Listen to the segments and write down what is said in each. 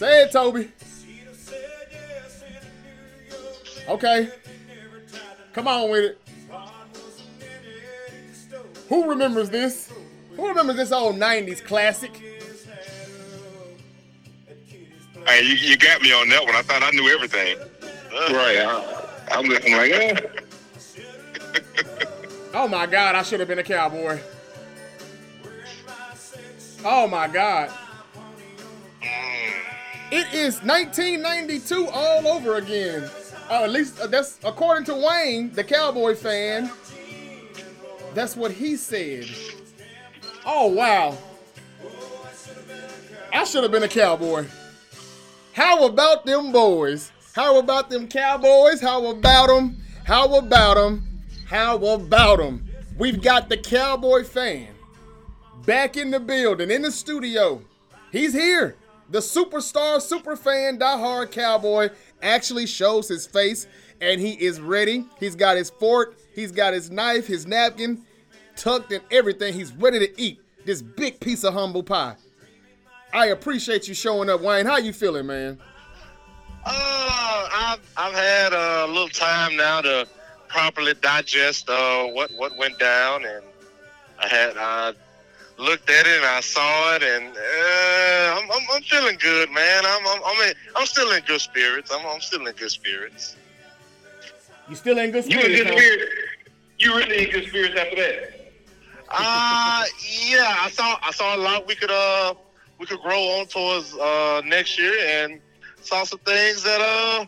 Say it, Toby. Okay. Come on with it. Who remembers this? Who remembers this old 90s classic? Hey, you, you got me on that one. I thought I knew everything. Right. I, I'm listening like, eh. Oh my God, I should have been a cowboy. Oh my God. It is 1992 all over again. Uh, at least uh, that's according to Wayne, the cowboy fan. That's what he said. Oh wow. I should have been a cowboy. How about them boys? How about them cowboys? How about them? How about them? How about them? We've got the cowboy fan back in the building, in the studio. He's here. The superstar, super fan, diehard cowboy actually shows his face and he is ready. He's got his fork, he's got his knife, his napkin tucked and everything. He's ready to eat this big piece of humble pie. I appreciate you showing up, Wayne. How you feeling, man? Uh, I've I've had a little time now to properly digest uh, what what went down, and I had I looked at it and I saw it, and uh, I'm, I'm I'm feeling good, man. I'm I'm I'm, in, I'm still in good spirits. I'm I'm still in good spirits. You still in good spirits? You spirits? in good huh? spirits. You really in good spirits after that. Uh yeah, I saw I saw a lot we could uh we could grow on towards uh next year, and saw some things that uh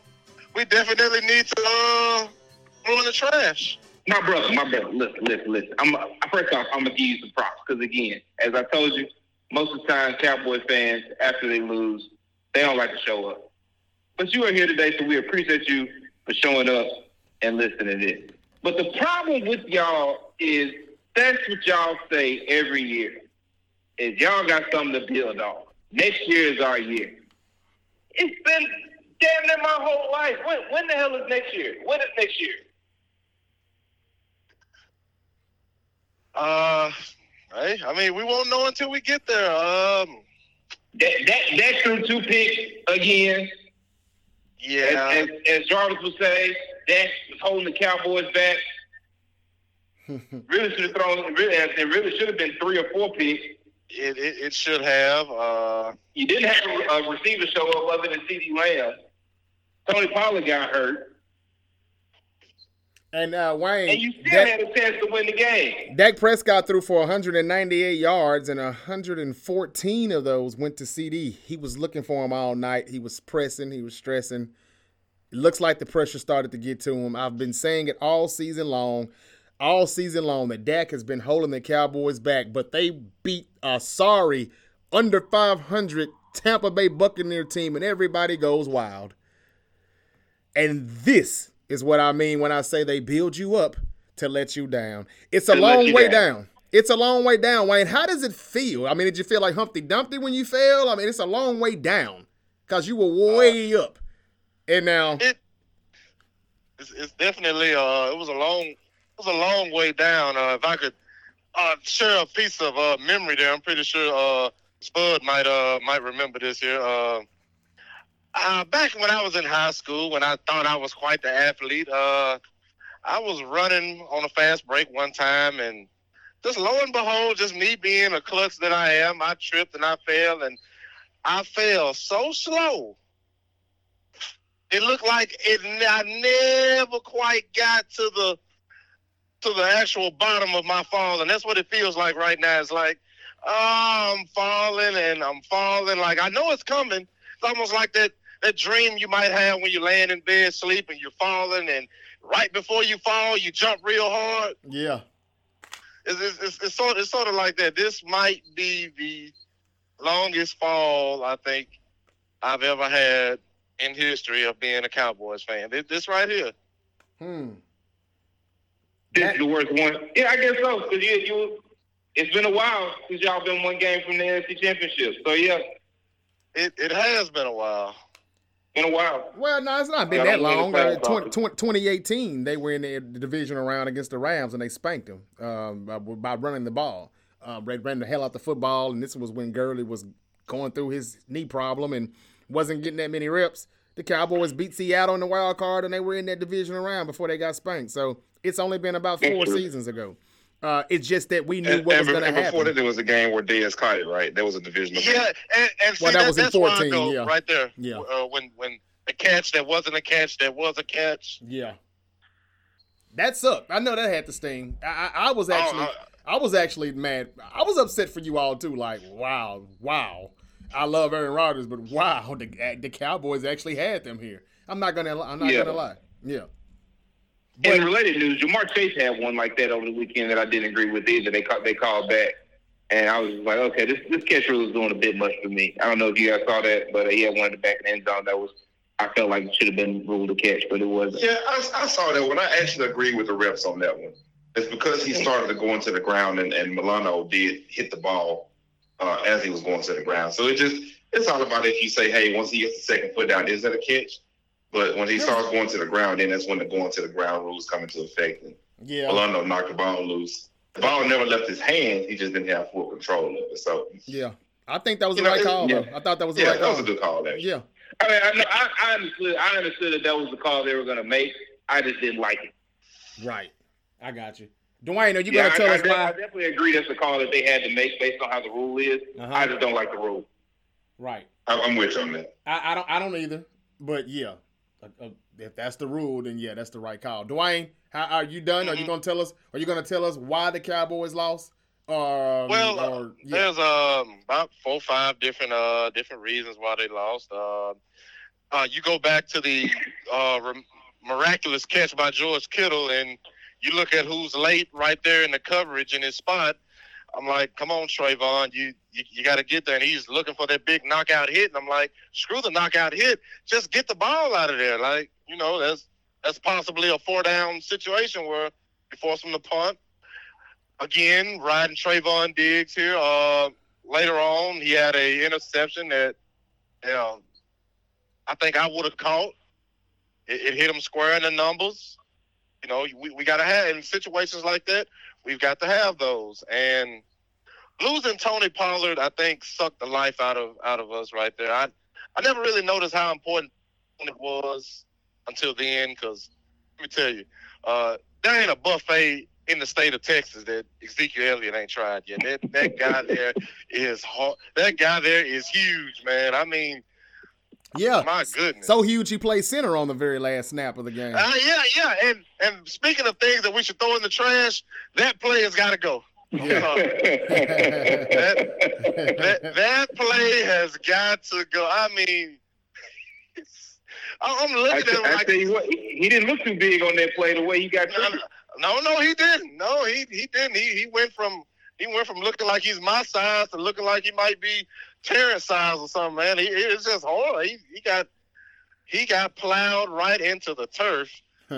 we definitely need to uh throw in the trash. My brother, my brother, listen, listen, listen. I'm uh, first off, I'm gonna give you some props because again, as I told you, most of the time Cowboy fans after they lose, they don't like to show up. But you are here today, so we appreciate you for showing up and listening to this. But the problem with y'all is that's what y'all say every year. Is y'all got something to build on. Next year is our year. It's been damn near my whole life. When, when the hell is next year? When is next year? Uh, hey, I mean we won't know until we get there. Um, That that that threw two picks again. yeah, As, as, as Jarvis would say, Dak was holding the Cowboys back. really should have thrown. Really, it really should have been three or four picks. it, it it should have. Uh, You didn't have a, a receiver show up other than CeeDee Lamb. Tony Pollard got hurt, And uh, Wayne, and you still Dak, had a chance to win the game. Dak Prescott threw for 198 yards, and 114 of those went to CeeDee. He was looking for him all night. He was pressing. He was stressing. It looks like the pressure started to get to him. I've been saying it all season long, all season long that Dak has been holding the Cowboys back, but they beat a sorry under 500 Tampa Bay Buccaneer team, and everybody goes wild. And this is what I mean when I say they build you up to let you down. It's a long way down. down. It's a long way down, Wayne. How does it feel? I mean, did you feel like Humpty Dumpty when you fell? I mean, it's a long way down because you were way up. And now, it it's, it's definitely uh it was a long it was a long way down. Uh, if I could uh share a piece of uh memory there, I'm pretty sure uh Spud might uh might remember this here. Uh, uh back when I was in high school, when I thought I was quite the athlete, uh I was running on a fast break one time and just lo and behold, just me being a klutz that I am, I tripped and I fell and I fell so slow it looked like it I never quite got to the to the actual bottom of my fall, and that's what it feels like right now. It's like oh, I'm falling and I'm falling. Like I know it's coming. It's almost like that that dream you might have when you're laying in bed sleep and you're falling, and right before you fall, you jump real hard. yeah. It's, it's, it's, it's sort it's sort of like that. This might be the longest fall I think I've ever had in history of being a Cowboys fan. This, this right here. Hmm. This is the worst one. Yeah, I guess so. Cause you, you, it's been a while since y'all been one game from the NFC Championship. So yeah, It it has been a while. Been a while. Well, no, it's not been that long. Uh, fast 20, 20 2018, they were in the, the divisional round against the Rams and they spanked them um, by, by running the ball. Uh, they ran the hell out the football, and this was when Gurley was going through his knee problem, and wasn't getting that many reps. The Cowboys beat Seattle in the wild card, and they were in that division round before they got spanked. So it's only been about four seasons ago. Uh, it's just that we knew and, what and, was going to happen. Before that, there was a game where Dez caught it, right? There was a division. Yeah, and, and see, well, that, that was in 14, why yeah. right there. Yeah. Uh, when when the catch that wasn't a catch that was a catch. Yeah. That sucked. I know that had to sting. I, I, I was Oh, actually, uh, I was actually mad. I was upset for you all too. Like, wow, wow. I love Aaron Rodgers, but wow, the the Cowboys actually had them here. I'm not gonna, I'm not Yeah. gonna lie. Yeah. In related news, Ja'Marr Chase had one like that over the weekend that I didn't agree with either. They called, they called back, and I was like, okay, this this catch rule is doing a bit much for me. I don't know if you guys saw that, but he had one in the back of the end zone that was I felt like it should have been ruled a catch, but it wasn't. Yeah, I, I saw that one. I actually agree with the refs on that one. It's because he started to go into the ground, and, and Milano did hit the ball uh, as he was going to the ground. So it just it's all about if you say, hey, once he gets the second foot down, is that a catch? But when he starts going to the ground, then that's when the going to the ground rules come into effect. And Yeah. Milano knocked the ball loose. The ball never left his hands. He just didn't have full control of it. So Yeah. I think that was the know, right call. yeah. I thought that was the yeah, right that was a good call. Actually. Yeah. I mean, I, know, I, I understood. I understood that that was the call they were going to make. I just didn't like it. Right. I got you. Dwayne, are you yeah, gonna tell I, I, us de- I why? definitely agree that's the call that they had to make based on how the rule is. Uh-huh. I just don't like the rule. Right. I'm, I'm with you on that. I, I don't. I don't either. But yeah, Uh, uh, if that's the rule, then yeah, that's the right call. Dwayne, how are you done? Are you gonna tell us? Are you gonna tell us why the Cowboys lost? Um, Well, uh, or, yeah. There's um about four, five different uh different reasons why they lost. Uh, uh, you go back to the uh rem- miraculous catch by George Kittle, and you look at who's late right there in the coverage in his spot. I'm like, come on, Trevon, you you, you got to get there. And he's looking for that big knockout hit, and I'm like, screw the knockout hit, just get the ball out of there. Like, you know, that's that's possibly a four down situation where you force him to punt again, riding Trevon Diggs here. Uh, later on, he had a interception that, you know, I think I would have caught. It, it hit him square in the numbers. You know, we, we got to have in situations like that. We've got to have those. And losing Tony Pollard, I think, sucked the life out of out of us right there. I I never really noticed how important it was until then. Because let me tell you, uh, there ain't a buffet in the state of Texas that Ezekiel Elliott ain't tried yet. That that guy there is hard. That guy there is huge, man. I mean, yeah. my goodness. So huge, he played center on the very last snap of the game. Uh, yeah, yeah, and and speaking of things that we should throw in the trash, that play has got to go. Yeah. Uh, that that play has got to go. I mean, I'm looking I, at him I like, tell you what, he he didn't look too big on that play. The way he got no, no, no, he didn't. No, he he didn't. He he went from he went from looking like he's my size to looking like he might be Terrence size or something. Man, he, it's just horrible. He he got he got plowed right into the turf.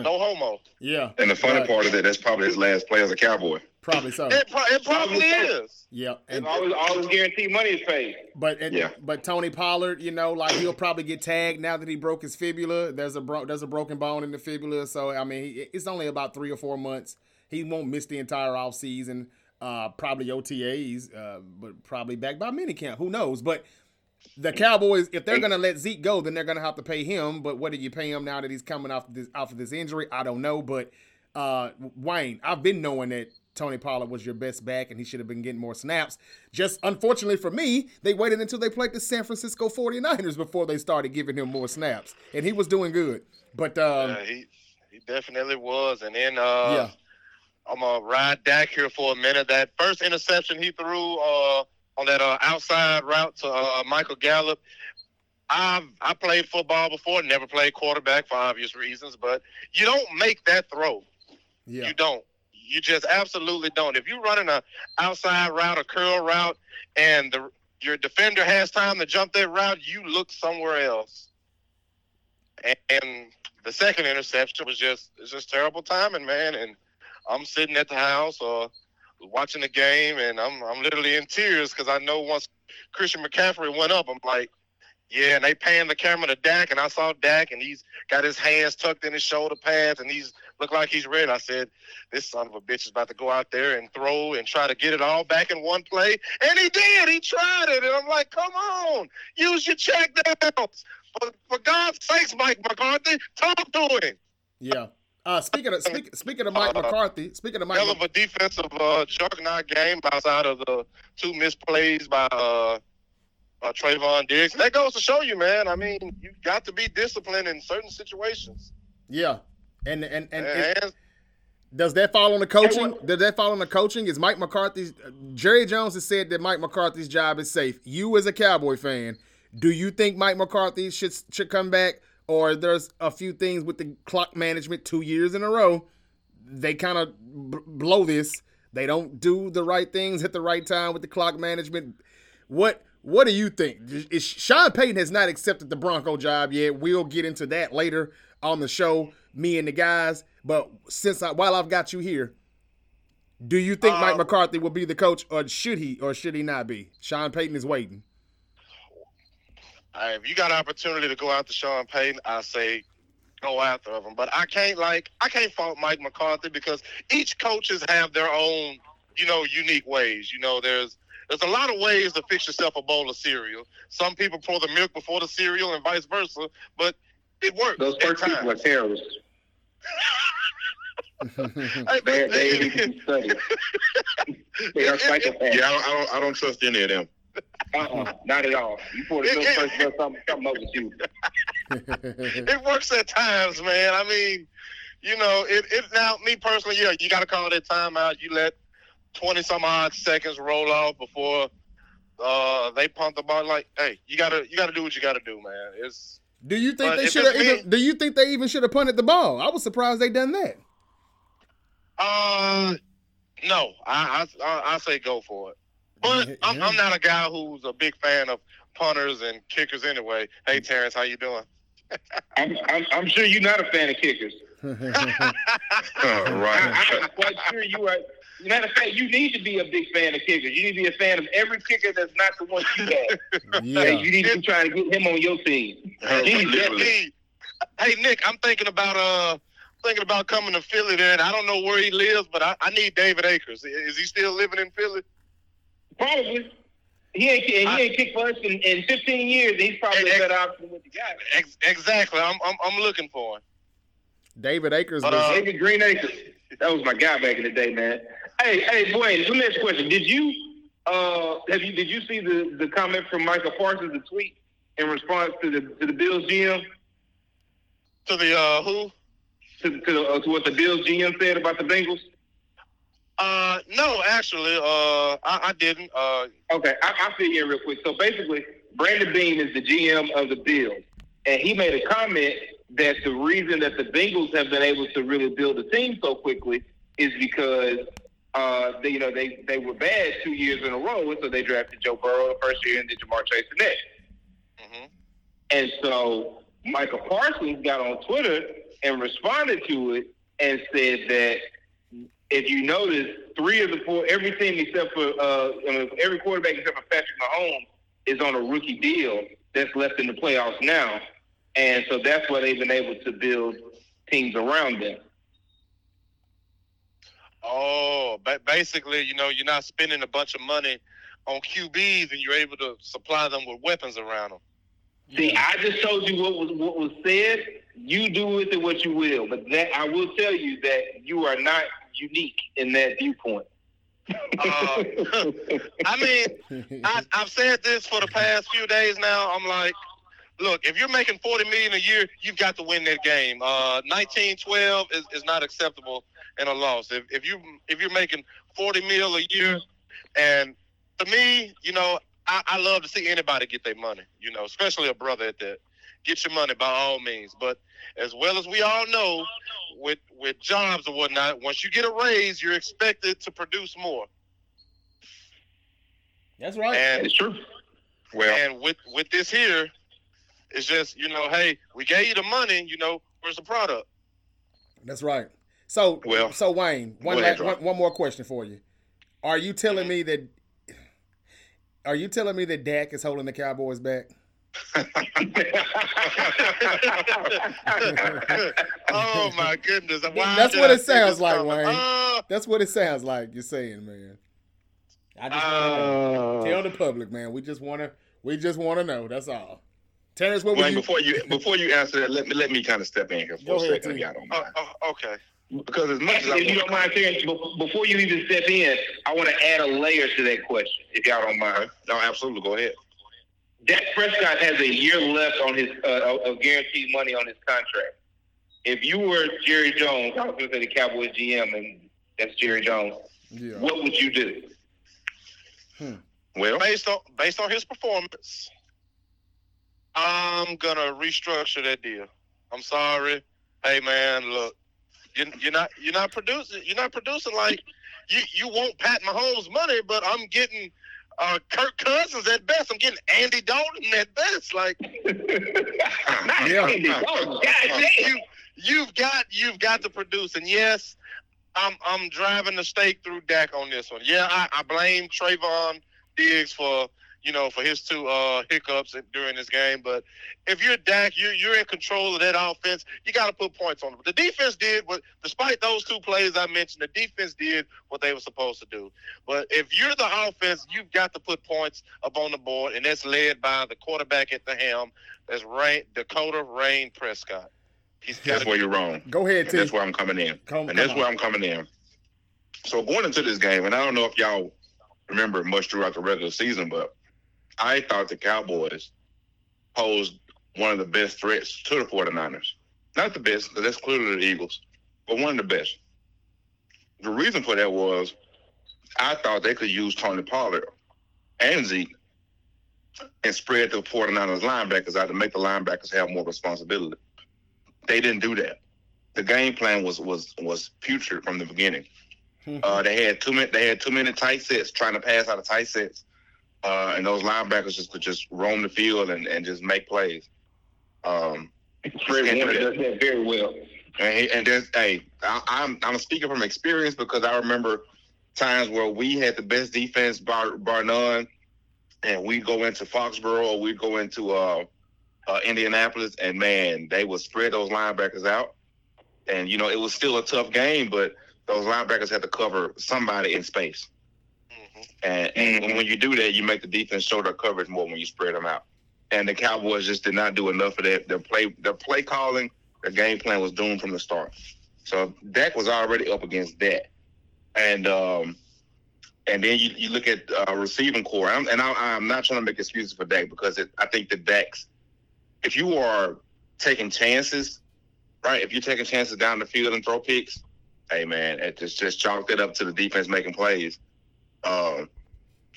No homo. yeah. And the funny Right. part of that, that's probably his last play as a Cowboy. Probably so. It, pro- it probably is. Yeah. And And all—all his guaranteed money is paid. But and, Yeah. but Tony Pollard, you know, like he'll probably get tagged now that he broke his fibula. There's a bro- there's a broken bone in the fibula, so I mean, he, it's only about three or four months. He won't miss the entire off season. Uh, probably OTAs, uh, but probably back by minicamp. Who knows? But the Cowboys, if they're gonna let Zeke go, then they're gonna have to pay him. But what did you pay him now that he's coming off this off of this injury? I don't know. But uh, Wayne, I've been knowing that Tony Pollard was your best back and he should have been getting more snaps. Just unfortunately for me, they waited until they played the San Francisco 49ers before they started giving him more snaps. And he was doing good. But um, Yeah, he he definitely was. And then uh, yeah, I'm gonna ride Dak here for a minute. That first interception he threw uh, on that uh, outside route to uh, Michael Gallup. I've I played football before, never played quarterback for obvious reasons, but you don't make that throw. yeah, You don't. You just absolutely don't. If you're running a outside route, a curl route, and the your defender has time to jump that route, you look somewhere else. And, and the second interception was just it's just terrible timing, man. And I'm sitting at the house or watching the game, and I'm I'm literally in tears because I know once Christian McCaffrey went up, I'm like, Yeah, and they pan the camera to Dak, and I saw Dak, and he's got his hands tucked in his shoulder pads, and he's look like he's ready. I said, "This son of a bitch is about to go out there and throw and try to get it all back in one play," and he did. He tried it, and I'm like, "Come on, use your check downs." For, for God's sakes, Mike McCarthy, talk to him. Yeah. Uh, speaking of speak, speaking of Mike Uh, McCarthy, speaking of Mike, McCarthy. Hell of a defensive uh, juggernaut game outside of the two misplays by uh, uh, Trevon Diggs. That goes to show you, man. I mean, you got to be disciplined in certain situations. yeah, and and and it- And, does that fall on the coaching? what- Does that fall on the coaching? Is Mike McCarthy's? Jerry Jones has said that Mike McCarthy's job is safe. You, as a Cowboy fan, do you think Mike McCarthy should should come back, or there's a few things with the clock management two years in a row? They kind of b- blow this. They don't do the right things at the right time with the clock management. What What do you think? Is, Sean Payton has not accepted the Bronco job yet. We'll get into that later on the show, me and the guys. But since I, while I've got you here, do you think Mike Uh, McCarthy will be the coach, or should he, or should he not be? Sean Payton is waiting. Uh, if you got an opportunity to go after Sean Payton, I say go after him. But I can't like I can't fault Mike McCarthy because each coaches have their own, you know, unique ways. You know, there's there's a lot of ways to fix yourself a bowl of cereal. Some people pour the milk before the cereal and vice versa, but it works. Those at first people are times. terrorists. Hey, They, but- they need to be studied. they are psychopaths. Yeah, I don't, I don't, I don't trust any of them. Uh-uh, not at all. You pour the milk first, does something, something over you. it works at times, man. I mean, you know, it, it now me personally, yeah, you gotta call that timeout. You let twenty some odd seconds roll off before uh they punt the ball. Like, hey, you gotta you gotta do what you gotta do, man. It's do you think they should have? even Do you think they even should have punted the ball? I was surprised they done that. uh no, I I I, I say go for it. But Yeah, I'm. I'm not a guy who's a big fan of punters and kickers anyway. Hey Terrence, how you doing? I'm, I'm, I'm sure you're not a fan of kickers. Uh, I, right. I'm quite sure you are. Matter of fact, you need to be a big fan of kickers. You need to be a fan of every kicker that's not the one you have. yeah. Hey, you need to be trying to get him on your team. He's Literally. Hey, hey, Nick, I'm thinking about uh thinking about coming to Philly there, and I don't know where he lives, but I, I need David Akers. Is he still living in Philly? Probably. He ain't, and he ain't kicked for us in, in 15 years. And he's probably Hey, a better option with the guy. Ex- exactly. I'm, I'm I'm looking for him. David Akers uh, David Green Acres. That was my guy back in the day, man. Hey, hey, Dwayne, let me ask you a question. Did you uh have you did you see the, the comment from Michael Parsons, the tweet in response to the to the Bills GM? To the uh who? To, to, uh, to what the Bills GM said about the Bengals? Uh no, actually, uh I, I didn't. Uh Okay, I, I'll fill you in real quick. So basically, Brandon Beane is the GM of the Bills, and he made a comment that the reason that the Bengals have been able to really build a team so quickly is because uh, they, you know they they were bad two years in a row, and so they drafted Joe Burrow the first year and did Ja'Marr Chase the next. mhm. And so Michael Parsons got on Twitter and responded to it and said that if you notice, three of the four, every team except for uh, I mean, every quarterback except for Patrick Mahomes is on a rookie deal that's left in the playoffs now, and so that's why they've been able to build teams around them. Oh, ba- basically, you know, you're not spending a bunch of money on QBs, and you're able to supply them with weapons around them. See, I just told you what was what was said. You do with it what you will, but that I will tell you that you are not unique in that viewpoint. Uh, I mean, I, I've said this for the past few days now. I'm like, look, if you're making 40 million a year, you've got to win that game. Uh, 1912 is, is not acceptable in a loss. If, if you if you're making 40 mil a year, and to me, you know, I, I love to see anybody get their money. You know, especially a brother at that. Get your money by all means. But as well as we all know, with with jobs or whatnot, once you get a raise, you're expected to produce more. That's right. And it's true. Well, and with with this here, it's just you know, hey, we gave you the money. You know, where's the product? That's right. So, Well, so Wayne, one, go la- ahead, Rob. one, one more question for you. Are you telling mm-hmm. me that? Are you telling me that Dak is holding the Cowboys back? oh my goodness! Why That's what I it sounds like, coming? Wayne. Uh, That's what it sounds like you're saying, man. I just wanna Uh, tell the public, man. We just wanna we just wanna know. That's all. Terrence, what Wayne, you? before you before you answer that, let me let me kind of step in here for Go a ahead, second, if T. y'all don't oh, mind. oh, okay. Because as much as I if you don't mind, Terrence, before you even step in, I want to add a layer to that question, if y'all don't mind. no, absolutely, go ahead. Dak Prescott has a year left on his uh, of guaranteed money on his contract. If you were Jerry Jones, I was going to say the Cowboys GM, and that's Jerry Jones. Yeah. What would you do? Well, Based on based on his performance, I'm gonna restructure that deal. I'm sorry. Hey man, look, you, you're not you're not producing you're not producing like you you want Pat Mahomes money, but I'm getting uh, Kirk Cousins at best. I'm getting Andy Dalton at best. Like Not Yeah. Andy. Oh, God damn. you you've got you've got to produce. And yes, I'm I'm driving the stake through Dak on this one. Yeah, I, I blame Trevon Diggs for you know for his two uh, hiccups during this game. But if you're Dak, you you're in control of that offense. You got to put points on them. The defense did what, despite those two plays I mentioned, the defense did what they were supposed to do. But if you're the offense, you've got to put points up on the board, and that's led by the quarterback at the helm. That's Rayne, Dakota Rayne Prescott. He's that's where you're wrong. Go ahead, And that's where I'm coming in. Come, And that's come where. I'm coming in. So going into this game, and I don't know if y'all remember much throughout the regular season, but I thought the Cowboys posed one of the best threats to the 49ers. Not the best, but that's clearly the Eagles, but one of the best. The reason for that was I thought they could use Tony Pollard and Zeke and spread the 49ers linebackers out to make the linebackers have more responsibility. They didn't do that. The game plan was was was putrid from the beginning. Uh, they had too many. They had too many tight sets trying to pass out of tight sets, uh, and those linebackers just could just roam the field and, and just make plays. Um, Fred Warner does that very well. and he, and there's hey, I, I'm I'm speaking from experience because I remember times where we had the best defense bar bar none, and we go into Foxborough or we go into uh, uh, Indianapolis, and man, they would spread those linebackers out, and you know it was still a tough game, but those linebackers had to cover somebody in space, And, and when you do that, you make the defense show their coverage more when you spread them out. And the Cowboys just did not do enough of that. Their play, their play calling, their game plan was doomed from the start. So Dak was already up against that, and um, and then you, you look at uh, receiving core, I'm, and I, I'm not trying to make excuses for Dak because it, I think that Dak's, if you are taking chances, right? If you're taking chances down the field and throw picks, hey man, it just just chalk it up to the defense making plays. Um,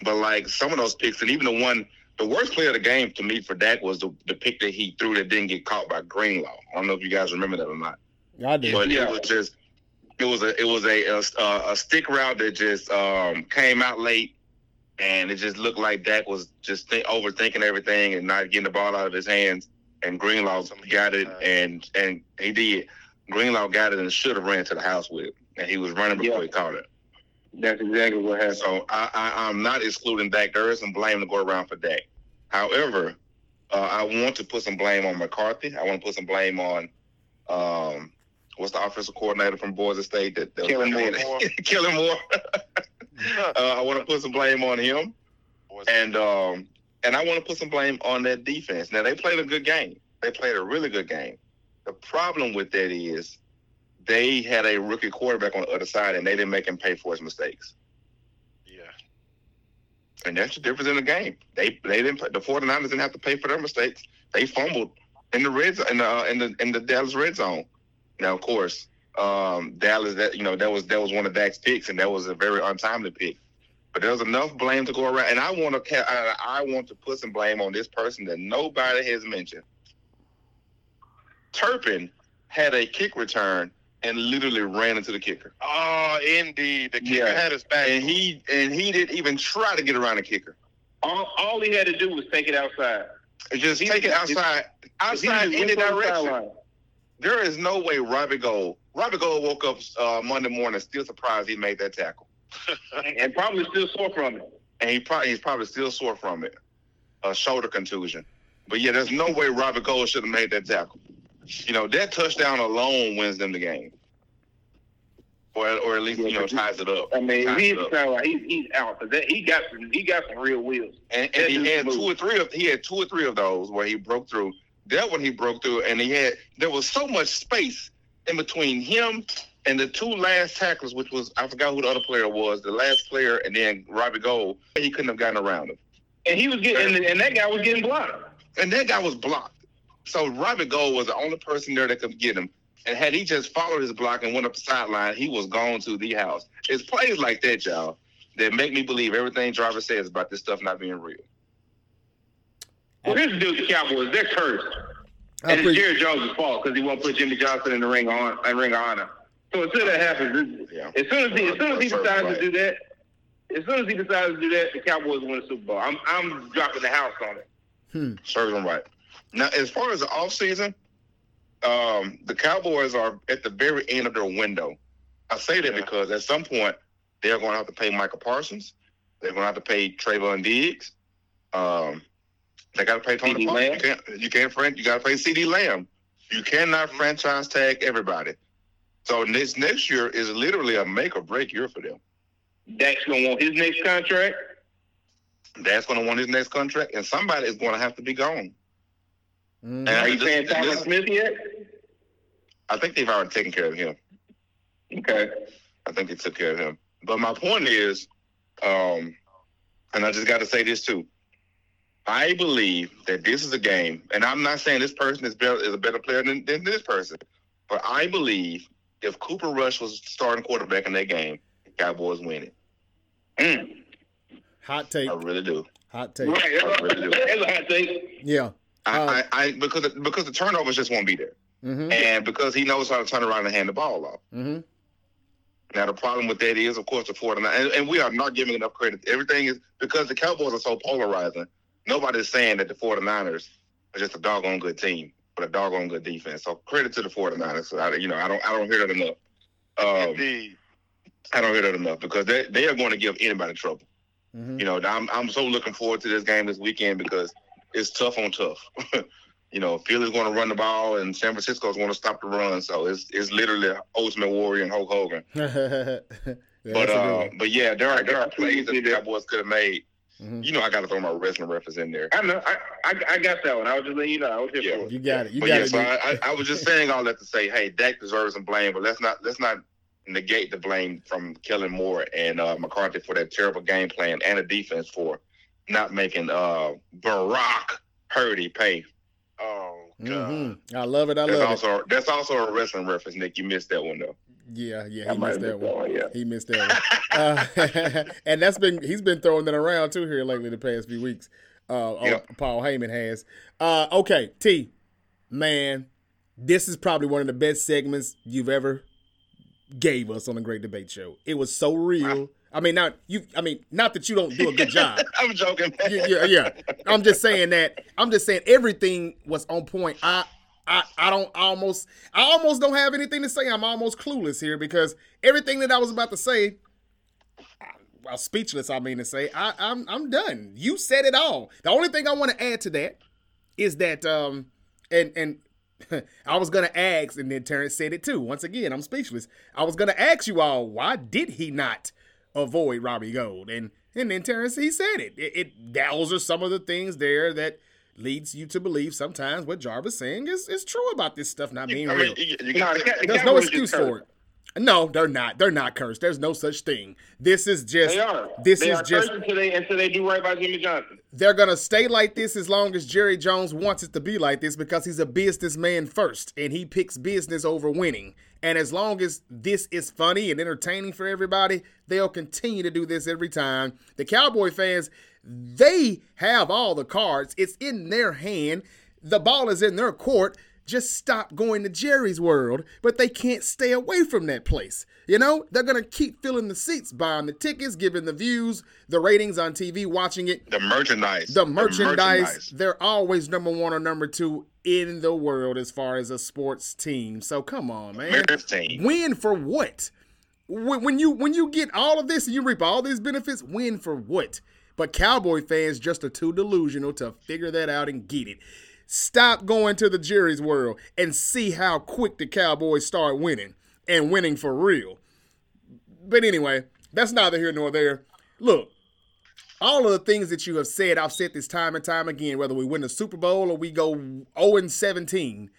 but like some of those picks, and even the one, the worst play of the game to me for Dak was the, the pick that he threw that didn't get caught by Greenlaw. I don't know if you guys remember that or not I did. but Yeah. it was just it was a it was a a, a stick route that just um, came out late, and it just looked like Dak was just th- overthinking everything and not getting the ball out of his hands. And Greenlaw got it, and and he did. Greenlaw got it and should have ran to the house with it, and he was running before Yeah. he caught it. That's exactly what happened. So I, I, I'm not excluding Dak. There is some blame to go around for Dak. However, uh, I want to put some blame on McCarthy. I want to put some blame on um, what's the offensive coordinator from Boise State that, that Kellen Moore. Kellen Moore. uh, I want to put some blame on him, Boys, and um, and I want to put some blame on that defense. Now they played a good game. They played a really good game. The problem with that is they had a rookie quarterback on the other side, and they didn't make him pay for his mistakes. yeah. And that's the difference in the game. They they didn't play, the 49ers didn't have to pay for their mistakes. They fumbled in the red in the uh, in the in the Dallas red zone. Now, of course, um, Dallas that you know that was that was one of Dak's picks, and that was a very untimely pick. But there's enough blame to go around, and I want to I, I want to put some blame on this person that nobody has mentioned. Turpin had a kick return and literally ran into the kicker, Oh, indeed. The kicker Yeah. had his back. and he and he didn't even try to get around the kicker. All, all he had to do was take it outside. Just take it outside, outside any direction. There is no way Robbie Gould. Robbie Gould woke up uh, Monday morning still surprised he made that tackle, and probably still sore from it. and he probably he's probably still sore from it, a shoulder contusion. But yeah, there's no way Robert Gould should have made that tackle. You know, that touchdown alone wins them the game. Or, or at least, you know, ties it up. I mean, he's it up. sound like he's he's out because he got some he got some real wheels. And, and he had two or three of he had two or three of those where he broke through. That one he broke through, and he had there was so much space in between him and the two last tacklers, which was I forgot who the other player was, the last player, and then Robbie Gould. He couldn't have gotten around him, And he was getting and that guy was getting blocked. and that guy was blocked. So Robert Gould was the only person there that could get him. And had he just followed his block and went up the sideline, he was gone to the house. It's plays like that, y'all, that make me believe everything Jarvis says about this stuff not being real. Well, this dude, the Cowboys, they're cursed. I And it's Jerry Jones' fault because he won't put Jimmy Johnson in the ring on in ring of honor. So until that happens, Yeah. as soon as he as soon as he decides right. to do that, as soon as he decides to do that, the Cowboys win the Super Bowl. I'm I'm dropping the house on it. Hmm. Serves them right. Now, as far as the offseason, um, the Cowboys are at the very end of their window. I say that Yeah. because at some point they're going to have to pay Michael Parsons. They're going to have to pay Trevon Diggs. Um, they got to pay Tony Pollard. Lamb. You can't. You can't. fran- You got to pay CeeDee Lamb. You cannot franchise tag everybody. So this next year is literally a make or break year for them. Dak's gonna want his next contract. Going to want his next contract, and somebody is going to have to be gone. Mhm. And Are you this- paying Tyron this- Smith yet? I think they've already taken care of him. Okay. I think they took care of him. But my point is, um, and I just got to say this too. I believe that this is a game, and I'm not saying this person is better is a better player than, than this person, but I believe if Cooper Rush was starting quarterback in that game, the Cowboys win it. Mm. Hot take. I really do. Hot take. Right. I really do. That's a hot take. Yeah. I, Uh, I, I because because the turnovers just won't be there, Mm-hmm. and because he knows how to turn around and hand the ball off. Mm-hmm. Now the problem with that is, of course, the 49 and, and we are not giving enough credit. Everything is because the Cowboys are so polarizing. Nobody's saying that the 49ers are just a doggone good team, but a doggone good defense. So credit to the 49ers. I, you know, I don't I don't hear that enough. Um, Indeed. I don't hear that enough because they they are going to give anybody trouble. Mm-hmm. You know, I'm I'm so looking forward to this game this weekend because it's tough on tough. you know, Philly's going to run the ball and San Francisco's going to stop the run. So it's it's literally Ultimate Warrior and Hulk Hogan. yeah, But that's a good uh, but yeah, there are there are plays that the see. Cowboys could have made. Mhm. You know, I got to throw my wrestling reference in there. I know. I, I I got that one. I was just letting you know. I was here Yeah. for it. You got it. You but got yeah, it. so. I, I, I was just saying all that to say, hey, Dak deserves some blame, but let's not let's not negate the blame from Kellen Moore and uh, McCarthy for that terrible game plan and the defense for not making uh, Brock Purdy pay. Oh God. Mhm. I love it. I That's love it. also that's also a wrestling reference, Nick. You missed that one though. Yeah, yeah, he missed that one. yeah. He missed that one. Uh, and that's been he's been throwing that around too here lately the past few weeks. Uh, oh, Yep. Paul Heyman has. Uh, okay, T, man, this is probably one of the best segments you've ever gave us on the Great Debate Show. It was so real. I mean, not you. I mean, not that you don't do a good job. I'm joking. yeah, yeah, yeah. I'm just saying that. I'm just saying everything was on point. I, I, I don't I almost, I almost don't have anything to say. I'm almost clueless here because everything that I was about to say, well, speechless. I mean to say, I, I'm, I'm done. You said it all. The only thing I want to add to that is that, um, and and I was gonna ask, and then Terrence said it too. Once again, I'm speechless. I was gonna ask you all, why did he not avoid Robbie Gould? And and then Terrence he said it. It, it those are some of the things there that leads you to believe sometimes what Jarvis saying is is true about this stuff not being I real. you, you got the, There's no excuse for it. No, they're not. They're not cursed. There's no such thing. This is just. They are. This they is are just. they until they do right by Jimmy Johnson. They're gonna stay like this as long as Jerry Jones wants it to be like this because he's a businessman first, and he picks business over winning. And as long as this is funny and entertaining for everybody, they'll continue to do this every time. The Cowboy fans, they have all the cards. It's in their hand. The ball is in their court. Just stop going to Jerry's world, but they can't stay away from that place. You know, they're gonna keep filling the seats, buying the tickets, giving the views, the ratings on TV, watching it. the merchandise. The merchandise, they're always number one or number two in the world as far as a sports team. So come on, man. Win for what? When you when you get all of this and you reap all these benefits, win for what? But Cowboy fans just are too delusional to figure that out and get it. Stop going to the Jerry's world and see how quick the Cowboys start winning and winning for real. But anyway, that's neither here nor there. Look, all of the things that you have said, I've said this time and time again, whether we win the Super Bowl or we go 0 17,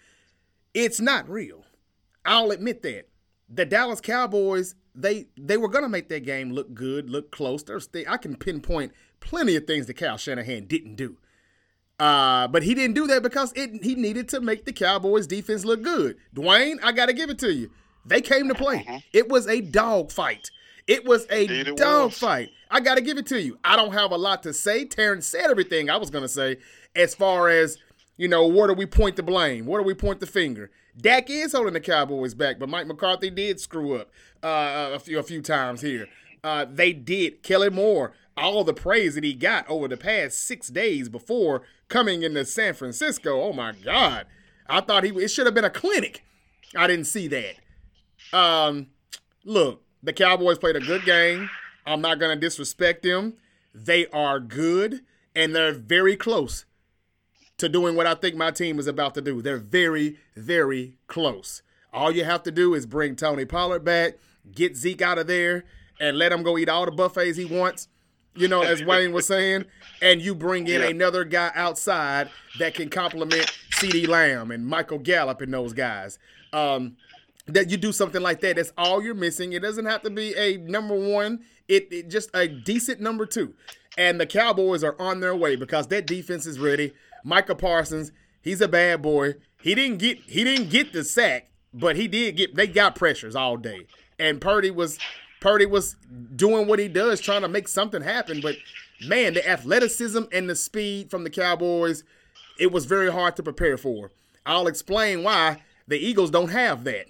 it's not real. I'll admit that. The Dallas Cowboys, they they were gonna make that game look good, look close. There's th- I can pinpoint plenty of things that Kyle Shanahan didn't do. Uh, but he didn't do that because it, he needed to make the Cowboys defense look good. Dwayne, I got to give it to you. They came to play. Mm-hmm. It was a dog fight. It was a it dog was. fight. I got to give it to you. I don't have a lot to say. Terrence said everything I was going to say as far as, you know, where do we point the blame? Where do we point the finger? Dak is holding the Cowboys back, but Mike McCarthy did screw up uh, a few a few times here. Uh, they did. Kellen Moore, all the praise that he got over the past six days before coming into San Francisco. Oh my God. I thought he it should have been a clinic. I didn't see that. Um, look, the Cowboys played a good game. I'm not gonna disrespect them. They are good and they're very close to doing what I think my team is about to do. They're very, very close. All you have to do is bring Tony Pollard back, get Zeke out of there, and let him go eat all the buffets he wants you know, as Wayne was saying, and you bring in yeah. another guy outside that can complement CeeDee Lamb and Michael Gallup and those guys. Um, that you do something like that. That's all you're missing. It doesn't have to be a number one. It, it just a decent number two. And the Cowboys are on their way because that defense is ready. Micah Parsons, he's a bad boy. He didn't get he didn't get the sack, but he did get they got pressures all day. And Purdy was Purdy was doing what he does, trying to make something happen. But man, the athleticism and the speed from the Cowboys, it was very hard to prepare for. I'll explain why the Eagles don't have that.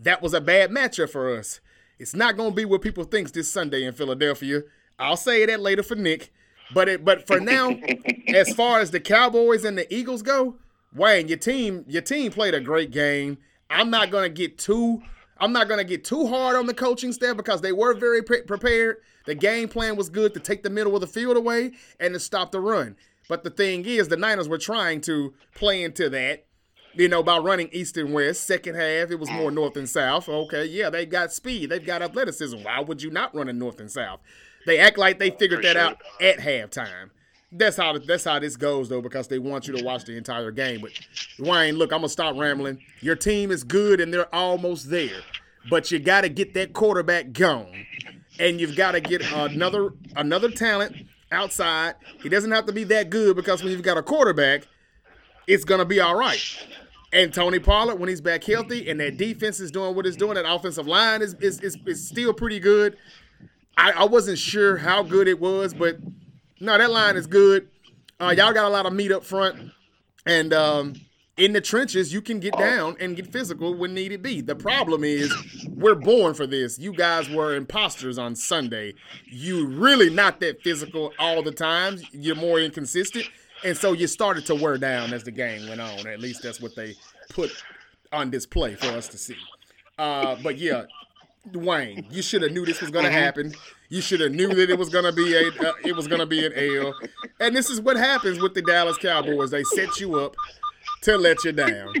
That was a bad matchup for us. It's not going to be what people think this Sunday in Philadelphia. I'll say that later for Nick. But it, but for now, as far as the Cowboys and the Eagles go, Wayne, your team your team played a great game. I'm not going to get too I'm not going to get too hard on the coaching staff because they were very pre- prepared. The game plan was good to take the middle of the field away and to stop the run. But the thing is, the Niners were trying to play into that, you know, by running east and west. Second half, it was more north and south. Okay, yeah, they got speed, they've got athleticism. Why would you not run in north and south? They act like they figured that out at halftime that's how that's how this goes though, because they want you to watch the entire game. But Wayne, look, I'm gonna stop rambling. Your team is good and they're almost there, but you got to get that quarterback gone, and you've got to get another another talent outside. He doesn't have to be that good because when you've got a quarterback, it's gonna be all right. And Tony Pollard, when he's back healthy, and that defense is doing what it's doing, that offensive line is is, is, is still pretty good. I, I wasn't sure how good it was, but no, that line is good. Uh, y'all got a lot of meat up front, and um, in the trenches, you can get down and get physical when needed be. The problem is, we're born for this. You guys were imposters on Sunday. You really not that physical all the time. You're more inconsistent, and so you started to wear down as the game went on. At least that's what they put on display for us to see. Uh, but yeah, Dwayne, you should have knew this was going to mm-hmm. happen. You should have knew that it was to be a uh, it was to be an L. And this is what happens with the Dallas Cowboys. They set you up to let you down.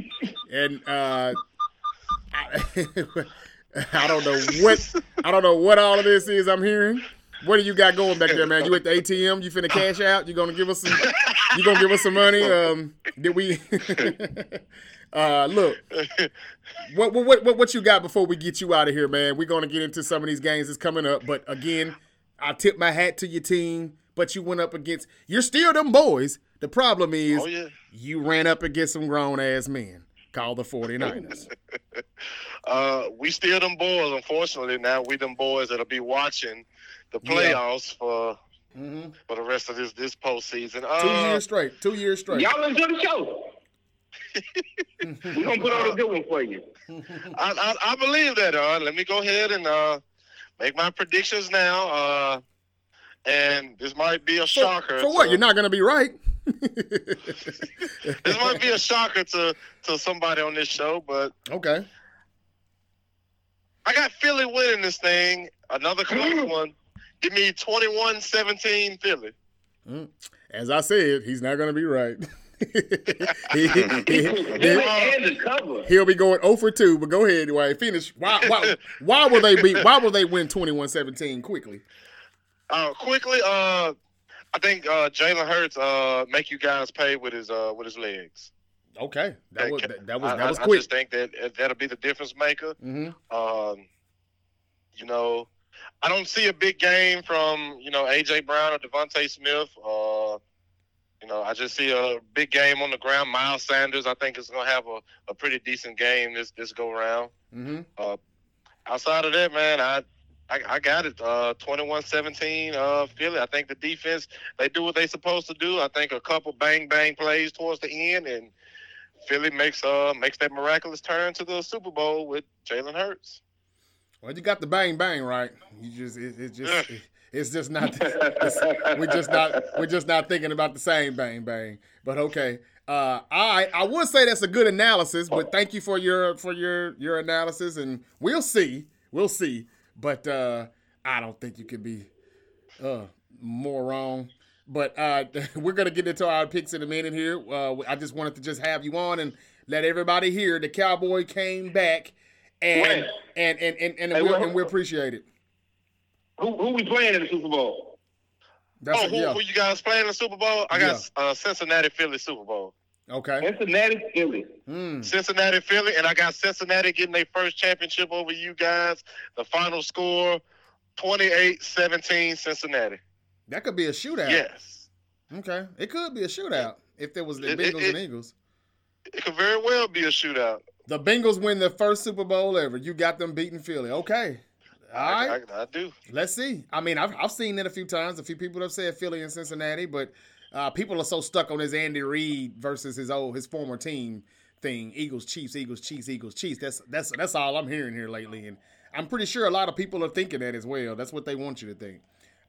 And uh, I, I don't know what I don't know what all of this is I'm hearing. What do you got going back there, man? You at the ATM? You finna cash out? You gonna give us some? You gonna give us some money? Um, did we? Uh, look, what, what what what you got before we get you out of here, man? We're gonna get into some of these games that's coming up, but again, I tip my hat to your team. But you went up against you're still them boys. The problem is oh, yeah. you ran up against some grown ass men called the 49ers. uh, we still them boys, unfortunately. Now we them boys that'll be watching the playoffs yeah. for mm-hmm. for the rest of this this postseason. Uh, two years straight. Two years straight. Y'all enjoy the show. We're gonna put on a good one for you. I, I, I believe that. Uh, let me go ahead and uh, make my predictions now. Uh, and this might be a shocker. For, what? You're not gonna be right. this might be a shocker to to somebody on this show, but okay. I got Philly winning this thing. Another close one. Give me 21-17 Philly. Mm. As I said, he's not going to be right. he, he, and the cover. He'll be going 0 for 2, but go ahead, Why Finish. Why, why, why will they be? Why will they win 21-17 quickly? Uh, quickly, uh, I think uh, Jalen Hurts uh, make you guys pay with his uh, with his legs. Okay, that was that, that was that I, was quick. I just think that that'll be the difference maker. Mm-hmm. Um, you know, I don't see a big game from you know AJ Brown or DeVonta Smith. Uh, you know, I just see a big game on the ground. Miles Sanders, I think, is going to have a, a pretty decent game this this go round. Mm-hmm. Uh, outside of that, man, I I, I got it. Uh, 21-17, uh, Philly. I think the defense they do what they supposed to do. I think a couple bang bang plays towards the end, and Philly makes uh makes that miraculous turn to the Super Bowl with Jalen Hurts. Well, you got the bang bang right. You just it, it just it, it's just not it's, we're just not we're just not thinking about the same bang bang. But okay. Uh, I I would say that's a good analysis, but thank you for your for your your analysis, and we'll see, we'll see. But uh, I don't think you can be uh, more wrong. But uh, we're gonna get into our picks in a minute here. Uh, I just wanted to just have you on and let everybody hear the Cowboy came back, and and and and, and, and, we, and we appreciate it. Who who we playing in the Super Bowl? That's oh, a, who, yeah. who you guys playing in the Super Bowl? I got Yeah. uh, Cincinnati, Philly Super Bowl. Okay. Cincinnati, Philly. Mm. Cincinnati, Philly, and I got Cincinnati getting their first championship over you guys. The final score 28-17 Cincinnati. That could be a shootout. Yes. Okay. It could be a shootout if there was the It- Bengals it- and Eagles. It could very well be a shootout. The Bengals win the first Super Bowl ever. You got them beating Philly. Okay. All I, right. I, I do. Let's see. I mean, I've, I've seen it a few times. A few people have said Philly and Cincinnati, but uh, people are so stuck on his Andy Reid versus his old his former team thing. Eagles, Chiefs, Eagles, Chiefs, Eagles, Chiefs. That's that's that's all I'm hearing here lately, and I'm pretty sure a lot of people are thinking that as well. That's what they want you to think.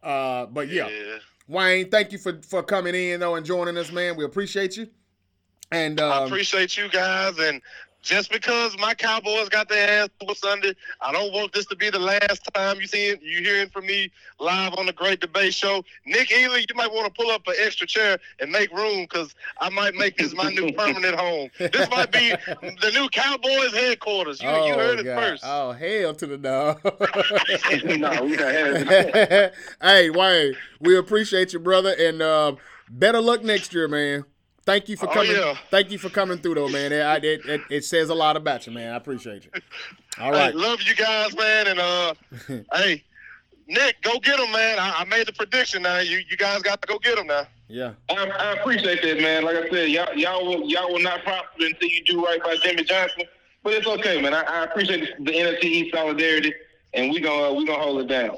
Uh, but yeah, Yeah. Rayne, thank you for for coming in though and joining us, man. We appreciate you. And I um, appreciate you guys. And just because my Cowboys got their ass whooped Sunday, I don't want this to be the last time you see you hearing from me live on the Great Debate Show. Nick Ely, you might want to pull up an extra chair and make room because I might make this my new permanent home. This might be the new Cowboys headquarters. You, you heard it first. Oh hell to the no. no, we got had hey Rayne, we appreciate you, brother, and um, better luck next year, man. Thank you for Oh, coming. yeah. Thank you for coming through, though, man. It, it, it, it says a lot about you, man. I appreciate you. All right, Hey, love you guys, man. And uh, hey, Nick, go get them, man. I, I made the prediction. Now you you guys got to go get them now. Yeah. I, I appreciate that, man. Like I said, y'all y'all will y'all will not prosper until you do right by Jimmy Johnson. But it's okay, man. I, I appreciate the NFC East solidarity, and we gonna we gonna hold it down.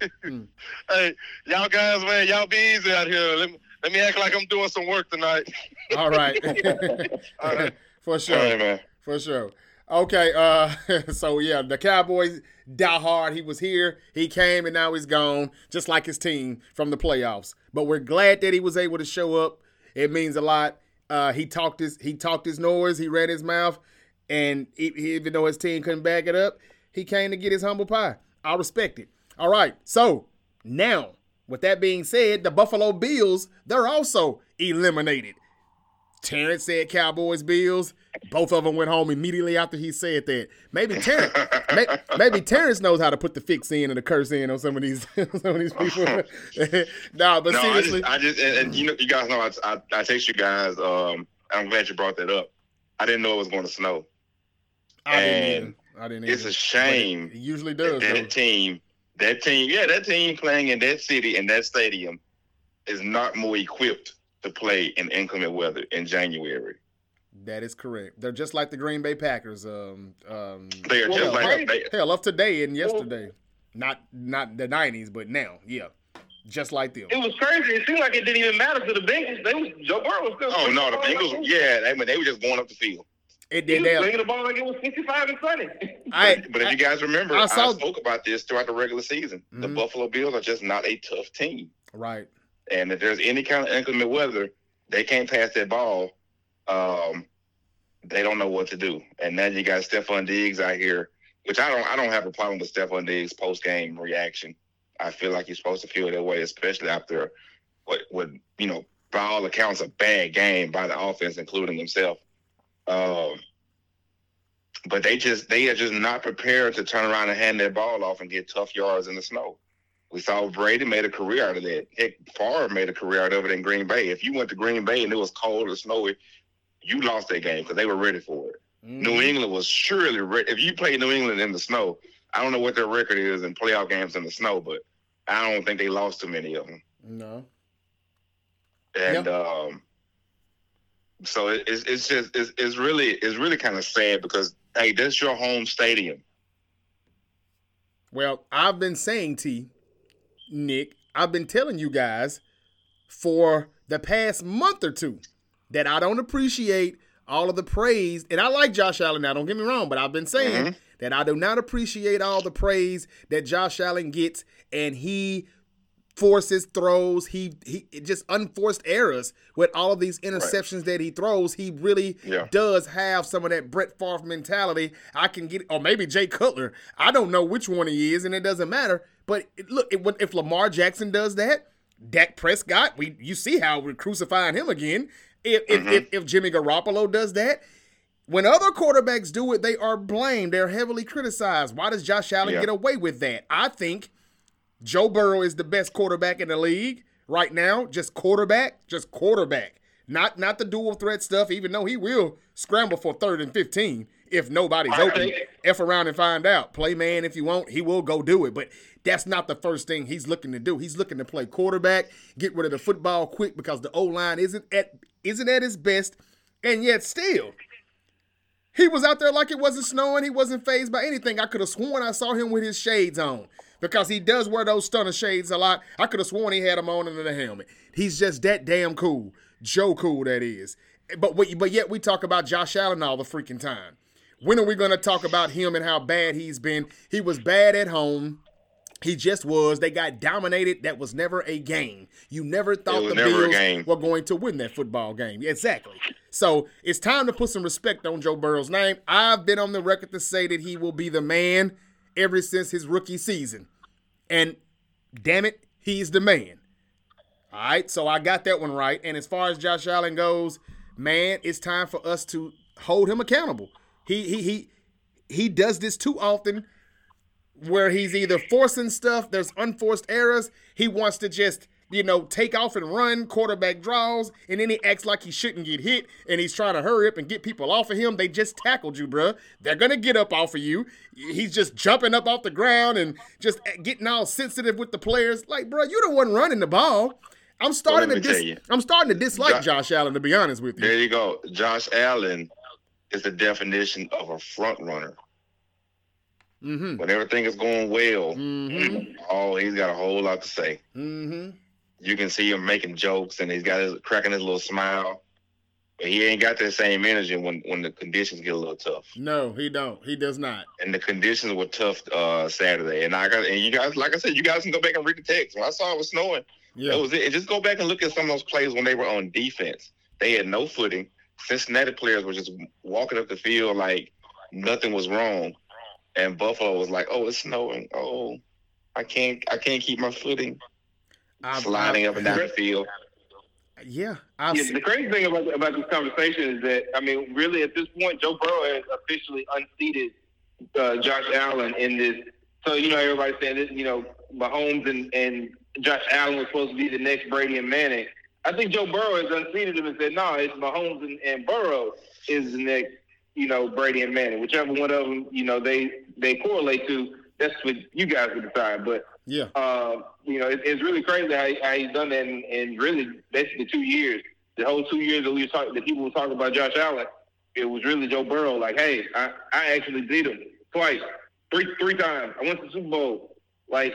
Hey, y'all guys, man, y'all be easy out here. Let me let me act like I'm doing some work tonight. All right. All right. for sure. All right, man. For sure. Okay, uh, so yeah, the Cowboys die hard. He was here, he came, and now he's gone, just like his team from the playoffs. But we're glad that he was able to show up. It means a lot. Uh, he talked his he talked his noise, he ran his mouth, and e- even though his team couldn't back it up, he came to get his humble pie. I respect it. All right, so now with that being said, the Buffalo Bills they're also eliminated. Terrence said Cowboys Bills. Both of them went home immediately after he said that. Maybe Terrence, may, maybe Terrence knows how to put the fix in and the curse in on some of these some of these people. nah, but no, I seriously, just, I just, and, and you know, you guys know, I, I, I text you guys. Um, I'm glad you brought that up. I didn't know it was going to snow. I, didn't and even. I didn't. It's a shame It usually that, does. that team, that team, yeah, that team playing in that city in that stadium is not more equipped to play in inclement weather in January. That is correct. They're just like the Green Bay Packers. Um, um, They are Well, just like they, hell, of today and yesterday. Not not the '90s, but now, yeah, just like them. It was crazy. It seemed like it didn't even matter to the Bengals. They was Joe Burrow was still. Oh no, the Bengals. Yeah, they, they were just going up the field. It He did. was They, bringing the ball like it was 55 and sunny. I, but if you guys remember, I I, spoke about this throughout the regular season. The Mhm. Buffalo Bills are just not a tough team, right. and if there's any kind of inclement weather, they can't pass that ball. Um, they don't know what to do, and now you got Stefon Diggs out here, which I don't. I don't have a problem with Stefon Diggs post game reaction. I feel like he's supposed to feel that way, especially after what what you know by all accounts a bad game by the offense, including himself. Um, but they just they are just not prepared to turn around and hand that ball off and get tough yards in the snow. We saw Brady made a career out of that. Heck, Favre made a career out of it in Green Bay. If you went to Green Bay and it was cold or snowy, you lost that game because they were ready for it. Mm-hmm. New England was surely ready. If you play New England in the snow, I don't know what their record is in playoff games in the snow, but I don't think they lost too many of them. No. And um, so it, it's it's just it's, it's really it's really kind of sad because hey, that's your home stadium. Well, I've been saying T, Nick, I've been telling you guys for the past month or two that I don't appreciate all of the praise. And I like Josh Allen now, don't get me wrong, but I've been saying Mhm. that I do not appreciate all the praise that Josh Allen gets and he forces throws he he just unforced errors with all of these interceptions that he throws he really Yeah. does have some of that Brett Favre mentality I can get or maybe Jay Cutler I don't know which one he is and it doesn't matter but it- look it, if Lamar Jackson does that Dak Prescott we you see how we're crucifying him again if if, mm-hmm. if, if Jimmy Garoppolo does that when other quarterbacks do it, they are blamed. They're heavily criticized. Why does Josh Allen Yeah. get away with that? I think Joe Burrow is the best quarterback in the league right now. Just quarterback, just quarterback. Not not the dual threat stuff, even though he will scramble for third and 15 if nobody's open. F around and find out. Play man if you want, he will go do it. But that's not the first thing he's looking to do. He's looking to play quarterback, get rid of the football quick because the O line isn't at isn't at his best, and yet still he was out there like it wasn't snowing. He wasn't phased by anything. I could have sworn I saw him with his shades on because he does wear those stunner shades a lot. I could have sworn he had them on under the helmet. He's just that damn cool. Joe cool, that is. But but yet we talk about Josh Allen all the freaking time. When are we going to talk about him and how bad he's been? He was bad at home. He just was. They got dominated. That was never a game. You never thought the Bills game. were going to win that football game. Exactly. So it's time to put some respect on Joe Burrow's name. I've been on the record to say that he will be the man ever since his rookie season. And damn it, he's the man. All right, so I got that one right. And as far as Josh Allen goes, man, it's time for us to hold him accountable. He he he he does this too often where he's either forcing stuff, there's unforced errors. He wants to just, you know, take off and run, quarterback draws, and then he acts like he shouldn't get hit and he's trying to hurry up and get people off of him. They just tackled you, bruh. They're going to get up off of you. He's just jumping up off the ground and just getting all sensitive with the players. Like, bruh, you're the one running the ball. I'm starting let to dis- I'm starting to dislike Jo- Josh Allen to be honest with you. There you go. Josh Allen is the definition of a front runner. Mm-hmm. When everything is going well, Mm-hmm. oh, he's got a whole lot to say. Mm-hmm. You can see him making jokes and he's got his cracking his little smile. But he ain't got that same energy when, when the conditions get a little tough. No, he don't. He does not. And the conditions were tough uh Saturday. And I got and you guys like I said, you guys can go back and read the text. When I saw it was snowing, Yeah. that was it. And just go back and look at some of those plays when they were on defense. They had no footing. Cincinnati players were just walking up the field like nothing was wrong. And Buffalo was like, "Oh, it's snowing. Oh, I can't, I can't keep my footing." I've- Sliding I've- up and down the field. Yeah, I've Yeah, seen- the crazy thing about about this conversation is that I mean, really, at this point, Joe Burrow has officially unseated uh, Josh Allen in this. So you know, everybody's saying this. You know, Mahomes and and Josh Allen was supposed to be the next Brady and Manning. I think Joe Burrow has unseated him and said, "No, it's Mahomes and, and Burrow is the next, you know, Brady and Manning. Whichever one of them, you know, they they correlate to. That's what you guys would decide. But yeah, uh, you know, it, it's really crazy how, how he's done that in, in really basically two years. The whole two years that we were talking, that people were talking about Josh Allen, it was really Joe Burrow. Like, hey, I, I actually beat him twice, three three times. I went to the Super Bowl. Like,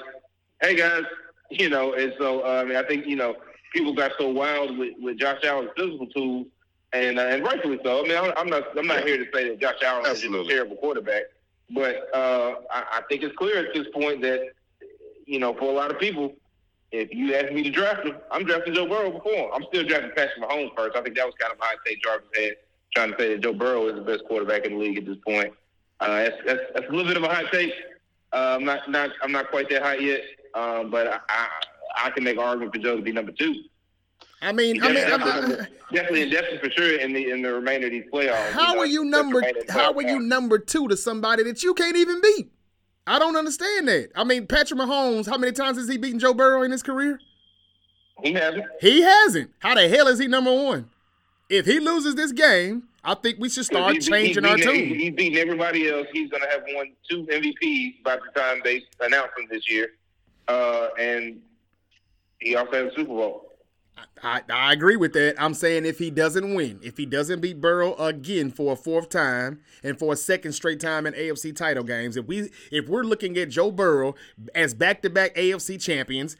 hey guys, you know. And so, uh, I mean, I think you know, people got so wild with, with Josh Allen's physical tools, and uh, and rightfully so. I mean, I'm, I'm not I'm not here to say that Josh Allen is a terrible quarterback, but uh, I, I think it's clear at this point that you know, for a lot of people, if you ask me to draft him, I'm drafting Joe Burrow before him. I'm still drafting Patrick Mahomes first. I think that was kind of my high take Jarvis had, trying to say that Joe Burrow is the best quarterback in the league at this point. Uh, that's, that's, that's a little bit of a hot take. Uh, I'm not, not I'm not quite that high yet, um, but I, I I can make an argument for Joe to be number two. I mean, I mean, I definitely, mean, definitely, definitely for sure in the in the remainder of these playoffs. how know, are you number? remainder of the How playoff are you number two to somebody that you can't even beat? I don't understand that. I mean, Patrick Mahomes, how many times has he beaten Joe Burrow in his career? He hasn't. He hasn't. How the hell is he number one? If he loses this game, I think we should start He's- changing he's our beating- tune. He's beating everybody else. He's going to have won two MVPs by the time they announce him this year, uh, and he also has a Super Bowl. I, I agree with that. I'm saying if he doesn't win, if he doesn't beat Burrow again for a fourth time and for a second straight time in AFC title games, if we if we're looking at Joe Burrow as back-to-back AFC champions,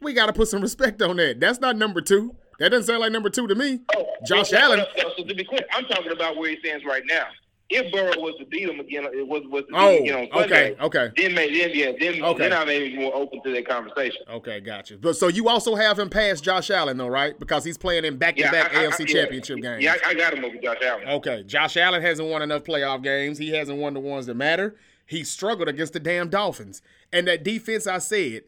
we got to put some respect on that. That's not number two. That doesn't sound like number two to me. Oh, Josh Allen. no, So to be clear, I'm talking about where he stands right now. If Burrow was to beat him again, it was was to beat Oh, him again on Sunday. okay, okay, Then maybe, then yeah, then Okay. then I may be more open to that conversation. okay, gotcha. But so you also have him past Josh Allen though, right? Because he's playing in back-to-back I- I- AFC I- yeah. championship games. Yeah, I, I got him over Josh Allen. Okay, Josh Allen hasn't won enough playoff games. He hasn't won the ones that matter. He struggled against the damn Dolphins. And that defense, I said,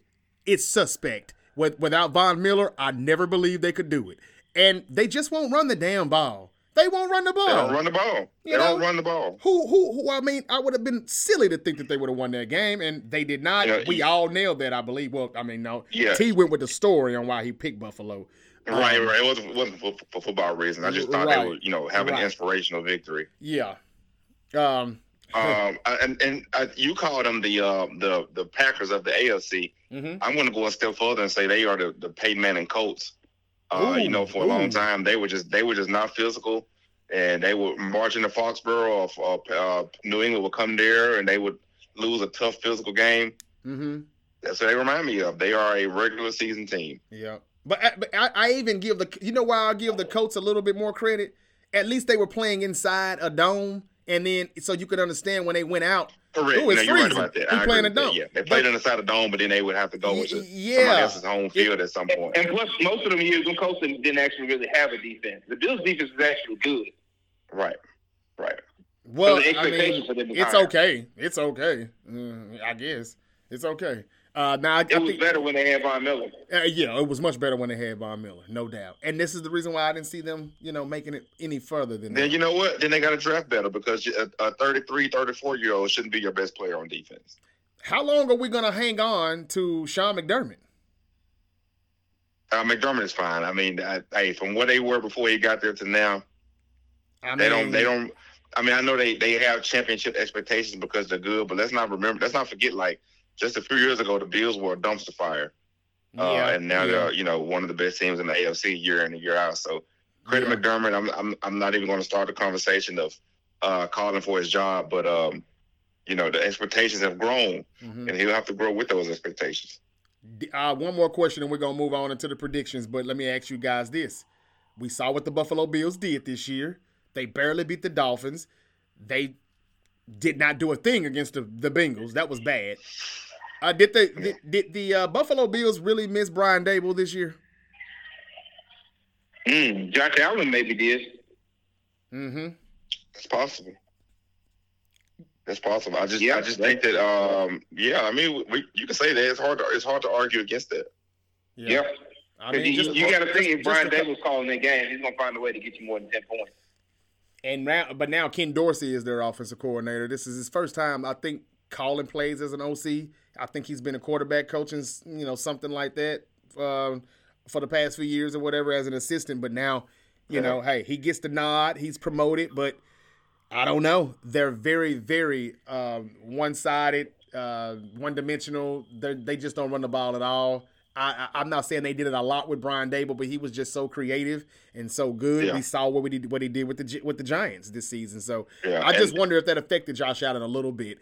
it's suspect. With, without Von Miller, I never believed they could do it. And they just won't run the damn ball. They won't run the ball. They don't run the ball. You They know? don't run the ball. Who, who, who? I mean, I would have been silly to think that they would have won that game, and they did not. Yeah, we you- all nailed that, I believe. Well, I mean, no. Yeah. T went with the story on why he picked Buffalo. Right, Um, right. It wasn't, wasn't for, for football reasons. I just thought they would, you know, have an Right. inspirational victory. Yeah. Um. Um, and and uh, you called them the uh, the the Packers of the AFC. mhm. I'm going to go a step further and say they are the the Peyton Manning Colts. Uh, Ooh, you know, for a long time they were just they were just not physical, and they would march into Foxborough or, or uh, New England would come there and they would lose a tough physical game. Mhm. That's what they remind me of. They are a regular season team. Yeah, but, I- but I, I even give the you know why I give the Colts a little bit more credit. At least they were playing inside a dome, and then so you could understand when they went out. Correct. Ooh, it's no, you're right about that. We playing a dome. Yeah, they played But- inside a dome, but then they would have to go Y- to yeah. somebody else's home field at some point. And plus, most of them years, them Colts didn't didn't actually really have a defense. The Bills' defense is actually good. Right. Right. Well, the I mean, for them it's higher. okay. It's okay. Mm, I guess it's okay. Uh, now I, I It was think, better when they had Von Miller. uh, yeah, it was much better when they had Von Miller, no doubt. And this is the reason why I didn't see them, you know, making it any further than that. Then that. you know what? Then they got to draft better because a, a 33, 34 year old shouldn't be your best player on defense. How long are we gonna hang on to Sean McDermott? Uh, McDermott is fine. I mean, I, hey, from what they were before he got there to now, I they don't. They don't. I mean, I know they they have championship expectations because they're good, but let's not remember. Let's not forget. Like just a few years ago, the Bills were a dumpster fire, uh, and now yeah. they're you know one of the best teams in the AFC year in and year out. So credit Yeah. McDermott. I'm I'm I'm not even going to start the conversation of uh, calling for his job, but um, you know the expectations have grown, Mhm. and he'll have to grow with those expectations. Uh, one more question, and we're gonna move on into the predictions. But let me ask you guys this: We saw what the Buffalo Bills did this year. They barely beat the Dolphins. They did not do a thing against the, the Bengals. That was bad. Uh, did the did, did the uh, Buffalo Bills really miss Brian Daboll this year? Mm, Josh Allen maybe did. Mm-hmm. It's possible. It's possible. I just Yeah. I just think that um yeah, I mean we, you can say that it's hard to it's hard to argue against that. Yeah. I 'Cause mean, you, just- you got to think if Brian a- Daboll's calling that game, he's gonna find a way to get you more than ten points. And now, but now Ken Dorsey is their offensive coordinator. This is his first time, I think, calling plays as an OC. I think he's been a quarterback coaching, you know, something like that um, for the past few years or whatever as an assistant. But now, you know, hey, he gets the nod. He's promoted, but I don't know. They're very, very um, one-sided, uh, one-dimensional. They they just don't run the ball at all. I, I, I'm not saying they did it a lot with Brian Daboll, but he was just so creative and so good. Yeah. We saw what we did, what he did with the with the Giants this season. So Yeah, I just wonder if that affected Josh Allen a little bit.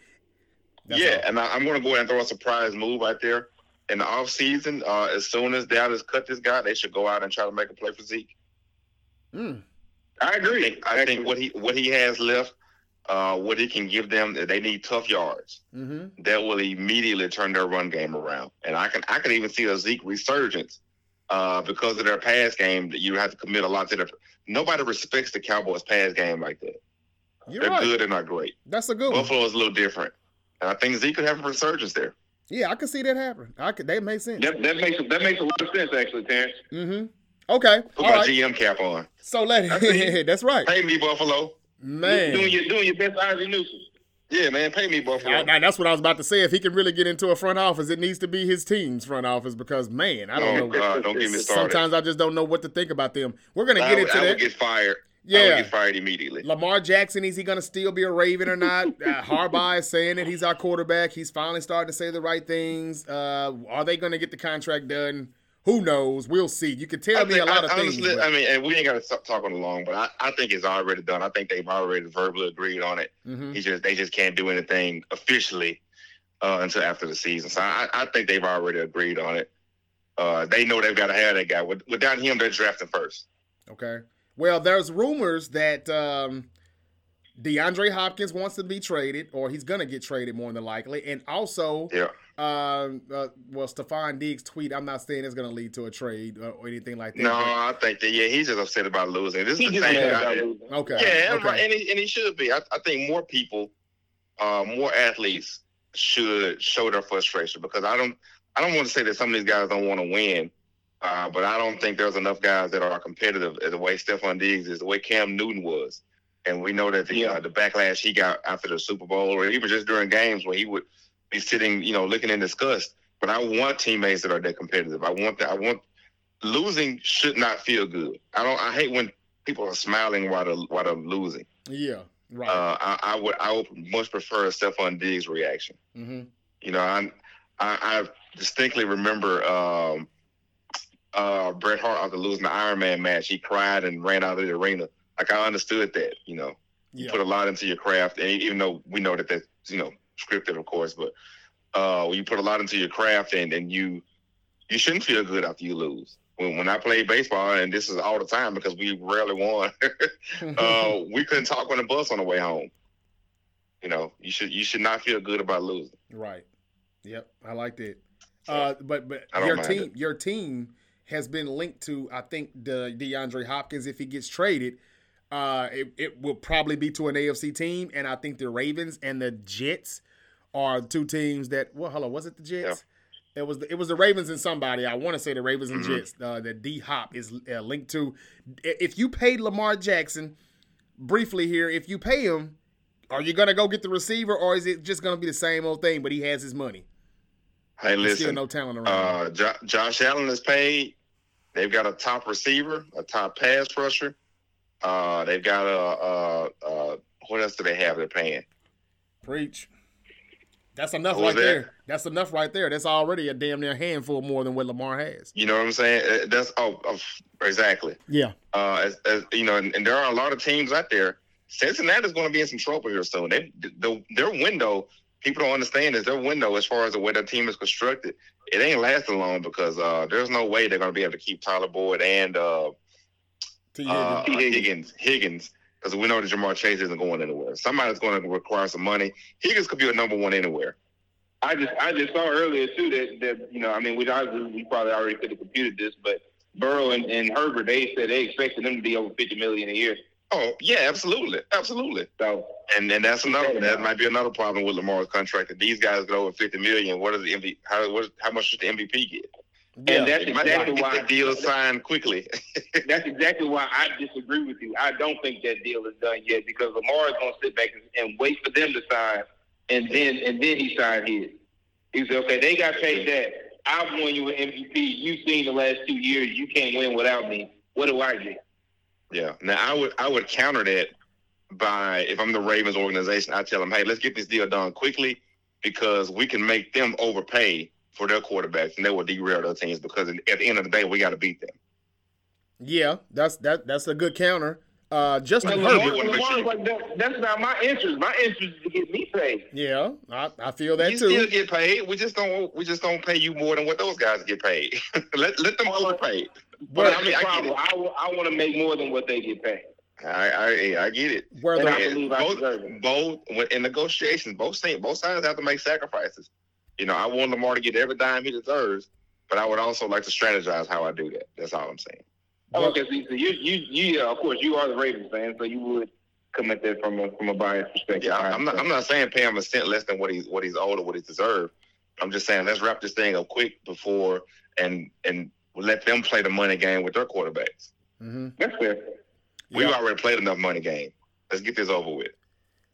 That's yeah, all. and I, I'm going to go ahead and throw a surprise move out there in the offseason. Uh, as soon as Dallas cut this guy, they should go out and try to make a play for Zeke. Mm. I I agree. think, I think what he what he has left, uh, what he can give them, they need tough yards. Mm-hmm. That will immediately turn their run game around, and I can I can even see a Zeke resurgence uh, because of their pass game. That you have to commit a lot to their. Nobody respects the Cowboys' pass game like that. You're They're right. good and not great. That's a good one. Buffalo is a little different, and I think Zeke could have a resurgence there. Yeah, I could see that happen. I could. That makes sense. That, that makes that makes a lot of sense actually, Terrence. Mm-hmm. Okay. Put All my right. GM cap on. So let That's it. that's right. Pay me Buffalo. Man. Doing your doing your best Ozzie Newsome. Yeah, man, pay me Buffalo. I- I- that's what I was about to say. If he can really get into a front office, it needs to be his team's front office because man, I don't oh know. God, don't get me started. Sometimes I just don't know what to think about them. We're gonna I get would, into I would that. get fired. I Yeah. would get fired immediately. Lamar Jackson, is he going to still be a Raven or not? Uh, Harbaugh is saying that he's our quarterback. He's finally starting to say the right things. Uh, are they going to get the contract done? Who knows? We'll see. You can tell I me think- a lot I- of honestly, things. but- I mean, and we ain't got to talk on the long, but I, I think it's already done. I think they've already verbally agreed on it. Mhm. He just they just can't do anything officially uh, until after the season. So I, I think they've already agreed on it. Uh, they know they've got to have that guy. Without him, they're drafting first. Okay. Well, there's rumors that um, DeAndre Hopkins wants to be traded, or he's going to get traded more than likely. And also, Yeah. Um, uh, well, Stefon Diggs' tweet, I'm not saying it's going to lead to a trade uh, or anything like that. No, I think that yeah, he's just upset about losing. This is He the just same guy. about that- losing. but- okay. Yeah, okay. and he, and he should be. I, I think more people, uh, more athletes should show their frustration because I don't. I don't want to say that some of these guys don't want to win, uh, but I don't think there's enough guys that are competitive as the way Stefon Diggs is, the way Cam Newton was, and we know that the Yeah. uh, the backlash he got after the Super Bowl, or even just during games where he would be sitting, you know, looking in disgust. But I want teammates that are that competitive. I want that. I want losing should not feel good. I don't. I hate when people are smiling while they're while they're losing. Yeah, right. Uh, I, I would I would much prefer a Stefon Diggs reaction. hmm You know, I'm, I I distinctly remember um, uh, Bret Hart after losing the Iron Man match, he cried and ran out of the arena. Like I understood that. You know, you put a lot into your craft, and even though we know that that's you know scripted, of course, but uh, when you put a lot into your craft, and and you you shouldn't feel good after you lose. When, when I played baseball, and this is all the time because we rarely won, uh, we couldn't talk on the bus on the way home. You know, you should you should not feel good about losing. Right. Yep. I like that. Uh, but but your team it. your team has been linked to I think the DeAndre Hopkins if he gets traded. Uh, it, it will probably be to an AFC team, and I think the Ravens and the Jets are two teams that. Well, hello, was it the Jets? It was the, it was the Ravens and somebody. I want to say the Ravens and Mhm. Jets. Uh, that D Hop is uh, linked to. If you paid Lamar Jackson, briefly here, if you pay him, are you gonna go get the receiver, or is it just gonna be the same old thing? But he has his money. Hey, There's still listen, no talent around. uh, jo- Josh Allen is paid. They've got a top receiver, a top pass rusher. Uh, they've got a, uh, uh, what else do they have? They're paying. Preach. That's enough right that? there. That's enough right there. That's already a damn near handful more than what Lamar has. You know what I'm saying? Uh, That's oh, oh exactly. Yeah. Uh, as, as you know, and, and there are a lot of teams out there. Cincinnati's going to be in some trouble here soon. They, the, their window, people don't understand is their window as far as the way their team is constructed. It ain't lasting long because uh, there's no way they're going to be able to keep Tyler Boyd and uh, T. uh, Higgins. Higgins. Higgins, because we know that Ja'Marr Chase isn't going anywhere. Somebody's going to require some money. Higgins could be a number one anywhere. I just I just saw earlier too that that you know I mean we we probably already could have computed this, but Burrow and, and Herbert they said they expected them to be over fifty million a year. Oh yeah, absolutely, absolutely. So And and that's another that might be another problem with Lamar's contract. That these guys get over fifty million. What does the MVP? How what, how much should the MVP get? Yeah. and that's exactly get why the deal signed quickly. that's exactly why I disagree with you. I don't think that deal is done yet because Lamar is going to sit back and, and wait for them to sign, and then and then he signed his. He said, "Okay, they got paid that. I've won you an MVP. You've seen the last two years. You can't win without me. What do I get?" yeah. Now I would I would counter that by if I'm the Ravens organization, I tell them, hey, let's get this deal done quickly because we can make them overpay for their quarterbacks and they will derail their teams because at the end of the day we got to beat them. Yeah, that's that. That's a good counter. Uh, Justin But Lamar, Herbert. wanna make Lamar's sure- like, that, that's not my interest. My interest is to get me paid. Yeah, I, I feel that you too. still get paid. We just don't we just don't pay you more than what those guys get paid. let let them overpay. But Well, I I mean, I get problem. I, I want to make more than what they get paid. I I, I get it. Where And the I believe I deserve both it. both in negotiations, both both sides have to make sacrifices. You know, I want Lamar to get every dime he deserves, but I would also like to strategize how I do that. That's all I'm saying. Okay, so you, you, you, you, yeah, of course, you are the Ravens fan, so you would come at that from a from a biased perspective. Yeah, I'm not. I'm not saying pay him a cent less than what he's what he's owed or what he's deserved. I'm just saying let's wrap this thing up quick before and and let them play the money game with their quarterbacks. Mm-hmm. That's fair. We've Yeah. already played enough money game. Let's get this over with.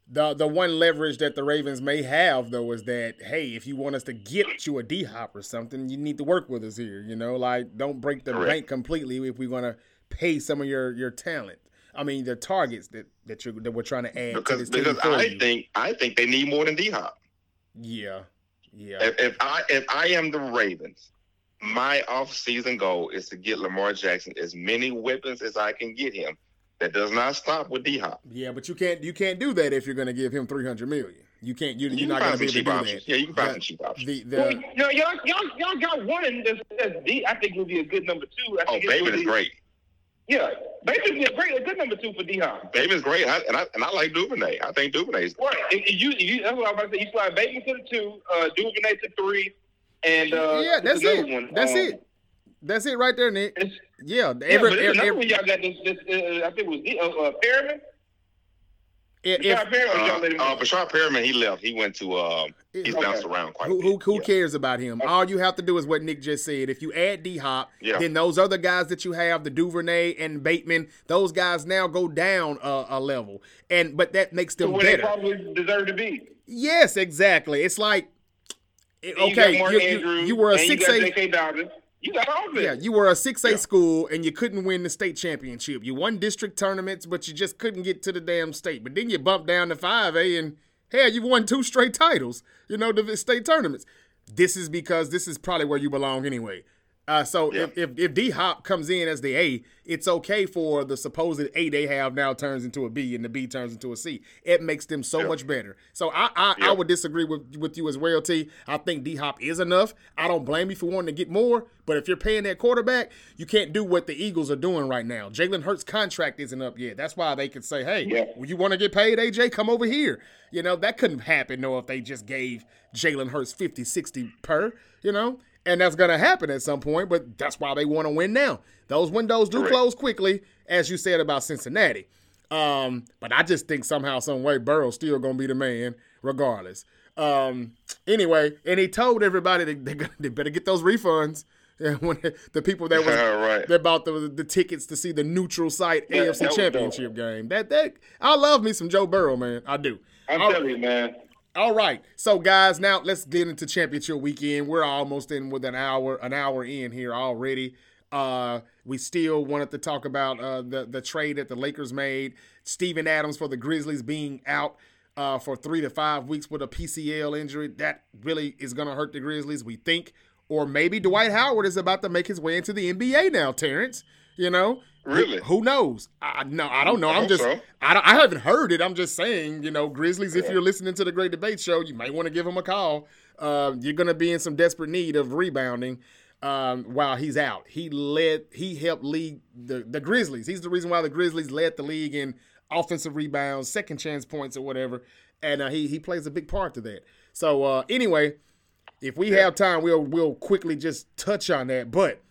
The the one leverage that the Ravens may have though is that hey, if you want us to get you a D hop or something, you need to work with us here. You know, like don't break the Correct. bank completely if we're gonna pay some of your your talent. I mean, the targets that that you that we're trying to add to Because because I you. think I think they need more than D Hop. yeah, yeah, If, if I if I am the Ravens, my off-season goal is to get Lamar Jackson as many weapons as I can get him. That does not stop with D Hop. yeah. But you can't you can't do that if you're gonna give him three hundred million. You can't. You, You you're can not gonna be some able to cheap do options. that. Yeah, you can find The- some cheap options. The Well, the you know, y'all, y'all, y'all got one that's, that's D. I think would be a good number two. I Oh, think it Bateman is great. Yeah, Bateman would be a great, a good number two for D Hop. Bateman's great, I, and I and I like Duvernay. I think Duvernay's Right. And, and you, you, that's what I was about to say. You slide Bateman to the two, uh, Duvernay to three, and uh, yeah, that's it. One. That's um, it. That's it right there, Nick. It's, Yeah, yeah, every, but every, another every, one y'all got this. this uh, I think it was D, uh, uh, Perriman. if, Rashad Perriman, uh, y'all let him uh, Bashar Perriman. He left. He went to. Um, he's if- bounced around quite. Who, a who, bit. who Yeah. cares about him? All you have to do is what Nick just said. If you add D Hop, Yeah. then those other guys that you have, the Duvernay and Bateman, those guys now go down a, a level, and but that makes them where they better. probably deserve to be. Yes, exactly. It's like it- And you got okay, Mark you, you, you were a and six you got A. J.K. Dobbins. You got. Yeah, you were a six A Yeah. school and you couldn't win the state championship. You won district tournaments, but you just couldn't get to the damn state. But then you bumped down to five A and hell, you won two straight titles. You know, the state tournaments. This is because this is probably where you belong anyway. Uh, so Yeah. if, if if D Hop comes in as the A, it's okay for the supposed A they have now turns into a B and the B turns into a C. It makes them so Yeah. much better. So I I, I would disagree with with you as well, T. I think D Hop is enough. I don't blame you for wanting to get more, but if you're paying that quarterback, you can't do what the Eagles are doing right now. Jalen Hurts' contract isn't up yet. That's why they could say, "Hey, Yeah. you want to get paid, AJ? Come over here." You know that couldn't happen, no, if they just gave Jalen Hurts 50, 60 per. You know. And that's going to happen at some point, but that's why they want to win now. Those windows do Correct. close quickly, as you said about Cincinnati. Um, but I just think somehow, some way, Burrow's still gonna be the man, regardless. Um, anyway, and he told everybody they, they, they better get those refunds. When the people that was All right. that bought the the tickets to see the neutral site Yeah, AFC Championship game. That that I love me some Joe Burrow, man. I do. I'm All- telling you, man. All right. So guys, now let's get into championship weekend. We're almost in with an hour, an hour in here already. Uh, we still wanted to talk about uh, the the trade that the Lakers made. Steven Adams for the Grizzlies being out uh, for three to five weeks with a PCL injury. That really is going to hurt the Grizzlies, we think. Or maybe Dwight Howard is about to make his way into the NBA now, Terrence. You know, Really? Who knows? I no, I don't know. I I'm just so. I, don't- I haven't heard it. I'm just saying, you know, Grizzlies. If you're listening to the Great Debate Show, you might want to give him a call. Uh, you're going to be in some desperate need of rebounding um, while he's out. He led, he helped lead the the Grizzlies. He's the reason why the Grizzlies led the league in offensive rebounds, second chance points, or whatever. And uh, he he plays a big part to that. So uh, anyway, if we have time, we'll we'll quickly just touch on that. But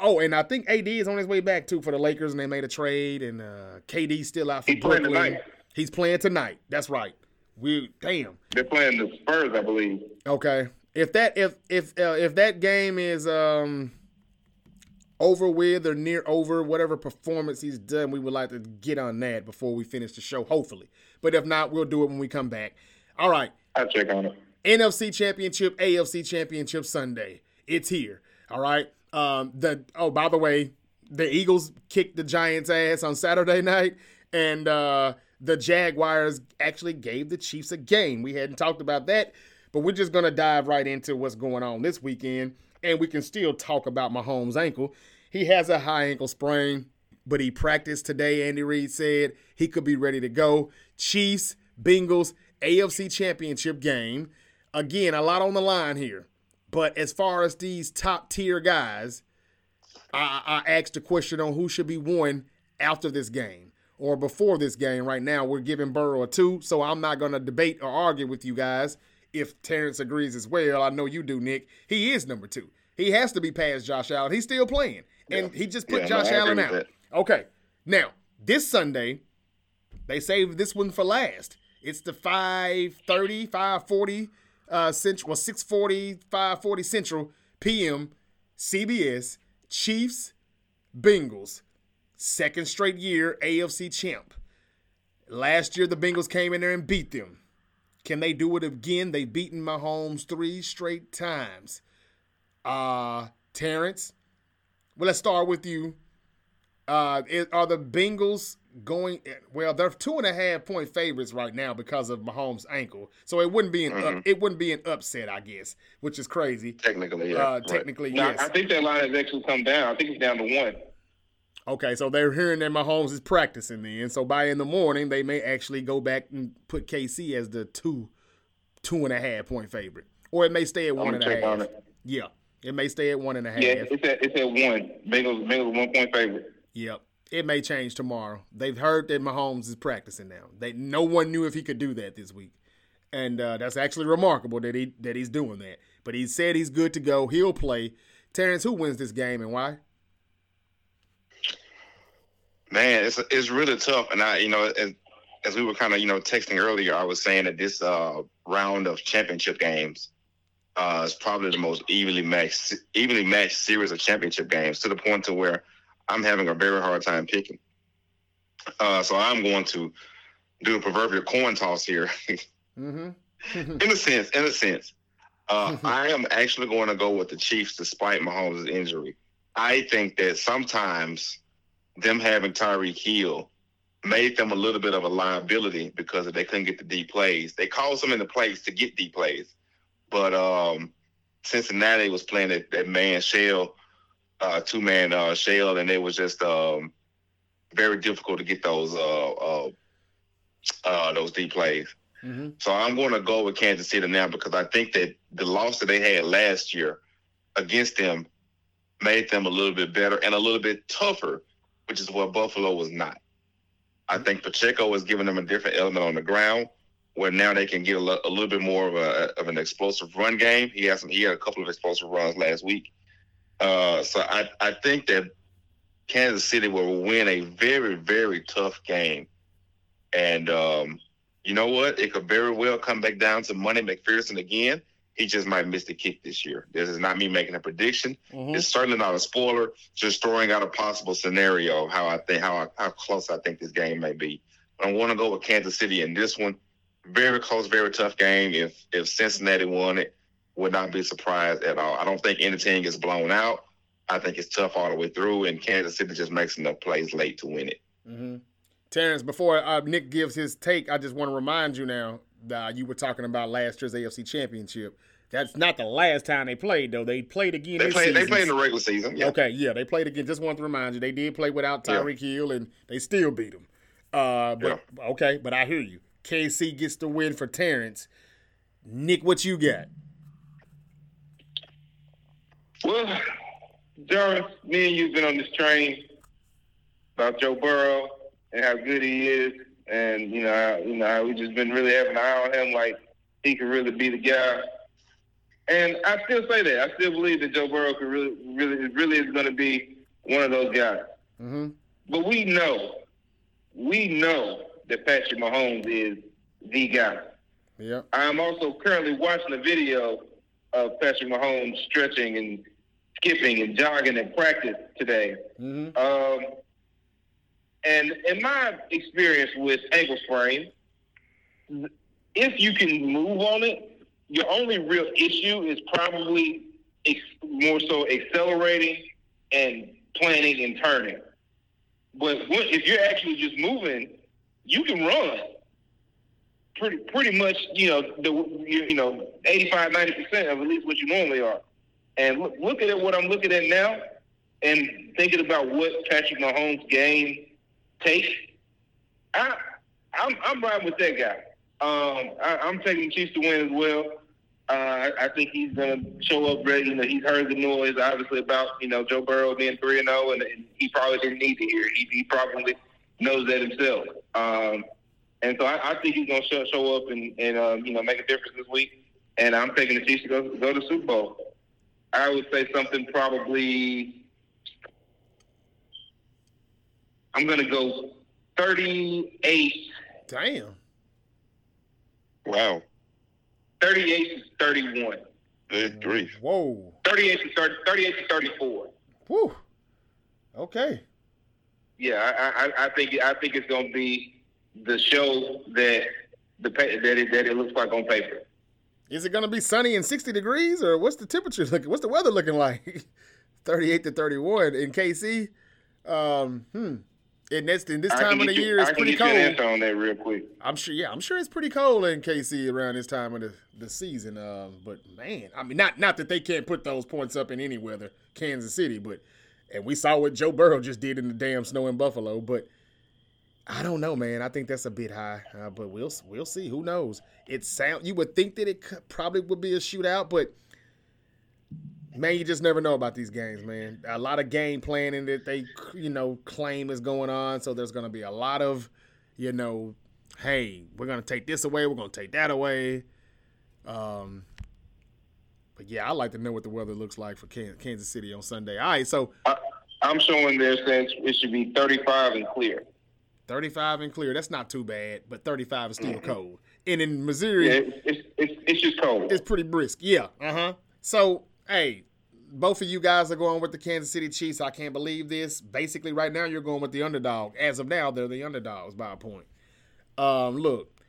oh, and I think AD is on his way back too for the Lakers, and they made a trade, and uh, KD's still out for He's playing Brooklyn. tonight. He's playing tonight. That's right. We damn. They're playing the Spurs, I believe. Okay. If that if if uh, if that game is um over with or near over, whatever performance he's done, we would like to get on that before we finish the show, hopefully. But if not, we'll do it when we come back. All right. I'll check on it. NFC Championship, AFC Championship Sunday. It's here. All right. Um, the oh, by the way, the Eagles kicked the Giants' ass on Saturday night, and uh, the Jaguars actually gave the Chiefs a game. We hadn't talked about that, but we're just gonna dive right into what's going on this weekend, and we can still talk about Mahomes' ankle. He has a high ankle sprain, but he practiced today. Andy Reid said he could be ready to go. Chiefs, Bengals, AFC Championship game. Again, a lot on the line here. But as far as these top tier guys, I, I asked a question on who should be one after this game or before this game. Right now, we're giving Burrow a two, so I'm not going to debate or argue with you guys. If Terrence agrees as well, I know you do, Nick. He is number two. He has to be past Josh Allen. He's still playing, and he just put Yeah, Josh agree Allen out. Okay, now this Sunday, they saved this one for last. It's the 530, 540 uh, central, well, 640, 540 central PM CBS, Chiefs, Bengals, second straight year AFC champ. Last year, the Bengals came in there and beat them. Can they do it again? They've beaten Mahomes three straight times. Uh, Terrence, well, let's start with you. Uh, are the Bengals going? Well, they're two and a half point favorites right now because of Mahomes' ankle, so it wouldn't be an Mhm. up, it wouldn't be an upset, I guess, which is crazy. Technically, yeah. Uh, technically, yes. I think that line has actually come down. I think it's down to one. Okay, so they're hearing that Mahomes is practicing then. So by in the morning, they may actually go back and put KC as the two, two and a half point favorite, or it may stay at I'm one and a on it. Yeah, it may stay at one and a half. Yeah, it's at it's at one. Bengals Bengals one point favorite. Yep. It may change tomorrow. They've heard that Mahomes is practicing now. They no one knew if he could do that this week. And uh, that's actually remarkable that he that he's doing that. But he said he's good to go. He'll play. Terrence, who wins this game and why? Man, it's it's really tough, and I, you know, as, as we were kind of, you know, texting earlier, I was saying that this uh, round of championship games uh, is probably the most evenly matched, evenly matched series of championship games to the point to where I'm having a very hard time picking. Uh, so I'm going to do a proverbial coin toss here. Mm-hmm. in a sense, in a sense, uh, I am actually going to go with the Chiefs despite Mahomes' injury. I think that sometimes them having Tyreek Hill made them a little bit of a liability because they couldn't get the deep plays. They caused them in the plays to get deep plays, but um, Cincinnati was playing that, that man shell, uh, two man uh, shell, and it was just um, very difficult to get those uh, uh, uh, those deep plays. mm-hmm. So I'm going to go with Kansas City now because I think that the loss that they had last year against them made them a little bit better and a little bit tougher, which is what Buffalo was not. I think Pacheco is giving them a different element on the ground where now they can get a, lo- a little bit more of a of an explosive run game. He has some, he had a couple of explosive runs last week. Uh, so I, I think that Kansas City will win a very, very tough game. And um, you know what? It could very well come back down to Money McPherson again. He just might miss the kick this year. This is not me making a prediction. Mm-hmm. It's certainly not a spoiler. Just throwing out a possible scenario of how I think how I, how close I think this game may be. But I want to go with Kansas City in this one. Very close, very tough game. If if Cincinnati won it, would not be surprised at all. I don't think anything is blown out. I think it's tough all the way through, and Kansas City just makes enough plays late to win it. Mm-hmm. Terrence, before uh, Nick gives his take, I just want to remind you now that you were talking about last year's AFC Championship. That's not the last time they played, though. They played again. They played. They season. play in the regular season. Yeah. Okay, yeah, they played again. Just want to remind you, they did play without Yeah. Tyreek Hill, and they still beat them. Uh, but okay, but I hear you. KC gets the win for Terrence. Nick, what you got? Well, Jarvis, me and you've been on this train about Joe Burrow and how good he is, and you know, you know, we just been really having an eye on him, like he could really be the guy. And I still say that. I still believe that Joe Burrow could really, really, really is going to be one of those guys. Mm-hmm. But we know, we know that Patrick Mahomes is the guy. Yeah. I'm also currently watching a video of Patrick Mahomes stretching and skipping and jogging and practice today. Mm-hmm. Um, and in my experience with ankle sprain, if you can move on it, your only real issue is probably ex- more so accelerating and planning and turning. But when, if you're actually just moving, you can run pretty pretty much. You know the you, you know 85 90 percent of at least what you normally are. And look, looking at what I'm looking at now, and thinking about what Patrick Mahomes' game takes, I I'm I'm riding with that guy. Um, I, I'm taking the Chiefs to win as well. Uh, I, I think he's going to show up ready. You know, he's heard the noise, obviously, about you know Joe Burrow being three and zero, and he probably didn't need to hear. it. He, he probably knows that himself. Um, and so I, I think he's going to show, show up and, and um, you know make a difference this week. And I'm taking the Chiefs to go go to the Super Bowl. I would say something probably. I'm going to go 38. Damn. Wow. 38 to 31. Good grief. Whoa. 38 to 30, 38 to 34. Whew. Okay. Yeah, I, I, I think I think it's going to be the show that the that it, that it looks like on paper. Is it going to be sunny and 60 degrees, or what's the temperature looking? What's the weather looking like? 38 to 31 in KC. Um, hmm. And that's in this time of the you- year, it's I can pretty get you an cold. answer on that real quick. I'm sure. Yeah, I'm sure it's pretty cold in KC around this time of the, the season. Um, but man, I mean, not not that they can't put those points up in any weather, Kansas City, but and we saw what Joe Burrow just did in the damn snow in Buffalo. But I don't know, man. I think that's a bit high, uh, but we'll we'll see. Who knows? It sound you would think that it could, probably would be a shootout, but man, you just never know about these games, man. A lot of game planning that they you know claim is going on, so there's going to be a lot of you know, hey, we're going to take this away, we're going to take that away. Um, but yeah, I like to know what the weather looks like for Kansas City on Sunday. All right, so I'm showing there since it should be 35 and clear. 35 and clear. That's not too bad, but 35 is still cold. And in Missouri, Yeah, it's, it's, it's, it's just cold. it's pretty brisk. Yeah. Uh huh. So, hey, both of you guys are going with the Kansas City Chiefs. I can't believe this. Basically, right now, you're going with the underdog. As of now, they're the underdogs by a point. Um, look,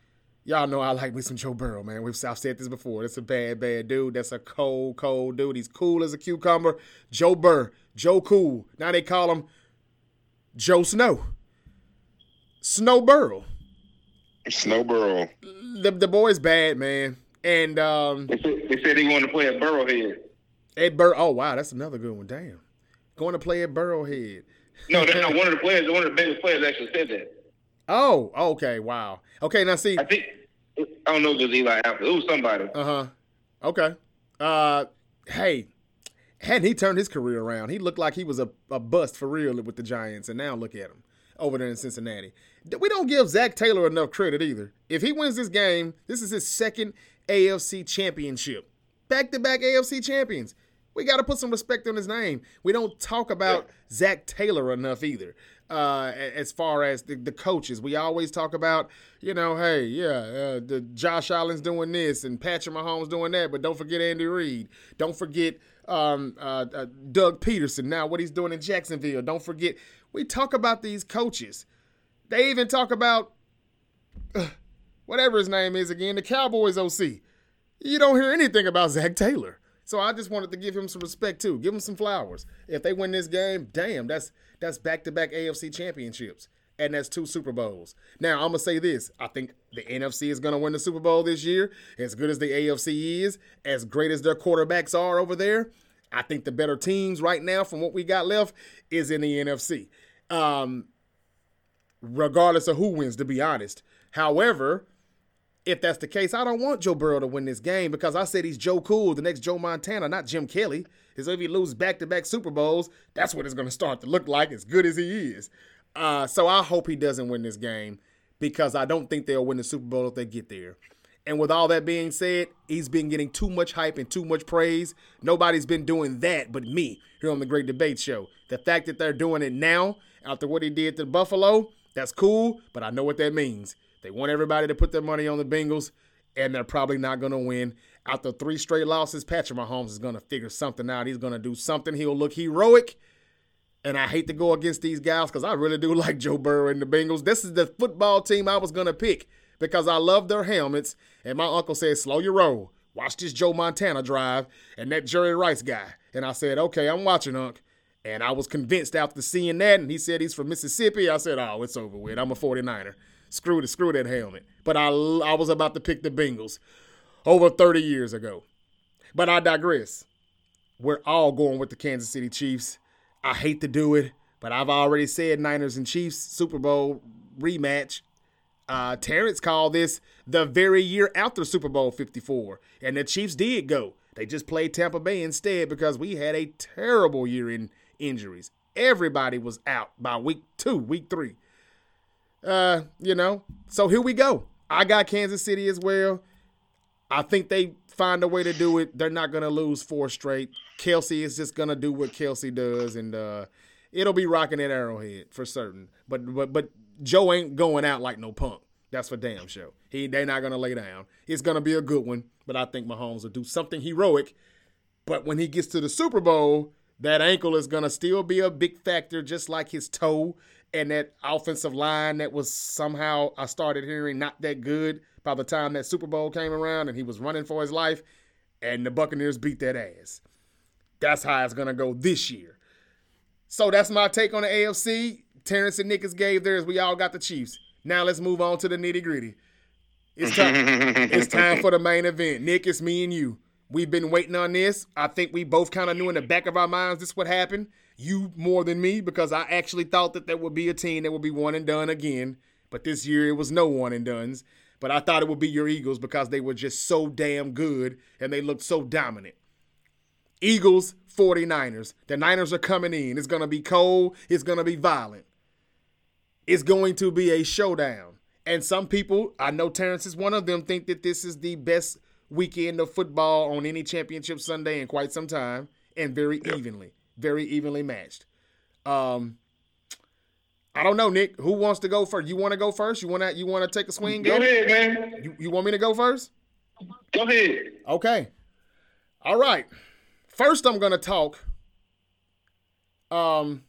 y'all know I like me some Joe Burrow, man. We've I've said this before. That's a bad, bad dude. That's a cold, cold dude. He's cool as a cucumber. Joe Burr, Joe Cool. Now they call him Joe Snow. Snow Burrow. Snowboro. The the boy's bad, man. And um, They said, they said he wanted to play at Burrowhead. Ed Bur. Oh wow, that's another good one. Damn, going to play at Burrowhead. No, that's not one of the players. One of the biggest players actually said that. Oh, okay, wow. Okay, now see. I think I don't know if it was Eli Apple. It was somebody. Uh huh. Okay. Uh, hey, hadn't he turned his career around? He looked like he was a, a bust for real with the Giants, and now look at him over there in Cincinnati. We don't give Zac Taylor enough credit either. If he wins this game, this is his second AFC championship. Back to back AFC champions. We got to put some respect on his name. We don't talk about Zac Taylor enough either. Uh, as far as the, the coaches, we always talk about, you know, hey, yeah, uh, the Josh Allen's doing this and Patrick Mahomes doing that, but don't forget Andy Reid. Don't forget um, uh, uh, Doug Pederson. Now what he's doing in Jacksonville. Don't forget. We talk about these coaches. They even talk about uh, whatever his name is again, the Cowboys OC. You don't hear anything about Zac Taylor. So I just wanted to give him some respect too. Give him some flowers. If they win this game, damn, that's that's back-to-back AFC championships. And that's two Super Bowls. Now I'm gonna say this. I think the NFC is gonna win the Super Bowl this year. As good as the AFC is, as great as their quarterbacks are over there, I think the better teams right now, from what we got left, is in the NFC. Um, regardless of who wins, to be honest. However, if that's the case, I don't want Joe Burrow to win this game because I said he's Joe Cool, the next Joe Montana, not Jim Kelly. Because if he loses back to back Super Bowls, that's what it's going to start to look like, as good as he is. Uh, so I hope he doesn't win this game because I don't think they'll win the Super Bowl if they get there. And with all that being said, he's been getting too much hype and too much praise. Nobody's been doing that but me here on the Great Debate Show. The fact that they're doing it now after what he did to Buffalo, that's cool, but I know what that means. They want everybody to put their money on the Bengals, and they're probably not going to win. After three straight losses, Patrick Mahomes is going to figure something out. He's going to do something. He'll look heroic. And I hate to go against these guys because I really do like Joe Burrow and the Bengals. This is the football team I was going to pick because I love their helmets. And my uncle said, slow your roll. Watch this Joe Montana drive and that Jerry Rice guy. And I said, okay, I'm watching, Unc. And I was convinced after seeing that. And he said he's from Mississippi. I said, oh, it's over with. I'm a 49er. Screw, the, screw that helmet. But I, I was about to pick the Bengals over 30 years ago. But I digress. We're all going with the Kansas City Chiefs. I hate to do it, but I've already said Niners and Chiefs Super Bowl rematch. Uh, Terrence called this the very year after Super Bowl 54, and the Chiefs did go. They just played Tampa Bay instead because we had a terrible year in injuries. Everybody was out by week two, week three. Uh, you know, so here we go. I got Kansas City as well. I think they find a way to do it. They're not gonna lose four straight. Kelce is just gonna do what Kelce does, and uh, it'll be rocking at Arrowhead for certain. But but but Joe ain't going out like no punk. That's for damn sure. He they're not gonna lay down. It's gonna be a good one, but I think Mahomes will do something heroic But when he gets to the Super Bowl, that ankle is going to still be a big factor, just like his toe and that offensive line that was somehow, I started hearing, not that good by the time that Super Bowl came around and he was running for his life. And the Buccaneers beat that ass. That's how it's going to go this year. So that's my take on the AFC. Terrence and Nickers gave theirs. We all got the Chiefs. Now let's move on to the nitty gritty. It's time. it's time for the main event. Nick, it's me and you. We've been waiting on this. I think we both kind of knew in the back of our minds this would happen. You more than me because I actually thought that there would be a team that would be one and done again. But this year it was no one and dones. But I thought it would be your Eagles because they were just so damn good and they looked so dominant. Eagles, 49ers. The Niners are coming in. It's going to be cold. It's going to be violent. It's going to be a showdown. And some people, I know Terrence is one of them, think that this is the best weekend of football on any championship Sunday in quite some time, and very yep. evenly, very evenly matched. Um, I don't know, Nick. Who wants to go first? You want to go first? You want to you want to take a swing? Go ahead, man. You, you want me to go first? Go ahead. Okay. All right. First, I'm going to talk um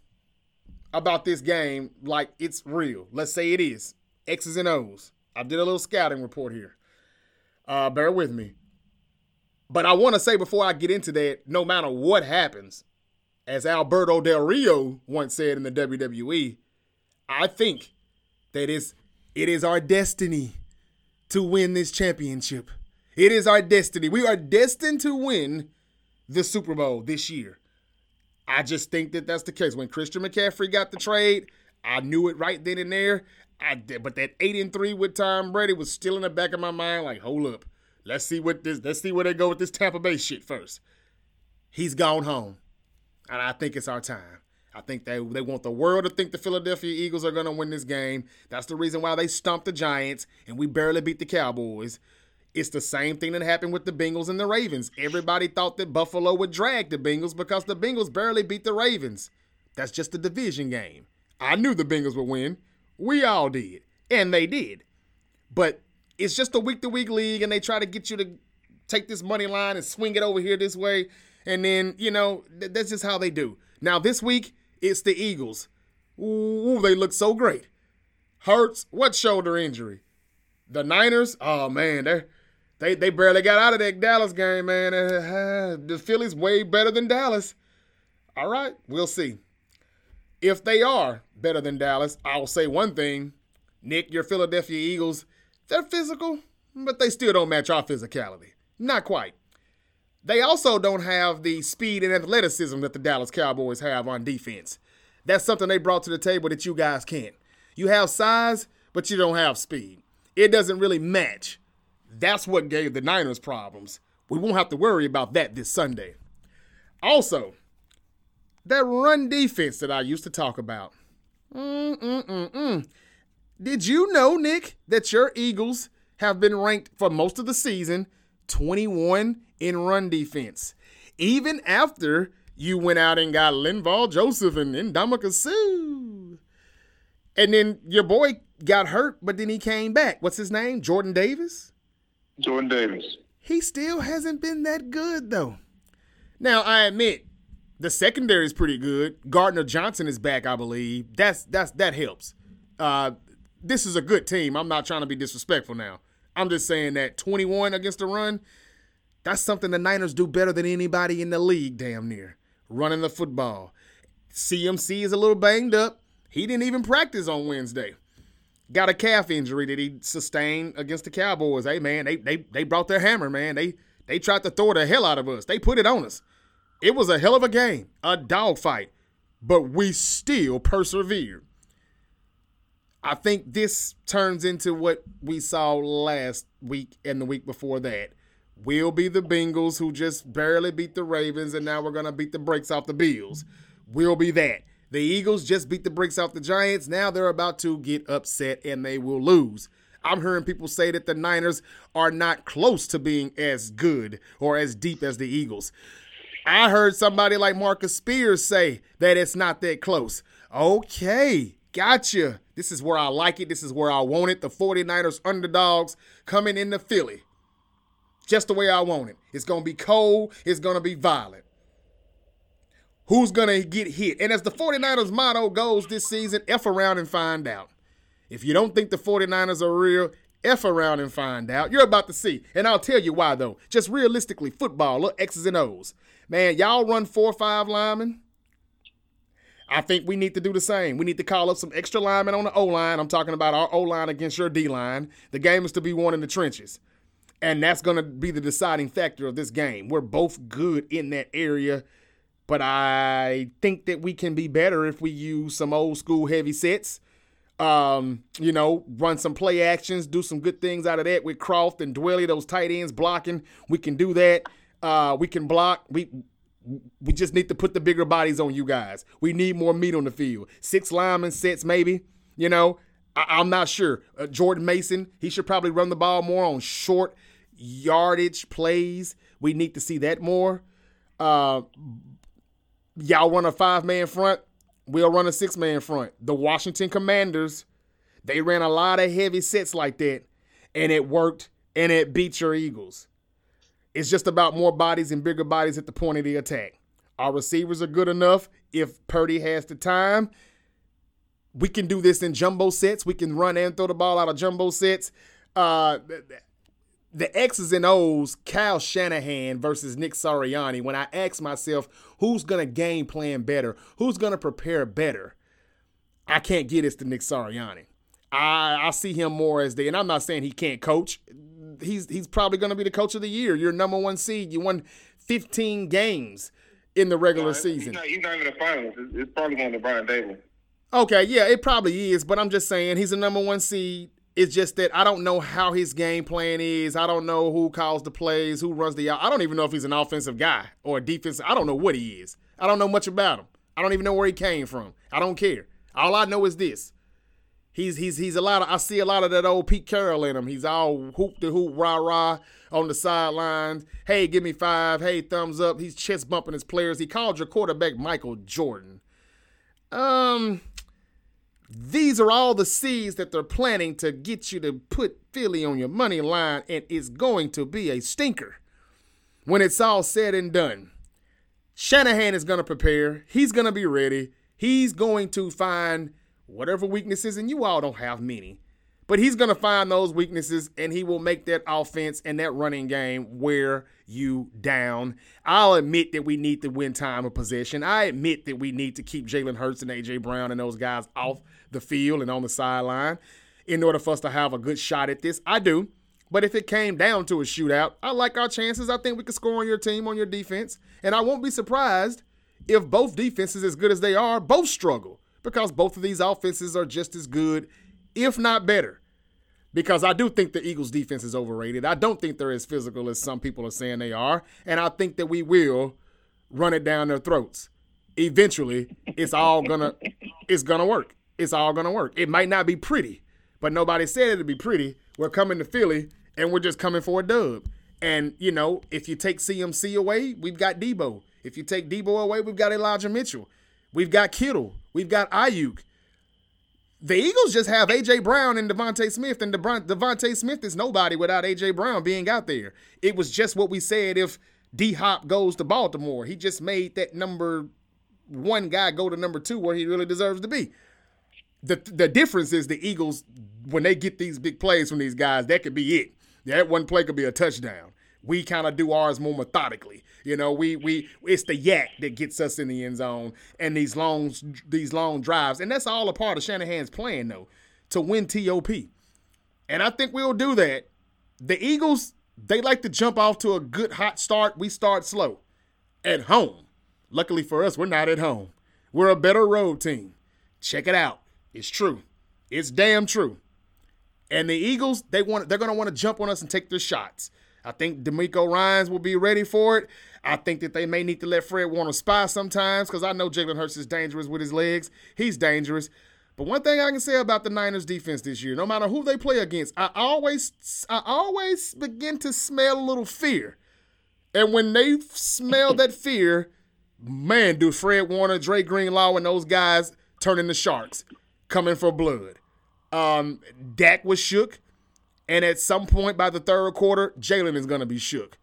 about this game like it's real. Let's say it is. X's and O's. I did a little scouting report here. Uh, bear with me. But I want to say before I get into that, no matter what happens, as Alberto Del Rio once said in the WWE, I think that is it is our destiny to win this championship. It is our destiny. We are destined to win the Super Bowl this year. I just think that that's the case. When Christian McCaffrey got the trade, I knew it right then and there. I but that eight and three with Tom Brady was still in the back of my mind. Like, hold up, let's see what this. Let's see where they go with this Tampa Bay shit first. He's gone home, and I think it's our time. I think they they want the world to think the Philadelphia Eagles are going to win this game. That's the reason why they stumped the Giants and we barely beat the Cowboys. It's the same thing that happened with the Bengals and the Ravens. Everybody thought that Buffalo would drag the Bengals because the Bengals barely beat the Ravens. That's just a division game. I knew the Bengals would win. We all did. And they did. But it's just a week to week league, and they try to get you to take this money line and swing it over here this way. And then, you know, th- that's just how they do. Now, this week, it's the Eagles. Ooh, they look so great. Hurts, what shoulder injury? The Niners, oh man, they're they they barely got out of that Dallas game, man. Uh, the Phillies way better than Dallas. All right, we'll see. If they are better than Dallas, I'll say one thing. Nick, your Philadelphia Eagles, they're physical, but they still don't match our physicality. Not quite. They also don't have the speed and athleticism that the Dallas Cowboys have on defense. That's something they brought to the table that you guys can't. You have size, but you don't have speed. It doesn't really match. That's what gave the Niners problems. We won't have to worry about that this Sunday. Also, that run defense that I used to talk about. Mm-mm-mm-mm. Did you know, Nick, that your Eagles have been ranked for most of the season 21 in run defense? Even after you went out and got Linval Joseph and Ndamukong Suh. And then your boy got hurt, but then he came back. What's his name? Jordan Davis? Jordan Davis. He still hasn't been that good though. Now I admit the secondary is pretty good. Gardner Johnson is back, I believe. That's that's that helps. Uh, this is a good team. I'm not trying to be disrespectful now. I'm just saying that 21 against the run, that's something the Niners do better than anybody in the league, damn near. Running the football. CMC is a little banged up. He didn't even practice on Wednesday got a calf injury that he sustained against the Cowboys. Hey man, they they they brought their hammer, man. They they tried to throw the hell out of us. They put it on us. It was a hell of a game, a dogfight, but we still persevered. I think this turns into what we saw last week and the week before that. We'll be the Bengals who just barely beat the Ravens, and now we're going to beat the brakes off the Bills. We'll be that. The Eagles just beat the brakes off the Giants. Now they're about to get upset and they will lose. I'm hearing people say that the Niners are not close to being as good or as deep as the Eagles. I heard somebody like Marcus Spears say that it's not that close. Okay, gotcha. This is where I like it. This is where I want it. The 49ers underdogs coming into Philly. Just the way I want it. It's going to be cold. It's going to be violent. Who's going to get hit? And as the 49ers motto goes this season, F around and find out. If you don't think the 49ers are real, F around and find out. You're about to see. And I'll tell you why, though. Just realistically, football, look, X's and O's. Man, y'all run four or five linemen. I think we need to do the same. We need to call up some extra linemen on the O line. I'm talking about our O line against your D line. The game is to be won in the trenches. And that's going to be the deciding factor of this game. We're both good in that area, but I think that we can be better if we use some old school heavy sets. Um, you know, run some play actions, do some good things out of that with Kroft and Dwelley, those tight ends blocking. We can do that. Uh, we can block. We we just need to put the bigger bodies on you guys. We need more meat on the field. Six lineman sets, maybe. You know, I- am not sure. Uh, Jordan Mason, he should probably run the ball more on short yardage plays. We need to see that more. Uh, y'all run a five man front. We'll run a six man front. The Washington Commanders, they ran a lot of heavy sets like that, and it worked, and it beat your Eagles. It's just about more bodies and bigger bodies at the point of the attack. Our receivers are good enough. If Purdy has the time, we can do this in jumbo sets. We can run and throw the ball out of jumbo sets. Uh, the X's and O's, Kyle Shanahan versus Nick Sirianni. When I ask myself who's going to game plan better, who's going to prepare better, I can't get it to Nick Sirianni. I, I see him more as the, and I'm not saying he can't coach he's he's probably going to be the coach of the year. You're number one seed. You won 15 games in the regular no, season. He's not, he's not, even the finals. It's, it's probably going to Brian Daboll. Okay, yeah, it probably is, but I'm just saying he's a number one seed. It's just that I don't know how his game plan is. I don't know who calls the plays, who runs the. Yard. I don't even know if he's an offensive guy or a defensive. I don't know what he is. I don't know much about him. I don't even know where he came from. I don't care. All I know is this: He's he's he's a lot of I see a lot of that old Pete Carroll in him. He's all hoop to hoop, rah rah on the sidelines. Hey, give me five. Hey, thumbs up. He's chest bumping his players. He called your quarterback Michael Jordan. Um, these are all the seeds that they're planning to get you to put Philly on your money line, and it's going to be a stinker when it's all said and done. Shanahan is going to prepare. He's going to be ready. He's going to find whatever weaknesses, and you all don't have many. But he's going to find those weaknesses and he will make that offense and that running game wear you down. I'll admit that we need to win time of possession. I admit that we need to keep Jalen Hurts and A.J. Brown and those guys off the field and on the sideline in order for us to have a good shot at this. I do. But if it came down to a shootout, I like our chances. I think we could score on your team, on your defense. And I won't be surprised if both defenses, as good as they are, both struggle because both of these offenses are just as good, if not better. Because I do think the Eagles' defense is overrated. I don't think they're as physical as some people are saying they are. And I think that we will run it down their throats. Eventually, it's all gonna it's gonna work. It's all gonna work. It might not be pretty, but nobody said it'd be pretty. We're coming to Philly and we're just coming for a dub. And you know, if you take CMC away, we've got Deebo. If you take Deebo away, we've got Elijah Mitchell. We've got Kittle. We've got Aiyuk. The Eagles just have A.J. Brown and DeVonta Smith, and DeVonta Smith is nobody without A.J. Brown being out there. It was just what we said if D Hop goes to Baltimore. He just made that number one guy go to number two where he really deserves to be. The, the difference is the Eagles, when they get these big plays from these guys, that could be it. That one play could be a touchdown. We kind of do ours more methodically. You know, we we it's the YAC that gets us in the end zone and these long these long drives, and that's all a part of Shanahan's plan though to win TOP. And I think we'll do that. The Eagles they like to jump off to a good hot start. We start slow at home. Luckily for us, we're not at home. We're a better road team. Check it out. It's true. It's damn true. And the Eagles, they want they're gonna want to jump on us and take their shots. I think DeMeco Ryans will be ready for it. I think that they may need to let Fred Warner spy sometimes because I know Jalen Hurts is dangerous with his legs. He's dangerous. But one thing I can say about the Niners defense this year, no matter who they play against, I always I always begin to smell a little fear. And when they smell that fear, man, do Fred Warner, Dre Greenlaw, and those guys turn into sharks coming for blood. Um, Dak was shook. And at some point by the third quarter, Jalen is going to be shook.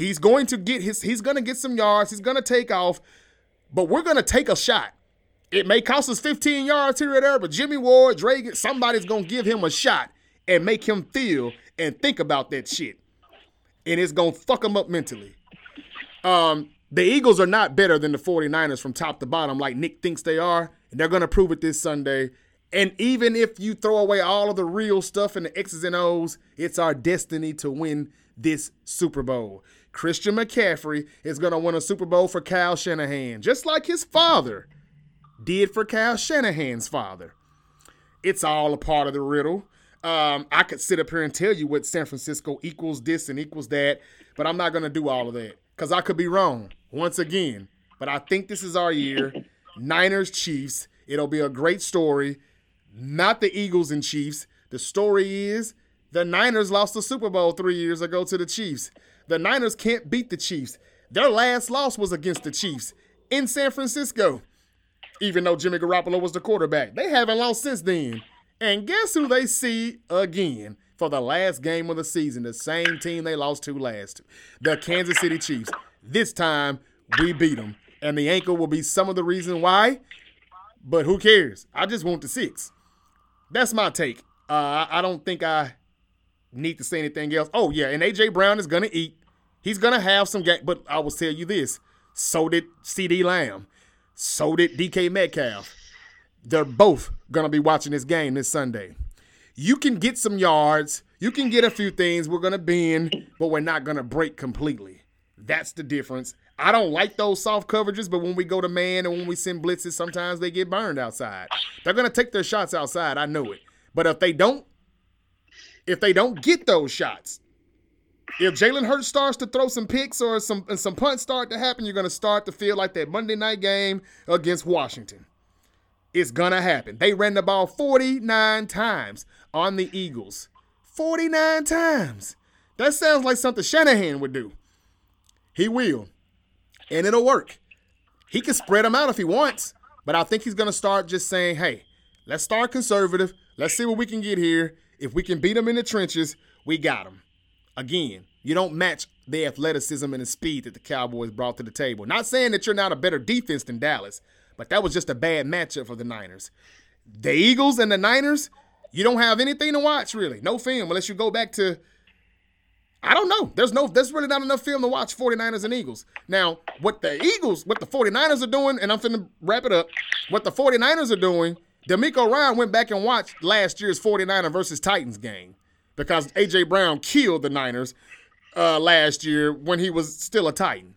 He's going to get his he's going to get some yards. He's going to take off, but we're going to take a shot. It may cost us 15 yards here or there, but Jimmy Ward, Drake, somebody's going to give him a shot and make him feel and think about that shit. And it's going to fuck him up mentally. Um, the Eagles are not better than the 49ers from top to bottom like Nick thinks they are, and they're going to prove it this Sunday. And even if you throw away all of the real stuff and the X's and O's, it's our destiny to win this Super Bowl. Christian McCaffrey is going to win a Super Bowl for Kyle Shanahan, just like his father did for Kyle Shanahan's father. It's all a part of the riddle. Um, I could sit up here and tell you what San Francisco equals this and equals that, but I'm not going to do all of that because I could be wrong once again. But I think this is our year. Niners, Chiefs. It'll be a great story. Not the Eagles and Chiefs. The story is the Niners lost the Super Bowl three years ago to the Chiefs. The Niners can't beat the Chiefs. Their last loss was against the Chiefs in San Francisco, even though Jimmy Garoppolo was the quarterback. They haven't lost since then. And guess who they see again for the last game of the season? The same team they lost to last, the Kansas City Chiefs. This time we beat them, and the ankle will be some of the reason why. But who cares? I just want the six. That's my take. Uh, I don't think I need to say anything else. Oh yeah, and AJ Brown is gonna eat. He's gonna have some game, but I will tell you this: so did CeeDee Lamb, so did DK Metcalf. They're both gonna be watching this game this Sunday. You can get some yards, you can get a few things. We're gonna bend, but we're not gonna break completely. That's the difference. I don't like those soft coverages, but when we go to man and when we send blitzes, sometimes they get burned outside. They're gonna take their shots outside. I know it. But if they don't, if they don't get those shots, if Jalen Hurts starts to throw some picks or some and some punts start to happen, you're gonna start to feel like that Monday night game against Washington. It's gonna happen. They ran the ball 49 times on the Eagles. 49 times. That sounds like something Shanahan would do. He will. And it'll work. He can spread them out if he wants, but I think he's gonna start just saying, hey, let's start conservative. Let's see what we can get here. If we can beat them in the trenches, we got them. Again, you don't match the athleticism and the speed that the Cowboys brought to the table. Not saying that you're not a better defense than Dallas, but that was just a bad matchup for the Niners. The Eagles and the Niners, you don't have anything to watch really. No film unless you go back to I don't know. There's no there's really not enough film to watch 49ers and Eagles. Now, what the Eagles, what the 49ers are doing, and I'm finna wrap it up. What the 49ers are doing, DeMeco Ryan went back and watched last year's 49er versus Titans game because AJ Brown killed the Niners uh, last year when he was still a Titan.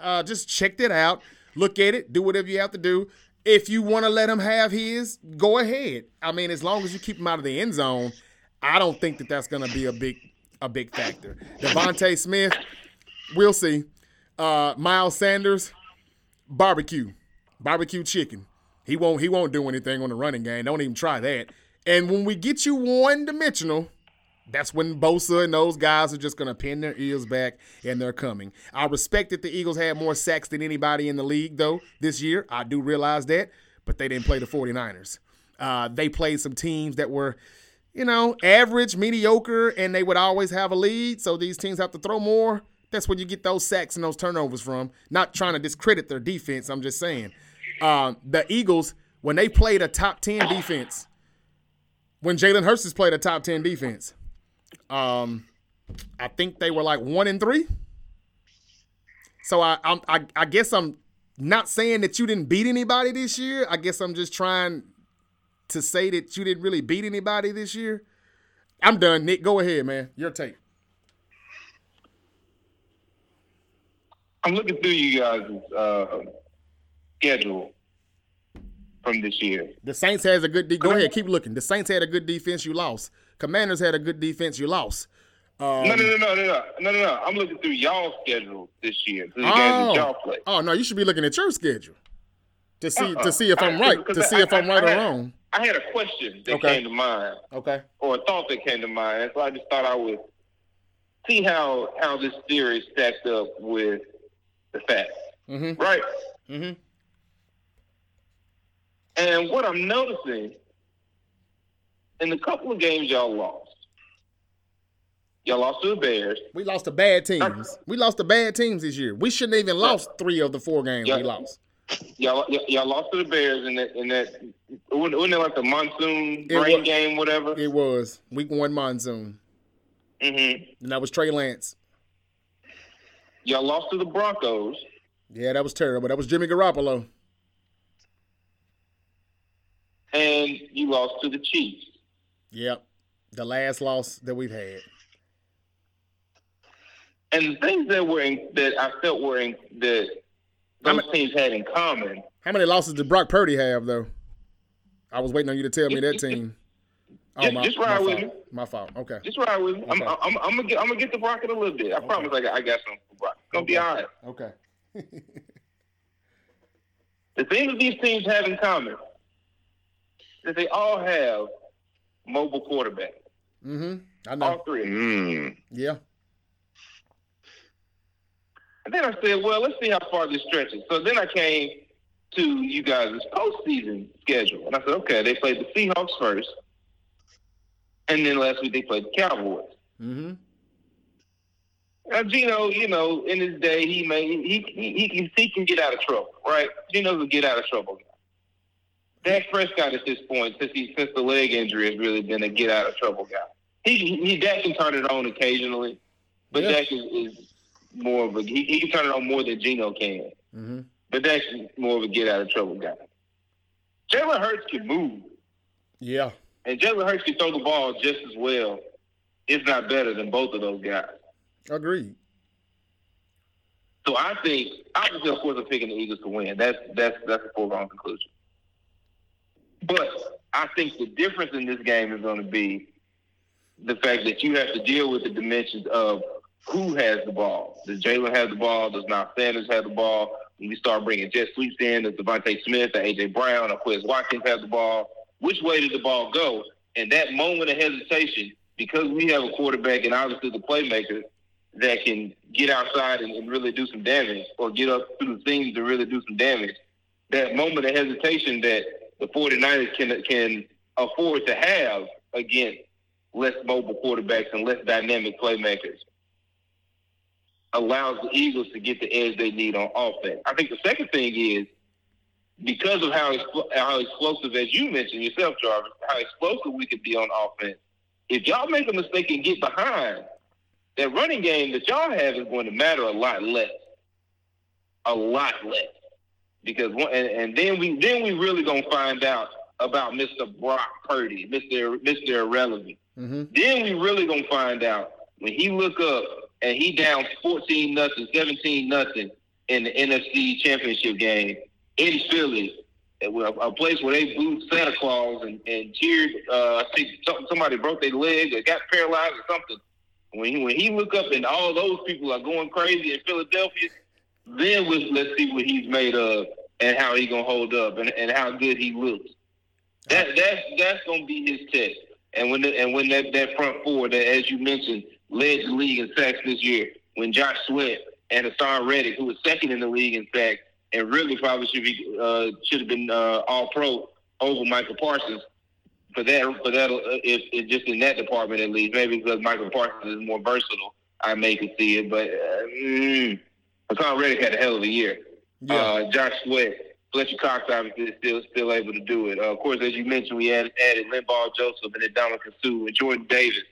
Uh, just check it out, look at it, do whatever you have to do. If you want to let him have his, go ahead. I mean, as long as you keep him out of the end zone, I don't think that that's going to be a big a big factor. DeVonta Smith, we'll see. Uh, Miles Sanders, barbecue, barbecue chicken. He won't he won't do anything on the running game. Don't even try that. And when we get you one dimensional, that's when Bosa and those guys are just going to pin their ears back and they're coming. I respect that the Eagles had more sacks than anybody in the league, though, this year. I do realize that, but they didn't play the 49ers. Uh, they played some teams that were, you know, average, mediocre, and they would always have a lead. So these teams have to throw more. That's when you get those sacks and those turnovers from. Not trying to discredit their defense. I'm just saying. Uh, the Eagles, when they played a top 10 defense, when Jalen Hurts has played a top 10 defense, um, I think they were like one and three. So I, I'm, I, I guess I'm not saying that you didn't beat anybody this year. I guess I'm just trying to say that you didn't really beat anybody this year. I'm done, Nick. Go ahead, man. Your take. I'm looking through you guys' uh, schedule from this year. The Saints has a good. De- go ahead, keep looking. The Saints had a good defense. You lost. Commanders had a good defense. You lost. Um, no, no, no, no, no, no, no, no, no. I'm looking through y'all's schedule this year. Through the oh, games y'all play. Oh no, you should be looking at your schedule to see Uh-uh. to see if I'm I- right. To see I- if I'm I- right or had- wrong. I had a question that Okay. came to mind, Okay. or a thought that came to mind. So I just thought I would see how how this theory stacked up with the facts, Mm-hmm. right? Mm-hmm. And what I'm noticing in the couple of games y'all lost, Y'all lost to the Bears. We lost to bad teams. We lost to bad teams this year. We shouldn't have even lost three of the four games Yeah. we lost. Y'all, y'all lost to the Bears in that. In that, wasn't it like the monsoon rain game, whatever? It was week one monsoon, Mm-hmm. and that was Trey Lance. Y'all lost to the Broncos. Yeah, that was terrible. That was Jimmy Garoppolo. and you lost to the Chiefs. Yep, the last loss that we've had. And the things that were in, that I felt were in, that those ma- teams had in common. How many losses did Brock Purdy have though? I was waiting on you to tell me that team. Oh, Just- just ride my with fault. My fault. Okay. Just ride with me. I'm, I'm, I'm, gonna get, I'm gonna get the Rocket a little bit. I promise. I got, I got something for Brock. It's gonna be Okay. all right. Okay. The thing that these teams have in common is that they all have mobile quarterback. Mm-hmm. I know. All three. of them. Mm. Yeah. And then I said, well, let's see how far this stretches. So then I came to you guys' postseason schedule. And I said, okay, they played the Seahawks first. And then last week they played the Cowboys. Mm-hmm. Now, Geno, you know, in his day, he may he he, he can he can get out of trouble, right? Geno's a get out of trouble guy. Dak Prescott at this point, since he since the leg injury, has really been a get out of trouble guy. He he Dak can turn it on occasionally, but Yeah. Dak is, is more of a he, he can turn it on more than Geno can. Mm-hmm. But Dak's more of a get out of trouble guy. Jalen Hurts can move, Yeah. and Jalen Hurts can throw the ball just as well, if not better, than both of those guys. Agreed. So I think, obviously, of course, I'm picking the Eagles to win. That's that's that's a foregone conclusion. But I think the difference in this game is going to be the fact that you have to deal with the dimensions of who has the ball. Does Jalen have the ball? Does Miles Sanders have the ball? When we start bringing Jet Sweeps in, does DeVonta Smith or AJ Brown or Quez Watkins have the ball? Which way did the ball go? And that moment of hesitation, because we have a quarterback and obviously the playmaker that can get outside and, and really do some damage or get up through the seams to really do some damage, that moment of hesitation that the 49ers can can afford to have against less mobile quarterbacks and less dynamic playmakers allows the Eagles to get the edge they need on offense. I think the second thing is because of how how explosive, as you mentioned yourself, Jarvis, how explosive we could be on offense. If y'all make a mistake and get behind, that running game that y'all have is going to matter a lot less, a lot less. Because one, and, and then we then we really gonna find out about Mr. Brock Purdy, Mr. Mr. Irrelevant. Mm-hmm. Then we really gonna find out when he look up and he down fourteen nothing, seventeen nothing in the NFC Championship game in Philly, a, a place where they booed Santa Claus and, and cheered. Uh, I think somebody broke their leg or got paralyzed or something. When he, when he look up and all those people are going crazy in Philadelphia, then we, let's see what he's made of and how he gonna hold up and, and how good he looks. That that's that's gonna be his test. And when the, and when that, that front four that as you mentioned led the league in sacks this year, when Josh Sweat and Haason Reddick, who was second in the league in sacks, and really probably should be uh, should have been uh, all pro over Michael Parsons for that for that uh, if, if just in that department at least maybe because Michael Parsons is more versatile I may could see it but uh, mm, Haason Reddick had a hell of a year Yeah. uh, Josh Sweat, Fletcher Cox obviously is still still able to do it. Uh, of course, as you mentioned, we added, added Linval Joseph and then Dominic Suh and Jordan Davis.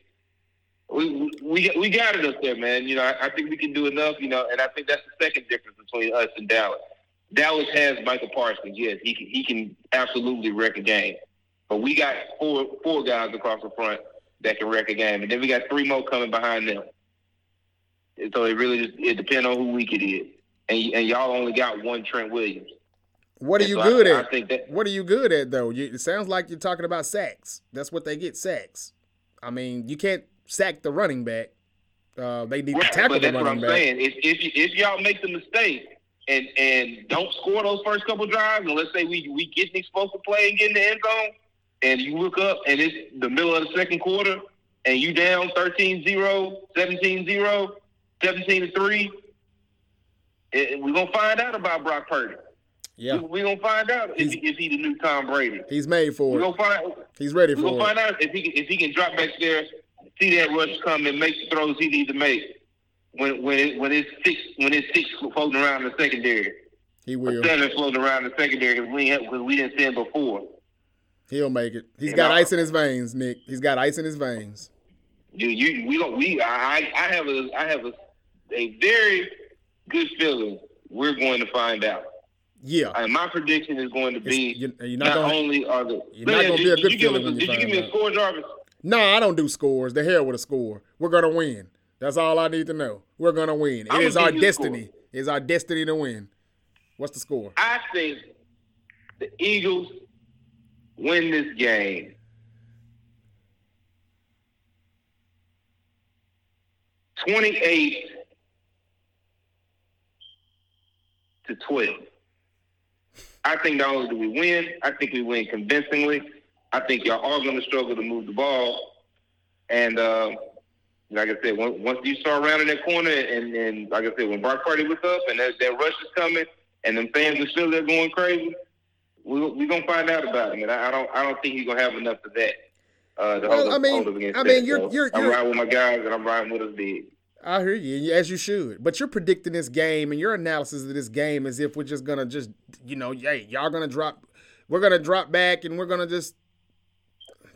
We, we we got it up there, man. You know, I, I think we can do enough. You know, and I think that's the second difference between us and Dallas. Dallas has Michael Parsons. Yes, he can, he can absolutely wreck a game. But we got four four guys across the front that can wreck a game, and then we got three more coming behind them. So it really just it depends on who week it is and, and y'all only got one Trent Williams. what are And you so good I, at? I think that What are you good at though? You, it sounds like you're talking about sacks. That's what they get sacks. I mean, you can't sack the running back. Uh, they need to right, tackle but the that's what running I'm back. saying. If if, if y'all make the mistake and and don't score those first couple drives, and let's say we we get an explosive play and get in the end zone, and you look up and it's the middle of the second quarter, and you down 13-0, 17-0, 17-3, eh, we're gonna find out about Brock Purdy. Yeah, We're gonna find out if, He's- he- if he the new Tom Brady. he's made for We're it. gonna find He's ready We're for it. find out if he can, if he can drop back there see that rush come and make the throws he needs to make when when when it's six when it's six floating around the secondary. He will. Seven floating around the secondary because we because we didn't see him before. He'll make it. He's You got know? ice in his veins, Nick. He's got ice in his veins. You you we don't we I I have a I have a a very good feeling we're going to find out. Yeah. And my prediction is going to be you- you're not, not gonna- only are the you're not gonna did, be a good you give feeling us a- when you Did you give me a score, Jarvis? No, I don't do scores. The hell with a score. We're gonna win. That's all I need to know. We're gonna win. It is our give you a destiny. It is our destiny to win. What's the score? I think the Eagles win this game. Twenty-eight to twelve. I think not only do we win, I think we win convincingly. I think y'all are going to struggle to move the ball, and uh, like I said, once, you start rounding that corner, and, and like I said, when Brock Purdy was up, and that, that rush is coming, and them fans are still there going crazy, we we gonna find out about him. And I, I don't I don't think he's gonna have enough of that. Uh, Well, I mean- hold up against I that. mean, you're- So you're- I'm you're- riding with my guys, and I'm riding with us big. I hear you, as you should. But you're predicting this game, and your analysis of this game as if we're just gonna just, you know, hey, y'all gonna drop, we're gonna drop back, and we're gonna just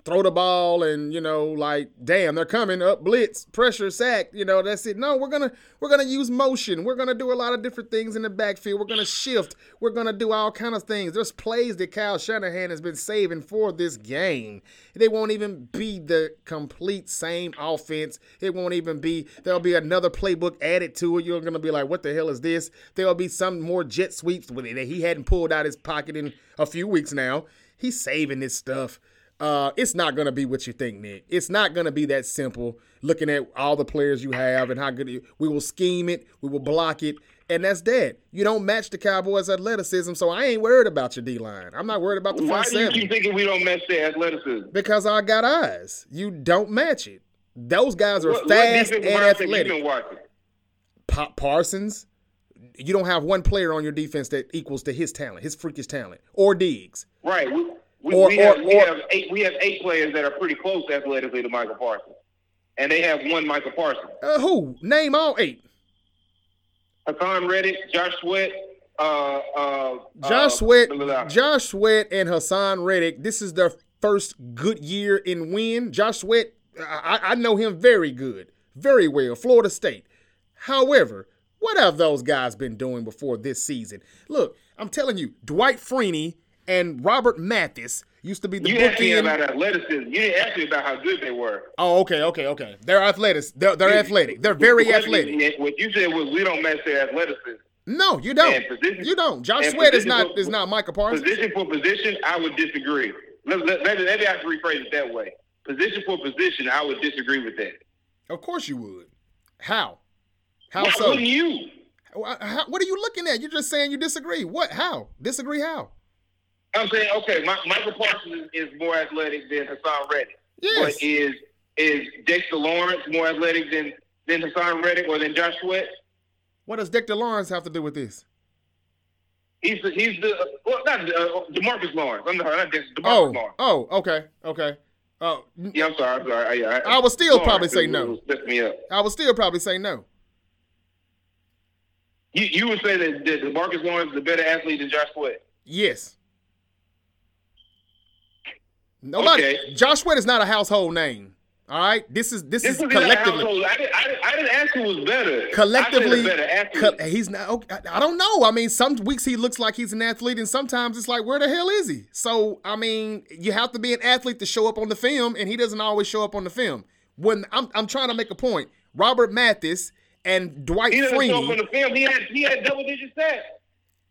throw the ball, and you know, like, damn, they're coming up, blitz, pressure, sack. You know, that's it. No, we're gonna we're gonna use motion. We're gonna do a lot of different things in the backfield. We're gonna shift. We're gonna do all kind of things. There's plays that Kyle Shanahan has been saving for this game. They won't even be the complete same offense. It won't even be. There'll be another playbook added to it. You're gonna be like, what the hell is this? There'll be some more jet sweeps with it that he hadn't pulled out his pocket in a few weeks now. He's saving this stuff. Uh, it's not gonna be what you think, Nick. It's not gonna be that simple. Looking at all the players you have and how good you, we will scheme it, we will block it, and that's dead. You don't match the Cowboys' athleticism, so I ain't worried about your D line. I'm not worried about the Why front do you keep thinking we don't match their athleticism? because I got eyes. You don't match it. Those guys are What, fast what and line have you athletic. been watching? Pa- Parsons, you don't have one player on your defense that equals to his talent, his freakish talent, or Diggs. Right. We, we, Or- we, have, or- we or- have eight. We have eight players that are pretty close athletically to Michael Parsons, and they have one Michael Parsons. Uh, who? Name all eight. Haason Reddick, Josh Sweat, uh, uh, Josh uh, Sweat. Josh Sweat, and Haason Reddick. This is their first good year in win. Josh Sweat, I, I know him very good, very well. Florida State. However, what have those guys been doing before this season? Look, I'm telling you, Dwight Freeney and Robert Mathis used to be the You asked me about athleticism. You didn't ask me about how good they were. Oh, okay, okay, okay. They're athletic. They're, they're athletic. They're very question athletic. is- What you said was we don't match their athleticism. No, you don't. Position- You don't. Josh Sweat is not for- is not Michael Parsons. Position for position, I would disagree. Let, let, maybe, maybe I should rephrase it that way. Position for position, I would disagree with that. Of course you would. How? How Why so? you? How- what are you looking at? You're just saying you disagree. What? How? Disagree how? I'm saying, okay, my, Michael Parsons is, more athletic than Haason Reddick. Yes. But is is Dexter Lawrence more athletic than than Haason Reddick or than Josh Sweat? What does Dexter Lawrence have to do with this? He's the he's the well not uh, Demarcus Lawrence. I'm sorry, not Dexter. Demarcus Oh, Lawrence. oh, okay, okay. Oh, Yeah, I'm sorry. I'm sorry. I, I, I would still probably say no. me up. I would still probably say no. You you would say that, that Demarcus Lawrence is a better athlete than Josh Sweat. Yes. Nobody. Okay. Josh Sweat is not a household name. All right. This is this, This is was in a collectively. I didn't, I, didn't, I didn't ask who was better. collectively, better co- he's not. Okay, I don't know. I mean, some weeks he looks like he's an athlete, and sometimes it's like, where the hell is he? So, I mean, you have to be an athlete to show up on the film, and he doesn't always show up on the film. When I'm, I'm trying to make a point. Robert Mathis and Dwight he doesn't show up on the film. He had he had double digit sacks.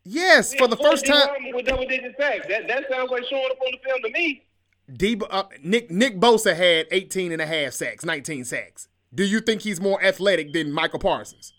Yes, He for the first time, with double digit sacks. That that sounds like showing up on the film to me. D, uh, Nick Nick Bosa had 18 and a half sacks, 19 sacks. Do you think he's more athletic than Michael Parsons?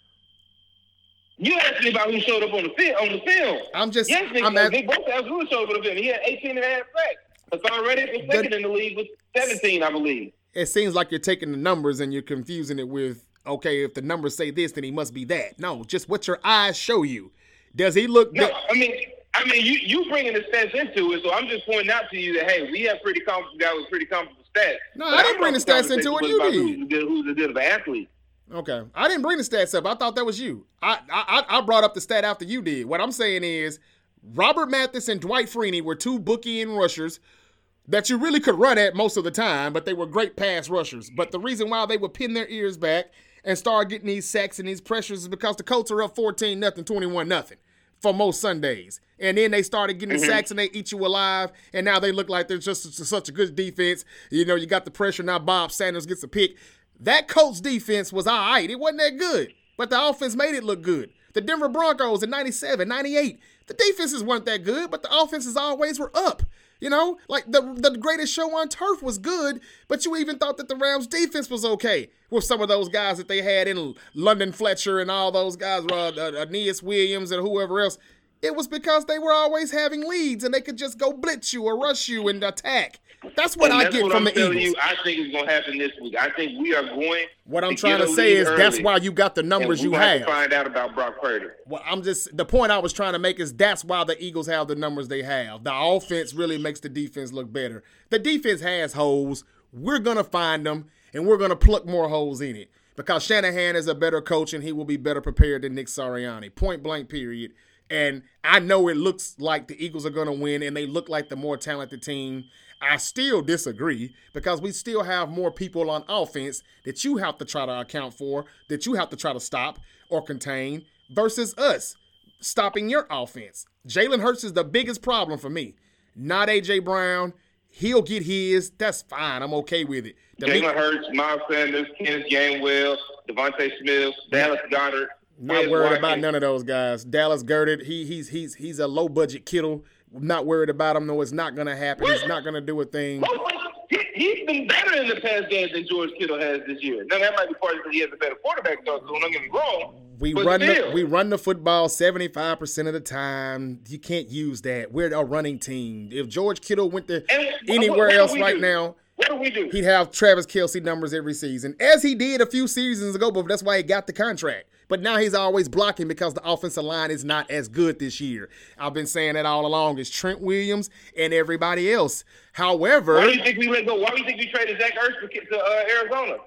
You asked me about who showed up on the film. On the film. I'm just, Yes, Nick, I'm at, Nick Bosa absolutely showed up on the film. He had 18 and a half sacks. Haason Reddick was second in the league with 17, I believe. it seems like you're taking the numbers and you're confusing it with okay, if the numbers say this, then he must be that. No, just what your eyes show you. Does he look? No, good? I mean, I mean, you you bringing the stats into it, so I'm just pointing out to you that hey, we have pretty comfortable guys with pretty comfortable stats. No, I didn't bring the stats into it. You did. Who's the good, who's the good of an athlete? Okay, I didn't bring the stats up. I thought that was you. I I I brought up the stat after you did. What I'm saying is, Robert Mathis and Dwight Freeney were two bookie and rushers that you really could run at most of the time, but they were great pass rushers. But the reason why they would pin their ears back and start getting these sacks and these pressures is because the Colts are up 14 nothing, 21 nothing for most Sundays. And then they started getting sacks and they eat you alive. And now they look like they're just such a good defense. You know, you got the pressure. Now Bob Sanders gets a pick. That Colts defense was all right. It wasn't that good, but the offense made it look good. The Denver Broncos in 97, 98, the defenses weren't that good, but the offenses always were up. You know, like the the greatest show on turf was good, but you even thought that the Rams defense was okay with some of those guys that they had in London Fletcher and all those guys, uh, Aeneas Williams and whoever else. It was because they were always having leads and they could just go blitz you or rush you and attack. That's what I get what from I'm the Eagles. you. I think it's going to happen this week. I think we are going. What I'm to trying to say is that's why you got the numbers you have have. to find out about Brock Purdy. Well, I'm just the point I was trying to make is that's why the Eagles have the numbers they have. The offense really makes the defense look better. The defense has holes. We're gonna find them and we're gonna pluck more holes in it because Shanahan is a better coach and he will be better prepared than Nick Sirianni. Point blank. Period. And I know it looks like the Eagles are gonna win and they look like the more talented team. I still disagree because we still have more people on offense that you have to try to account for, that you have to try to stop or contain versus us stopping your offense. Jalen Hurts is the biggest problem for me, not AJ Brown. He'll get his. That's fine. I'm okay with it. Jalen Hurts, Miles Sanders, Kenneth Gainwell, DeVonta Smith, Dallas Goedert. Not worried about none of those guys. Dallas Goedert, he he's he's he's a low budget Kittle. Not worried about him. No, it's not gonna happen. He's not gonna do a thing. He, he's been better in the past games than George Kittle has this year. Now that might be part of because he has a better quarterback, so don't get me wrong. We but run the we run the football 75% of the time. You can't use that. We're a running team. If George Kittle went to And anywhere what do else right do? now, What do we do? he'd have Travis Kelce numbers every season, as he did a few seasons ago, but that's why he got the contract. But now he's always blocking because the offensive line is not as good this year. I've been saying that all along. It's Trent Williams and everybody else. However, Why do you think we let go? Why do you think we traded Zach Ertz to, to uh, Arizona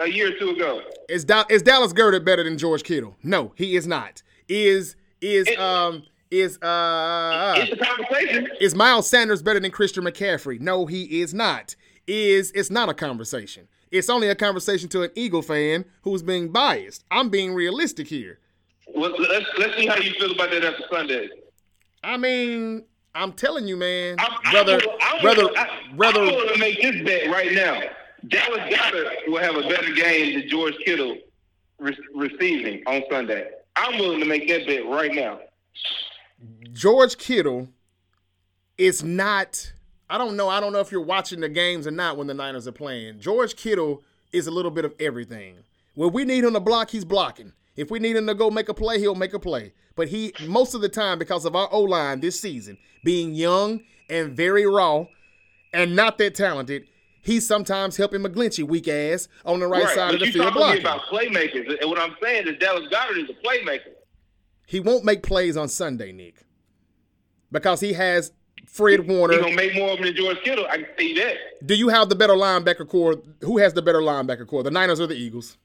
a year or two ago? is, da- is Dallas Goedert better than George Kittle? No, he is not. Is is It- um is uh it's a conversation. Is Miles Sanders better than Christian McCaffrey? No, he is not. Is it's not a conversation. It's only a conversation to an Eagle fan who's being biased. I'm being realistic here. Well, let's let's see how you feel about that after Sunday. I mean, I'm telling you, man, I'm, brother, I'm, brother, I, brother. I'm willing to make this bet right now. Dallas Goedert will have a better game than George Kittle re- receiving on Sunday. I'm willing to make that bet right now. George Kittle is not. I don't know. I don't know if you're watching the games or not when the Niners are playing. George Kittle is a little bit of everything. When we need him to block, he's blocking. If we need him to go make a play, he'll make a play. But he, most of the time, because of our O line this season being young and very raw and not that talented, he's sometimes helping McGlinchey, weak ass, on the right, side but of the you field talking to me blocking. about playmakers, and what I'm saying is Dallas Goedert is a playmaker. He won't make plays on Sunday, Nick, because he has Fred Warner. He's gonna make more of them than George Kittle. I can see that. Do you have the better linebacker core? Who has the better linebacker core? The Niners or the Eagles?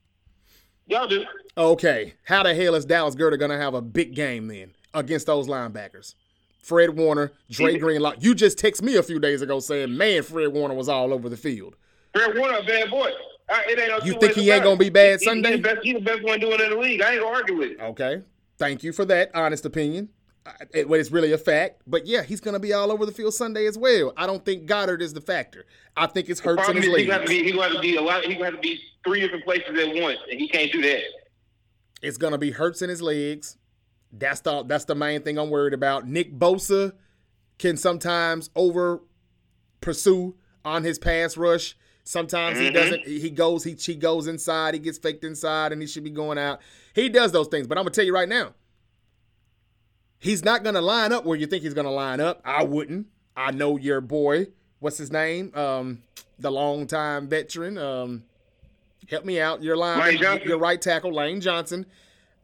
Y'all do. Okay. How the hell is Dallas going to have a big game then against those linebackers? Fred Warner, Dre Greenlaw. You just text me a few days ago saying, man, Fred Warner was all over the field. Fred Warner, a bad boy. It ain't no You think he ain't gonna be bad He- Sunday? He the, best, he the best one doing it in the league. I ain't gonna argue with it. Okay. Thank you for that honest opinion. It, it's really a fact. But yeah, he's going to be all over the field Sunday as well. I don't think Goedert is the factor. I think it's Hurts in his is he gonna legs. to be he gonna be a lot. He gonna be three different places at once, and he can't do that. It's gonna be hurts in his legs. That's the that's the main thing I'm worried about. Nick Bosa can sometimes over pursue on his pass rush. Sometimes he Mhm. doesn't. He goes. He he goes inside. He gets faked inside, and he should be going out. He does those things. But I'm gonna tell you right now, he's not gonna line up where you think he's gonna line up. I wouldn't. I know your boy. What's his name? Um, the longtime veteran. Um, help me out. Your line. Your right tackle, Lane Johnson.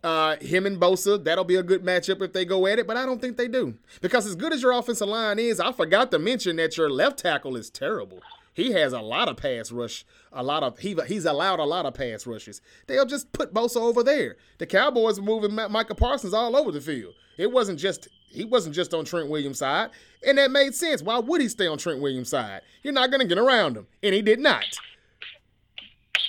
Uh, him and Bosa, that'll be a good matchup if they go at it, but I don't think they do. Because as good as your offensive line is, I forgot to mention that your left tackle is terrible. He has a lot of pass rush, a lot of he he's allowed a lot of pass rushes. They'll just put Bosa over there. The Cowboys are moving Micah Parsons all over the field. It wasn't just he wasn't just on Trent Williams' side, and that made sense. Why would he stay on Trent Williams' side? You're not going to get around him, and he did not.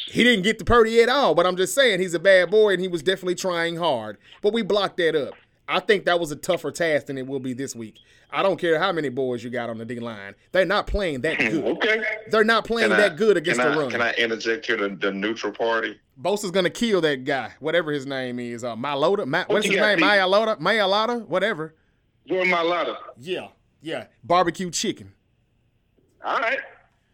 He didn't get to Purdy at all, but I'm just saying he's a bad boy, and he was definitely trying hard. But we blocked that up. I think that was a tougher task than it will be this week. I don't care how many boys you got on the D line. They're not playing that good. Okay. They're not playing Can that good against the I, run. Can I interject here the, the neutral party? Bosa's gonna kill that guy, whatever his name is. Uh, Malota, Ma- What what's his name? Pete? Mayalota, Mayalota, whatever. Jordan Mailata. Yeah, yeah. Barbecue chicken. All right.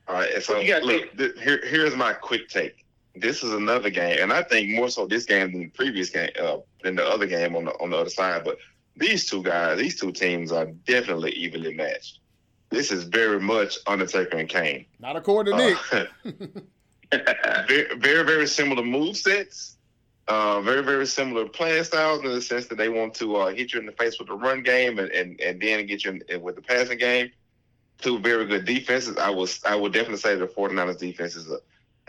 All right, so you got, look, th- here, here's my quick take. This is another game, and I think more so this game than the previous game, uh, than the other game on the on the other side. But these two guys, these two teams are definitely evenly matched. This is very much Undertaker and Kane. Not according to Nick. Uh, very, very, very similar move sets. Uh, very, very similar playing styles in the sense that they want to uh, hit you in the face with the run game and, and, and then get you in, in with the passing game. Two very good defenses. I was I would definitely say the 49ers defense is a,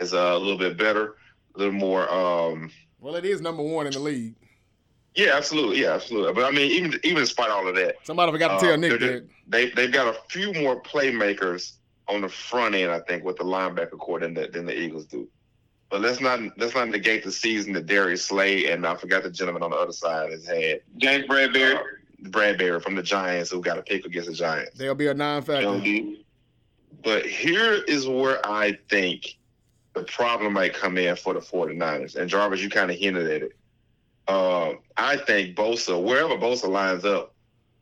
is a little bit better, a little more. Um, Well, it is number one in the league. Yeah, absolutely, yeah, absolutely. But I mean, even even despite all of that, Somebody forgot to tell uh, Nick they're- that. they they've got a few more playmakers on the front end, I think, with the linebacker core than the, than the Eagles do. But let's not let's not negate the season that Darius Slay and I forgot the gentleman on the other side has had. James Bradberry. Uh, Bradberry from the Giants who got a pick against the Giants. There'll be a non-factor. LD. But here is where I think the problem might come in for the 49ers. And Jarvis, you kind of hinted at it. Um, I think Bosa, wherever Bosa lines up,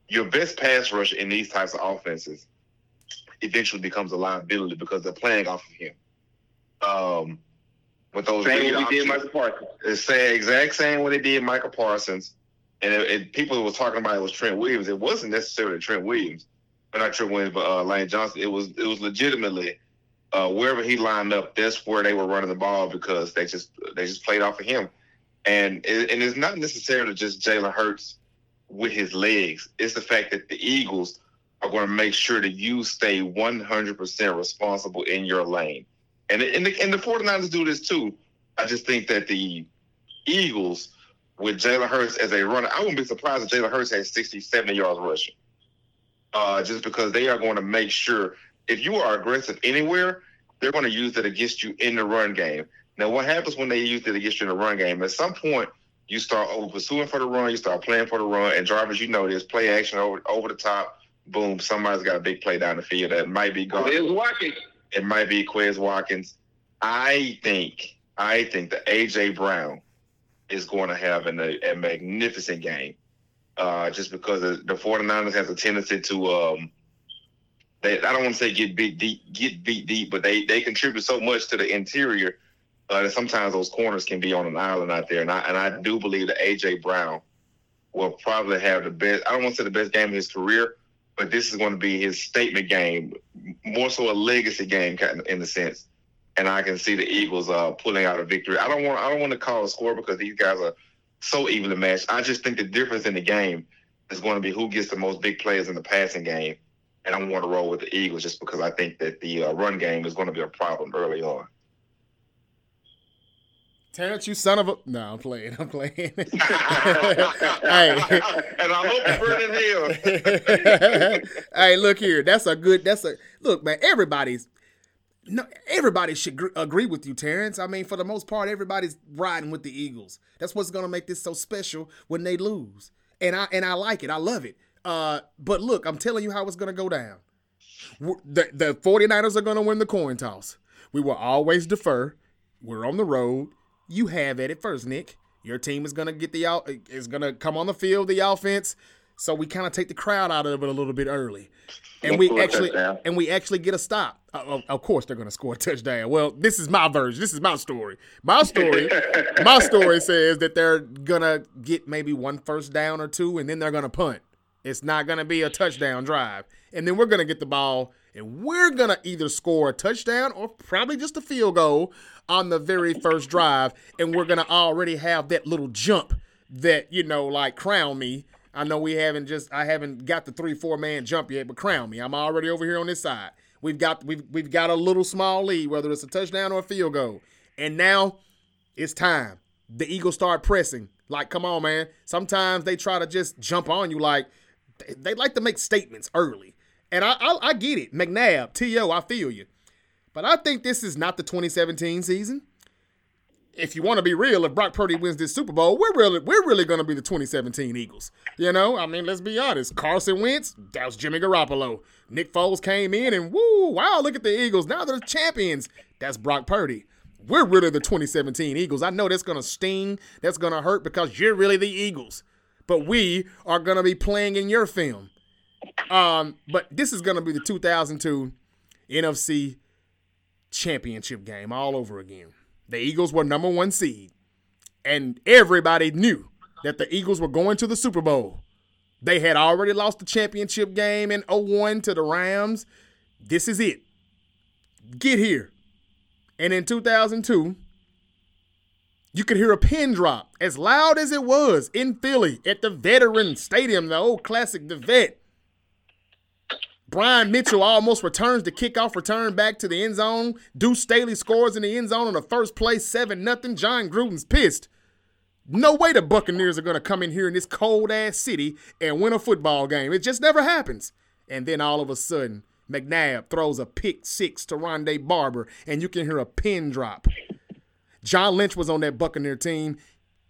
your best pass rush in these types of offenses eventually becomes a liability because they're playing off of him. Um, with those Same what we did. Michael Parsons. It's saying exact same what they did Michael Parsons. And it, it, people were talking about it was Trent Williams. It wasn't necessarily Trent Williams, but not Trent Williams, but uh, Lane Johnson. It was it was legitimately uh, wherever he lined up. That's where they were running the ball because they just they just played off of him. And and it's not necessarily just Jalen Hurts with his legs. It's the fact that the Eagles are going to make sure that you stay 100% responsible in your lane. And, and, the, and the 49ers do this too. I just think that the Eagles, with Jalen Hurts as a runner, I wouldn't be surprised if Jalen Hurts had 60, 70 yards rushing. Uh, just because they are going to make sure if you are aggressive anywhere, they're going to use that against you in the run game. Now, what happens when they use it against you in the run game? At some point, you start over pursuing for the run, you start playing for the run, and drivers, you know this play action over over the top. Boom! Somebody's got a big play down the field. That might be God. Liz Watkins. It might be Quez Watkins. I think I think that AJ Brown is going to have an, a, a magnificent game. Uh, just because the, the 49ers has a tendency to um they I don't want to say get beat deep get beat deep, but they they contribute so much to the interior uh, sometimes those corners can be on an island out there. And I and I do believe that AJ Brown will probably have the best I don't want to say the best game of his career, but this is going to be his statement game, more so a legacy game kind of in the sense. And I can see the Eagles uh, pulling out a victory. I don't want I don't want to call a score because these guys are so evenly matched. I just think the difference in the game is going to be who gets the most big players in the passing game. And I want to roll with the Eagles just because I think that the uh, run game is going to be a problem early on. Terrence, you son of a. No, I'm playing. I'm playing. hey. and I hope you burn in hell. hey, look here. That's a good. That's a look, man. Everybody's no. Everybody should gr- agree with you, Terrence. I mean, for the most part, everybody's riding with the Eagles. That's what's gonna make this so special when they lose. And I and I like it. I love it. Uh, but look, I'm telling you how it's gonna go down. We're- The the 49ers are gonna win the coin toss. We will always defer. We're on the road. You have at it first, Nick. Your team is gonna get the out is gonna come on the field, the offense. So we kind of take the crowd out of it a little bit early, and we actually and we actually get a stop. Uh, of, of course, they're gonna score a touchdown. Well, this is my version. This is my story. My story. my story says that they're gonna get maybe one first down or two, and then they're gonna punt. It's not gonna be a touchdown drive, and then we're gonna get the ball, and we're gonna either score a touchdown or probably just a field goal on the very first drive, and we're gonna already have that little jump that you know, like crown me. I know we haven't just I haven't got the three four man jump yet, but crown me. I'm already over here on this side. We've got we've we've got a little small lead, whether it's a touchdown or a field goal. And now it's time. The Eagles start pressing. Like, come on, man. Sometimes they try to just jump on you. Like, they like to make statements early. And I, I, I get it. McNabb, T.O., I feel you. But I think this is not the 2017 season. If you want to be real, if Brock Purdy wins this Super Bowl, we're really we're really going to be the 2017 Eagles. You know, I mean, let's be honest. Carson Wentz, that was Jimmy Garoppolo. Nick Foles came in and woo, wow, look at the Eagles. Now they're champions. That's Brock Purdy we're really the 2017 Eagles. I know that's going to sting, that's going to hurt because you're really the Eagles. But we are going to be playing in your film. Um, but this is to be the 2002 NFC championship game all over again. The Eagles were number one seed, and everybody knew that the Eagles were going to the Super Bowl. They had already lost the championship game in 01 to the Rams. This is it. Get here. And in 2002, you could hear a pin drop as loud as it was in Philly at the Veteran Stadium, the old classic, the Vet. Brian Mitchell almost returns the kickoff return back to the end zone. Deuce Staley scores in the end zone on the first play, 7 0. Jon Gruden's pissed. No way the Buccaneers are going to come in here in this cold ass city and win a football game. It just never happens. And then all of a sudden, McNabb throws a pick six to Rondé Barber, and you can hear a pin drop. John Lynch was on that Buccaneer team.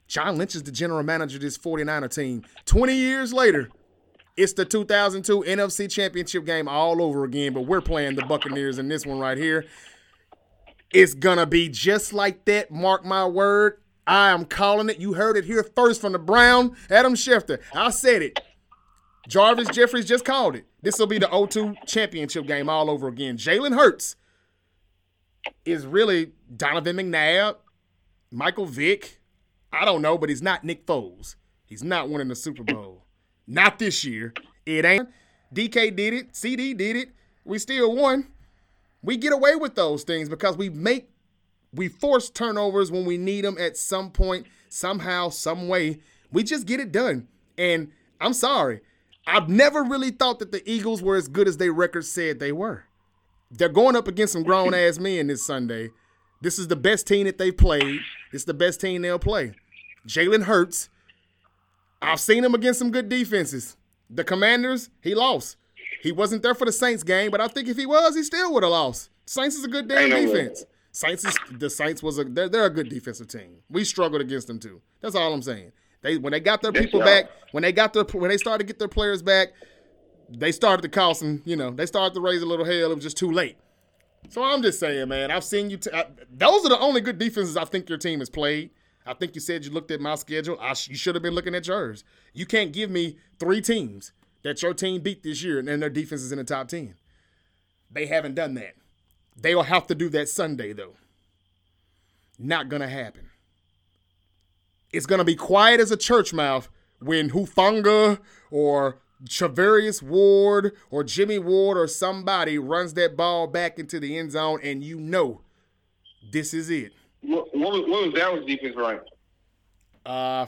John Lynch is the general manager of this 49er team. 20 years later, it's the 2002 NFC Championship game all over again, but we're playing the Buccaneers in this one right here. It's going to be just like that, mark my word. I am calling it. You heard it here first from the Brown, Adam Schefter. I said it. Jarvis Jeffries just called it. This will be the 0-2 championship game all over again. Jalen Hurts is really Donovan McNabb, Michael Vick. I don't know, but he's not Nick Foles. He's not winning the Super Bowl. Not this year. It ain't. DK did it. CD did it. We still won. We get away with those things because we make we force turnovers when we need them at some point, somehow, some way. We just get it done. And I'm sorry. I've never really thought that the Eagles were as good as their record said they were. They're going up against some grown ass men this Sunday. This is the best team that they've played. It's the best team they'll play. Jalen Hurts. I've seen him against some good defenses. The Commanders, he lost. He wasn't there for the Saints game, but I think if he was, he still would have lost. Saints is a good damn defense. Saints is the Saints was a they're, they're a good defensive team. We struggled against them too. That's all I'm saying. They when they got their people back, when they got their when they started to get their players back, they started to cause some, you know, they started to raise a little hell. It was just too late. So I'm just saying, man, I've seen you. T- I, those are the only good defenses I think your team has played. I think you said you looked at my schedule. I sh- you should have been looking at yours. You can't give me three teams that your team beat this year and then their defense is in the top 10. They haven't done that. They will have to do that Sunday, though. Not going to happen it's going to be quiet as a church mouth when Hufanga or Charvarius Ward or Jimmy Ward or somebody runs that ball back into the end zone, and you know this is it. What, what, was, what was Dallas defense rank? Uh,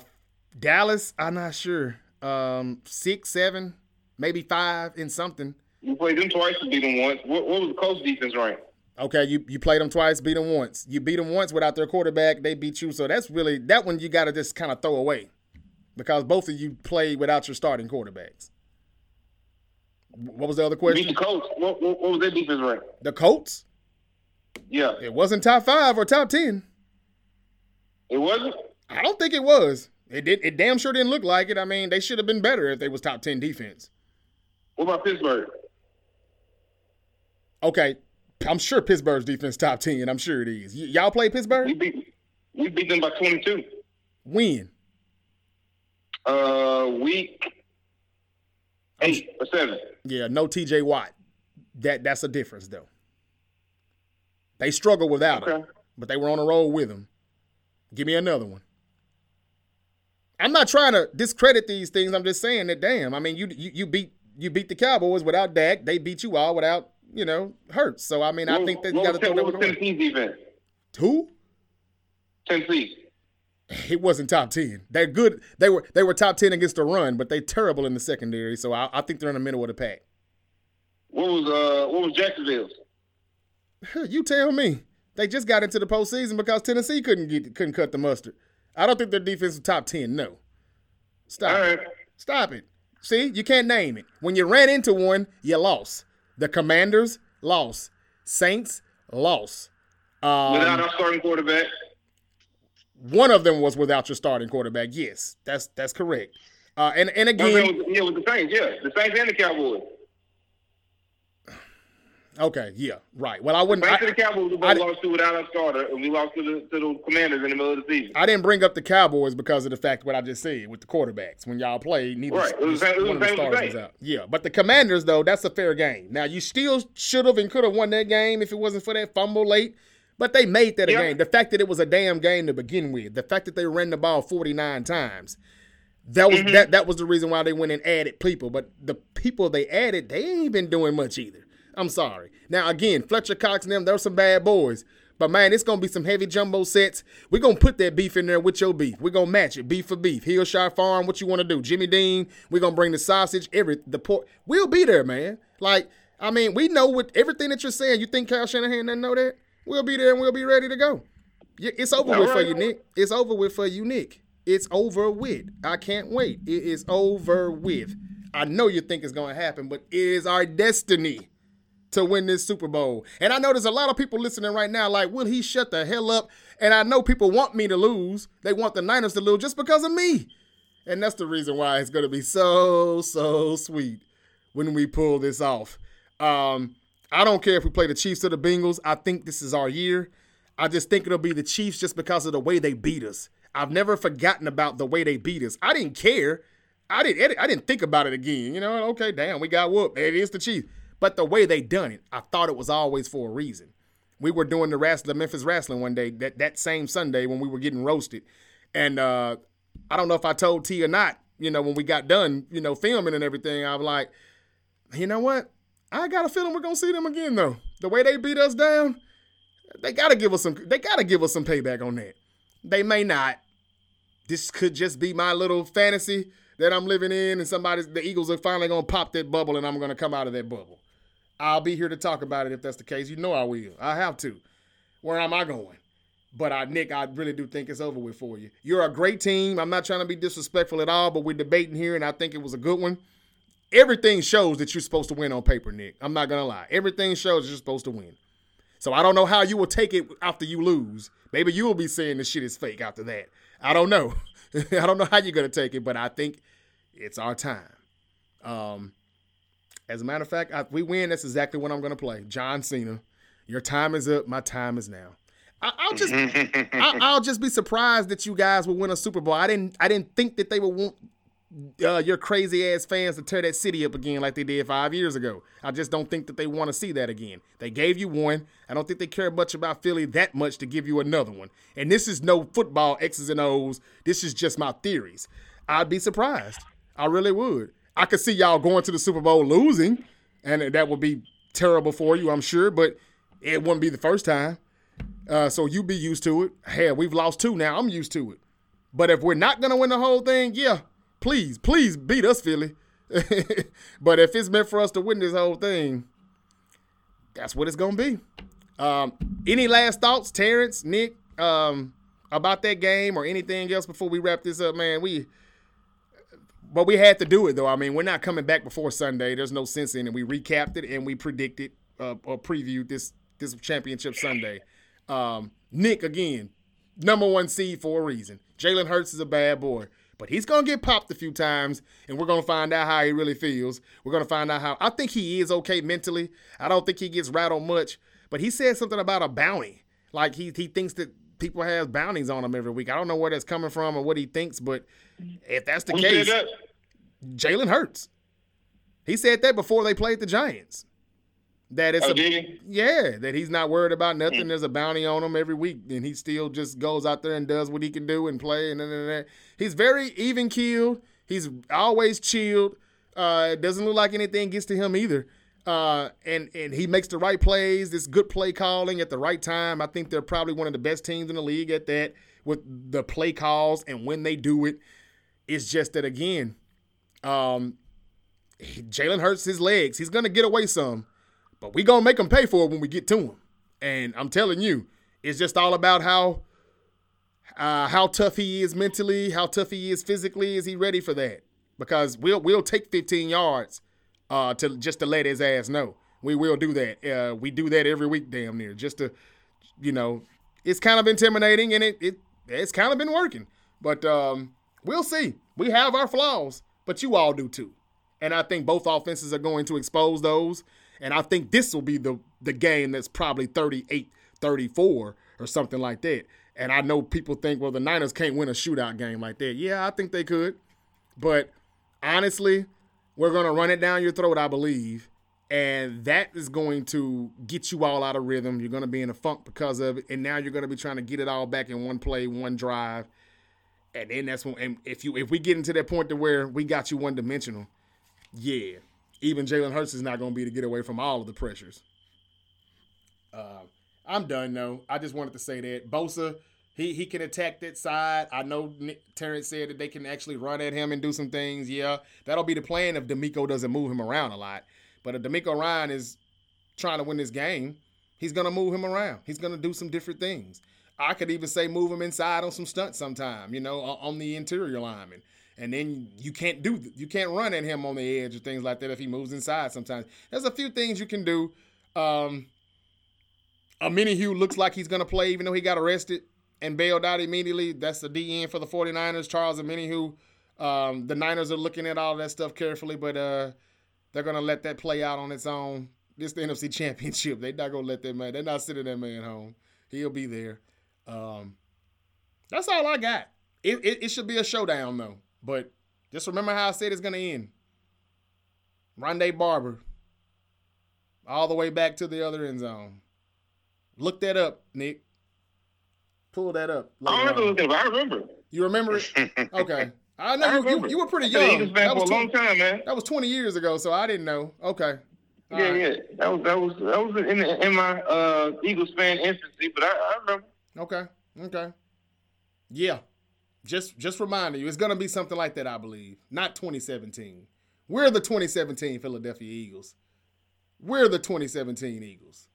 Dallas, I'm not sure. Um, six, seven, maybe five in something. You played them twice beat them once. What, what was the Colts defense rank? Okay, you, you played them twice, beat them once. You beat them once without their quarterback, they beat you. So that's really that one you got to just kind of throw away because both of you played without your starting quarterbacks. What was the other question? Beat the Colts. What, what, what was their defense rank? The Colts. Yeah. It wasn't top five or top ten. It wasn't. I don't think it was. It did. It damn sure didn't look like it. I mean, they should have been better if they was top ten defense. What about Pittsburgh? Okay, I'm sure Pittsburgh's defense top ten. I'm sure it is. Y- y'all play Pittsburgh? We beat we beat them by 22. When? Uh, week eight or seven. Yeah, no T.J. Watt. That that's a difference though. They struggled without Okay. him, but they were on a roll with him. Give me another one. I'm not trying to discredit these things. I'm just saying that damn. I mean, you you, you beat you beat the Cowboys without Dak. They beat you all without you know Hurts. So I mean, I think that you got to throw that one away. Tennessee's defense? Who? Tennessee. It wasn't top ten. They're good. They were they were top ten against the run, but they terrible in the secondary. So I, I think they're in the middle of the pack. What was uh what was Jacksonville's? You tell me. They just got into the postseason because Tennessee couldn't get couldn't cut the mustard. I don't think their defense is top ten. No. Stop. All it. Stop it. See, you can't name it. When you ran into one, you lost. The Commanders lost. Saints lost. Um, Without our starting quarterback. one of them was without your starting quarterback. Yes, that's that's correct. Uh, and and One of them again, yeah, with the Saints, yeah. The Saints and the Cowboys. Okay, yeah, right. Well, I wouldn't. I, and the Cowboys we lost to without our starter, and we lost to the to the Commanders in the middle of the season. I didn't bring up the Cowboys because of the fact what I just said with the quarterbacks. When y'all played, neither Right. It was it was one of the the same with the stars was out. Yeah, but the Commanders though, that's a fair game. Now you still should have and could have won that game if it wasn't for that fumble late. But they made that a game. The fact that it was a damn game to begin with, the fact that they ran the ball 49 times, that was Mm-hmm. that that was the reason why they went and added people. But the people they added, they ain't been doing much either. I'm sorry. Now again, Fletcher Cox and them, they're some bad boys. But man, it's gonna be some heavy jumbo sets. We're gonna put that beef in there with your beef. We're gonna match it, beef for beef. Hillshire Farm, what you wanna do? Jimmy Dean, we're gonna bring the sausage, every the pork. We'll be there, man. Like, I mean, we know what everything that you're saying. You think Kyle Shanahan doesn't know that? We'll be there and we'll be ready to go. Yeah, It's over All with for right. you, Nick. It's over with for you, Nick. It's over with. I can't wait. It is over with. I know you think it's going to happen, but it is our destiny to win this Super Bowl. And I know there's a lot of people listening right now like, will he shut the hell up? And I know people want me to lose. They want the Niners to lose just because of me. And that's the reason why it's going to be so, so sweet when we pull this off. Um, I don't care if we play the Chiefs or the Bengals. I think this is our year. I just think it'll be the Chiefs just because of the way they beat us. I've never forgotten about the way they beat us. I didn't care. I didn't. I didn't think about it again. You know, okay, damn, we got whooped. It is the Chiefs. But the way they done it, I thought it was always for a reason. We were doing the wrestling, the Memphis wrestling one day that that same Sunday when we were getting roasted, and uh, I don't know if I told T or not. You know, when we got done, you know, filming and everything, I was like, you know what? I got a feeling we're gonna see them again though. The way they beat us down, they gotta give us some. They gotta give us some payback on that. They may not. This could just be my little fantasy that I'm living in, and somebody's the Eagles are finally gonna pop that bubble, and I'm gonna come out of that bubble. I'll be here to talk about it if that's the case. You know I will. I have to. Where am I going? But I, Nick, I really do think it's over with for you. You're a great team. I'm not trying to be disrespectful at all, but we're debating here, and I think it was a good one everything shows that you're supposed to win on paper, Nick. I'm not gonna lie. Everything shows you're supposed to win. So I don't know how you will take it after you lose. Maybe you will be saying the shit is fake after that. I don't know. I don't know how you're gonna take it, but I think it's our time. Um, as a matter of fact, if we win, that's exactly what I'm gonna play. John Cena, your time is up. My time is now. I, I'll just, I, I'll just be surprised that you guys will win a Super Bowl. I didn't, I didn't think that they would want uh, your crazy ass fans to tear that city up again like they did five years ago. I just don't think that they want to see that again. They gave you one. I don't think they care much about Philly that much to give you another one. And this is no football X's and O's. This is just my theories. I'd be surprised. I really would. I could see y'all going to the Super Bowl losing, and that would be terrible for you, I'm sure, but it wouldn't be the first time. Uh, so you be used to it. Hell, we've lost two now. I'm used to it. But if we're not gonna win the whole thing, yeah, please, please beat us, Philly. but if it's meant for us to win this whole thing, that's what it's gonna be. Um, any last thoughts, Terrence, Nick, um, about that game or anything else before we wrap this up, man? We but we had to do it though. I mean, we're not coming back before Sunday. There's no sense in it. We recapped it and we predicted uh, or previewed this this championship Sunday. Um, Nick again, number one seed for a reason. Jalen Hurts is a bad boy, but he's gonna get popped a few times, and we're gonna find out how he really feels. We're gonna find out how I think he is okay mentally. I don't think he gets rattled much, but he said something about a bounty. Like he he thinks that people have bounties on him every week. I don't know where that's coming from or what he thinks, but if that's the Who case, that? Jalen Hurts. He said that before they played the Giants. That it's Oh, a, yeah, that he's not worried about nothing. There's a bounty on him every week, and he still just goes out there and does what he can do and play. And, and, and, and. he's very even keeled. He's always chilled. Uh, it doesn't look like anything gets to him either. Uh, and and he makes the right plays. This good play calling at the right time. I think they're probably one of the best teams in the league at that with the play calls and when they do it. It's just that again, um, Jalen Hurts his legs. He's gonna get away some, but we gonna make him pay for it when we get to him. And I'm telling you, it's just all about how uh, how tough he is mentally, how tough he is physically. Is he ready for that? Because we'll we'll take 15 yards uh, to just to let his ass know. We will do that. Uh, we do that every week, damn near, just to, you know, it's kind of intimidating and it it it's kind of been working. But um, we'll see. We have our flaws, but you all do too. And I think both offenses are going to expose those. And I think this will be the the game that's probably 38 34 or something like that. And I know people think, well, the Niners can't win a shootout game like that. Yeah, I think they could. But honestly, we're going to run it down your throat, I believe. And that is going to get you all out of rhythm. You're going to be in a funk because of it. And now you're going to be trying to get it all back in one play, one drive. And then that's when, and if you if we get into that point to where we got you one dimensional, yeah, even Jalen Hurts is not going to be to get away from all of the pressures. Uh, I'm done though. I just wanted to say that Bosa, he he can attack that side. I know Nick, Terrence said that they can actually run at him and do some things. Yeah, that'll be the plan if DeMeco doesn't move him around a lot. But if DeMeco Ryan is trying to win this game, he's gonna move him around. He's gonna do some different things. I could even say move him inside on some stunts sometime, you know, on the interior lineman. And then you can't do you can't run at him on the edge or things like that if he moves inside sometimes. There's a few things you can do. Um, Omenihu looks like he's to play, even though he got arrested and bailed out immediately. That's the DN for the 49ers, Charles and Omenihu. Um, the Niners are looking at all that stuff carefully, but uh, they're going to let that play out on its own. This the NFC Championship. They're not going to let that man. They're not sitting that man home. He'll be there. Um, that's all I got. It, it, it should be a showdown though. But just remember how I said it's going to end. Rondé Barber, all the way back to the other end zone. Look that up, Nick. Pull that up. I remember it. I remember. You remember it? Okay. I know I you, you, you, were pretty young. That was, 20, a long time, man. That was 20 years ago, so I didn't know. Okay. All yeah, right. yeah. That was that was that was in in my uh, Eagles fan infancy, but I, I remember. Okay. Okay. Yeah. Just just reminding you, it's gonna be something like that, I believe. Not 2017. We're the 2017 Philadelphia Eagles. We're the 2017 Eagles.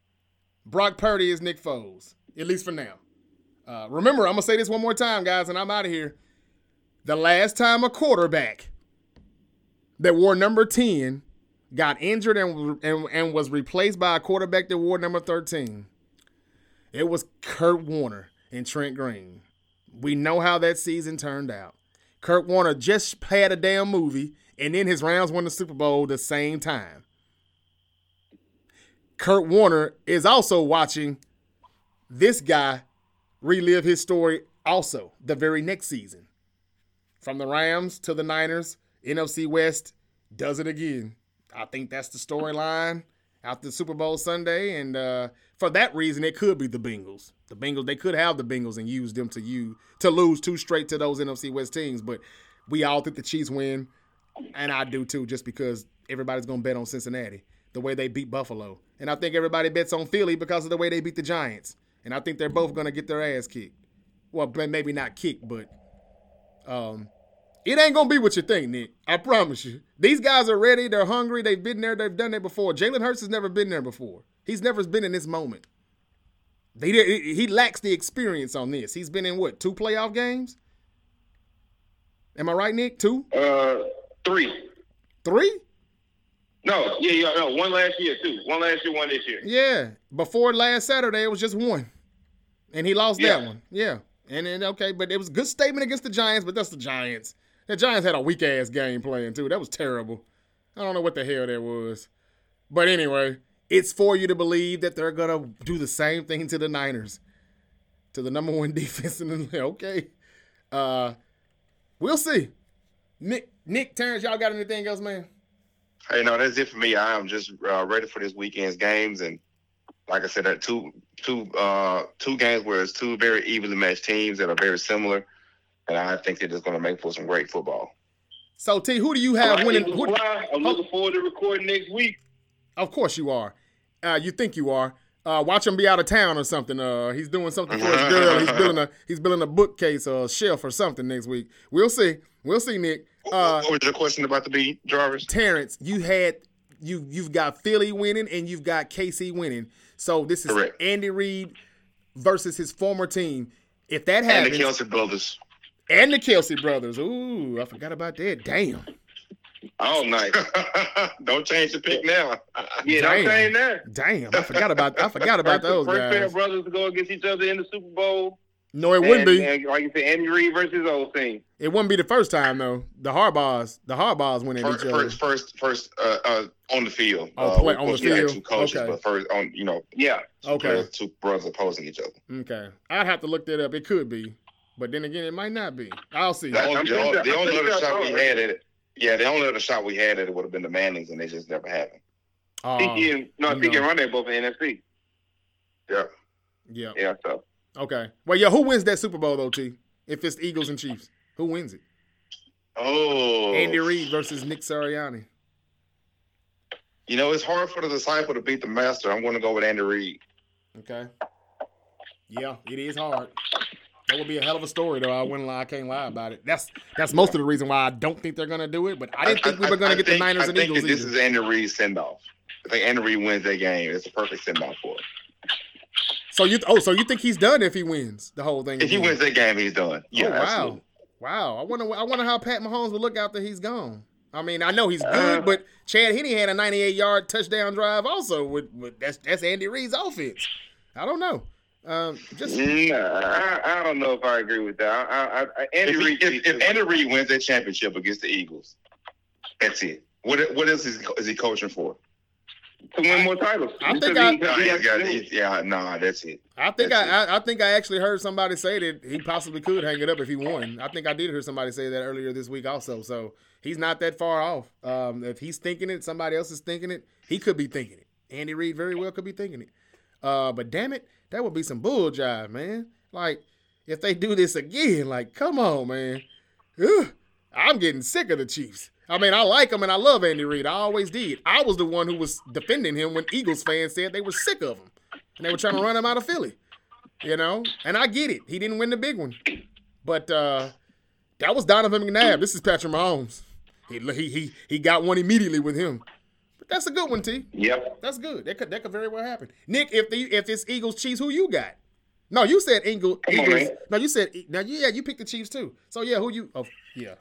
Brock Purdy is Nick Foles, at least for now. Uh, remember, I'm gonna say this one more time, guys, and I'm out of here. The last time a quarterback that wore number 10 got injured and, and, and was replaced by a quarterback that wore number 13, it was Kurt Warner and Trent Green. We know how that season turned out. Kurt Warner just had a damn movie, and then his Rams won the Super Bowl the same time. Kurt Warner is also watching this guy relive his story also the very next season. From the Rams to the Niners, NFC West does it again. I think that's the storyline after Super Bowl Sunday. And uh, for that reason, it could be the Bengals. The Bengals, they could have the Bengals and use them to you to lose two straight to those NFC West teams. But we all think the Chiefs win, and I do too, just because everybody's gonna bet on Cincinnati the way they beat Buffalo. And I think everybody bets on Philly because of the way they beat the Giants. And I think they're both going to get their ass kicked. Well, maybe not kicked, but um, it ain't going to be what you think, Nick. I promise you. These guys are ready. They're hungry. They've been there. They've done it before. Jalen Hurts has never been there before. He's never been in this moment. They, he lacks the experience on this. He's been in what, two playoff games? Am I right, Nick? Two? Uh, three. Three? No, yeah, yeah, no, one last year too. One last year, one this year. Yeah, before last Saturday, it was just one, and he lost yeah. that one. Yeah, and then okay, but it was a good statement against the Giants, but that's the Giants. The Giants had a weak ass game plan too. That was terrible. I don't know what the hell that was, but anyway, it's for you to believe that they're gonna do the same thing to the Niners, to the number one defense in the league. Okay, uh, we'll see. Nick, Nick, Terrence, y'all got anything else, man? Hey, no, that's it for me. I am just uh, ready for this weekend's games, and like I said, that two two uh, two games where it's two very evenly matched teams that are very similar, and I think they're just going to make for some great football. So, T, who do you have right, winning? Who, I'm looking forward to recording next week. Of course you are. Uh, you think you are. Uh, watch him be out of town or something. Uh, he's doing something for his girl. He's building a he's building a bookcase or a shelf or something next week. We'll see. We'll see, Nick. Uh, what was your question about the B, Jarvis? Terrence, you had you you've got Philly winning and you've got KC winning. So this is Correct. Andy Reid versus his former team. If that happens, And the Kelce brothers. and the Kelce brothers. Ooh, I forgot about that. Damn. Oh, nice. Don't change the pick now. Yeah, Damn. I'm saying that. Damn, I forgot about I forgot about First- those first pair guys. of brothers to go against each other in the Super Bowl. No, it wouldn't be. And, like you said, Andy Reid versus his old team. It wouldn't be the first time though. The Harbaughs, the Harbaughs went at First, each other. first, first, first uh, uh, on the field. Oh, uh, play- of on the course, we had field. Two coaches, Okay. but first on, you know, Yeah. Okay. players, two brothers opposing each other. Okay, I'd have to look that up. It could be, but then again, it might not be. I'll see. The I'm only, the sure- the only other shot we had at it, yeah, the only other shot we had at it would have been the Mannings, and they just never happened. Uh, he can, no, you he can run that both in NFC. Yeah. yeah. Yeah, so. Okay. Well, yeah. Who wins that Super Bowl though, T? If it's Eagles and Chiefs, who wins it? Oh, Andy Reid versus Nick Sirianni. You know, it's hard for the disciple to beat the master. I'm going to go with Andy Reid. Okay. Yeah, it is hard. That would be a hell of a story, though. I wouldn't lie. I can't lie about it. That's that's most of the reason why I don't think they're gonna do it. But I didn't think we were gonna I get the Niners I and think Eagles that this either. is Andy Reid's send off. I think Andy Reid wins that game. It's a perfect send off for it. So you oh, so you think he's done if he wins the whole thing? If he wins that game, he's done. Yeah, oh, wow, absolutely. wow. I wonder I wonder how Pat Mahomes would look after he's gone. I mean, I know he's Uh, good, but Chad Henne had a 98 yard touchdown drive also. With, with that's that's Andy Reid's offense. I don't know. Um, just Nah, I, I don't know if I agree with that. I, I, I, Andy If, he, Reid. if, if Andy Reid wins that championship against the Eagles, that's it. What what else is, is he coaching for? To win more titles. I think Because I- he- Nah, he got, to do yeah, nah, that's it. I think That's I, I I think I actually heard somebody say that he possibly could hang it up if he won. I think I did hear somebody say that earlier this week also. So he's not that far off. Um, if he's thinking it, somebody else is thinking it. He could be thinking it. Andy Reid very well could be thinking it. Uh, but damn it, that would be some bull jive, man. Like if they do this again, like come on, man. Ugh, I'm getting sick of the Chiefs. I mean, I like him and I love Andy Reid. I always did. I was the one who was defending him when Eagles fans said they were sick of him and they were trying to run him out of Philly. You know, and I get it. He didn't win the big one, but uh, that was Donovan McNabb. This is Patrick Mahomes. He he he he got one immediately with him. But that's a good one, T. Yep. That's good. That could that could very well happen. Nick, if the if it's Eagles Chiefs, who you got? No, you said Eagle, Come on, Eagles. no, you said now. Yeah, you picked the Chiefs too. So yeah, who you? Oh yeah,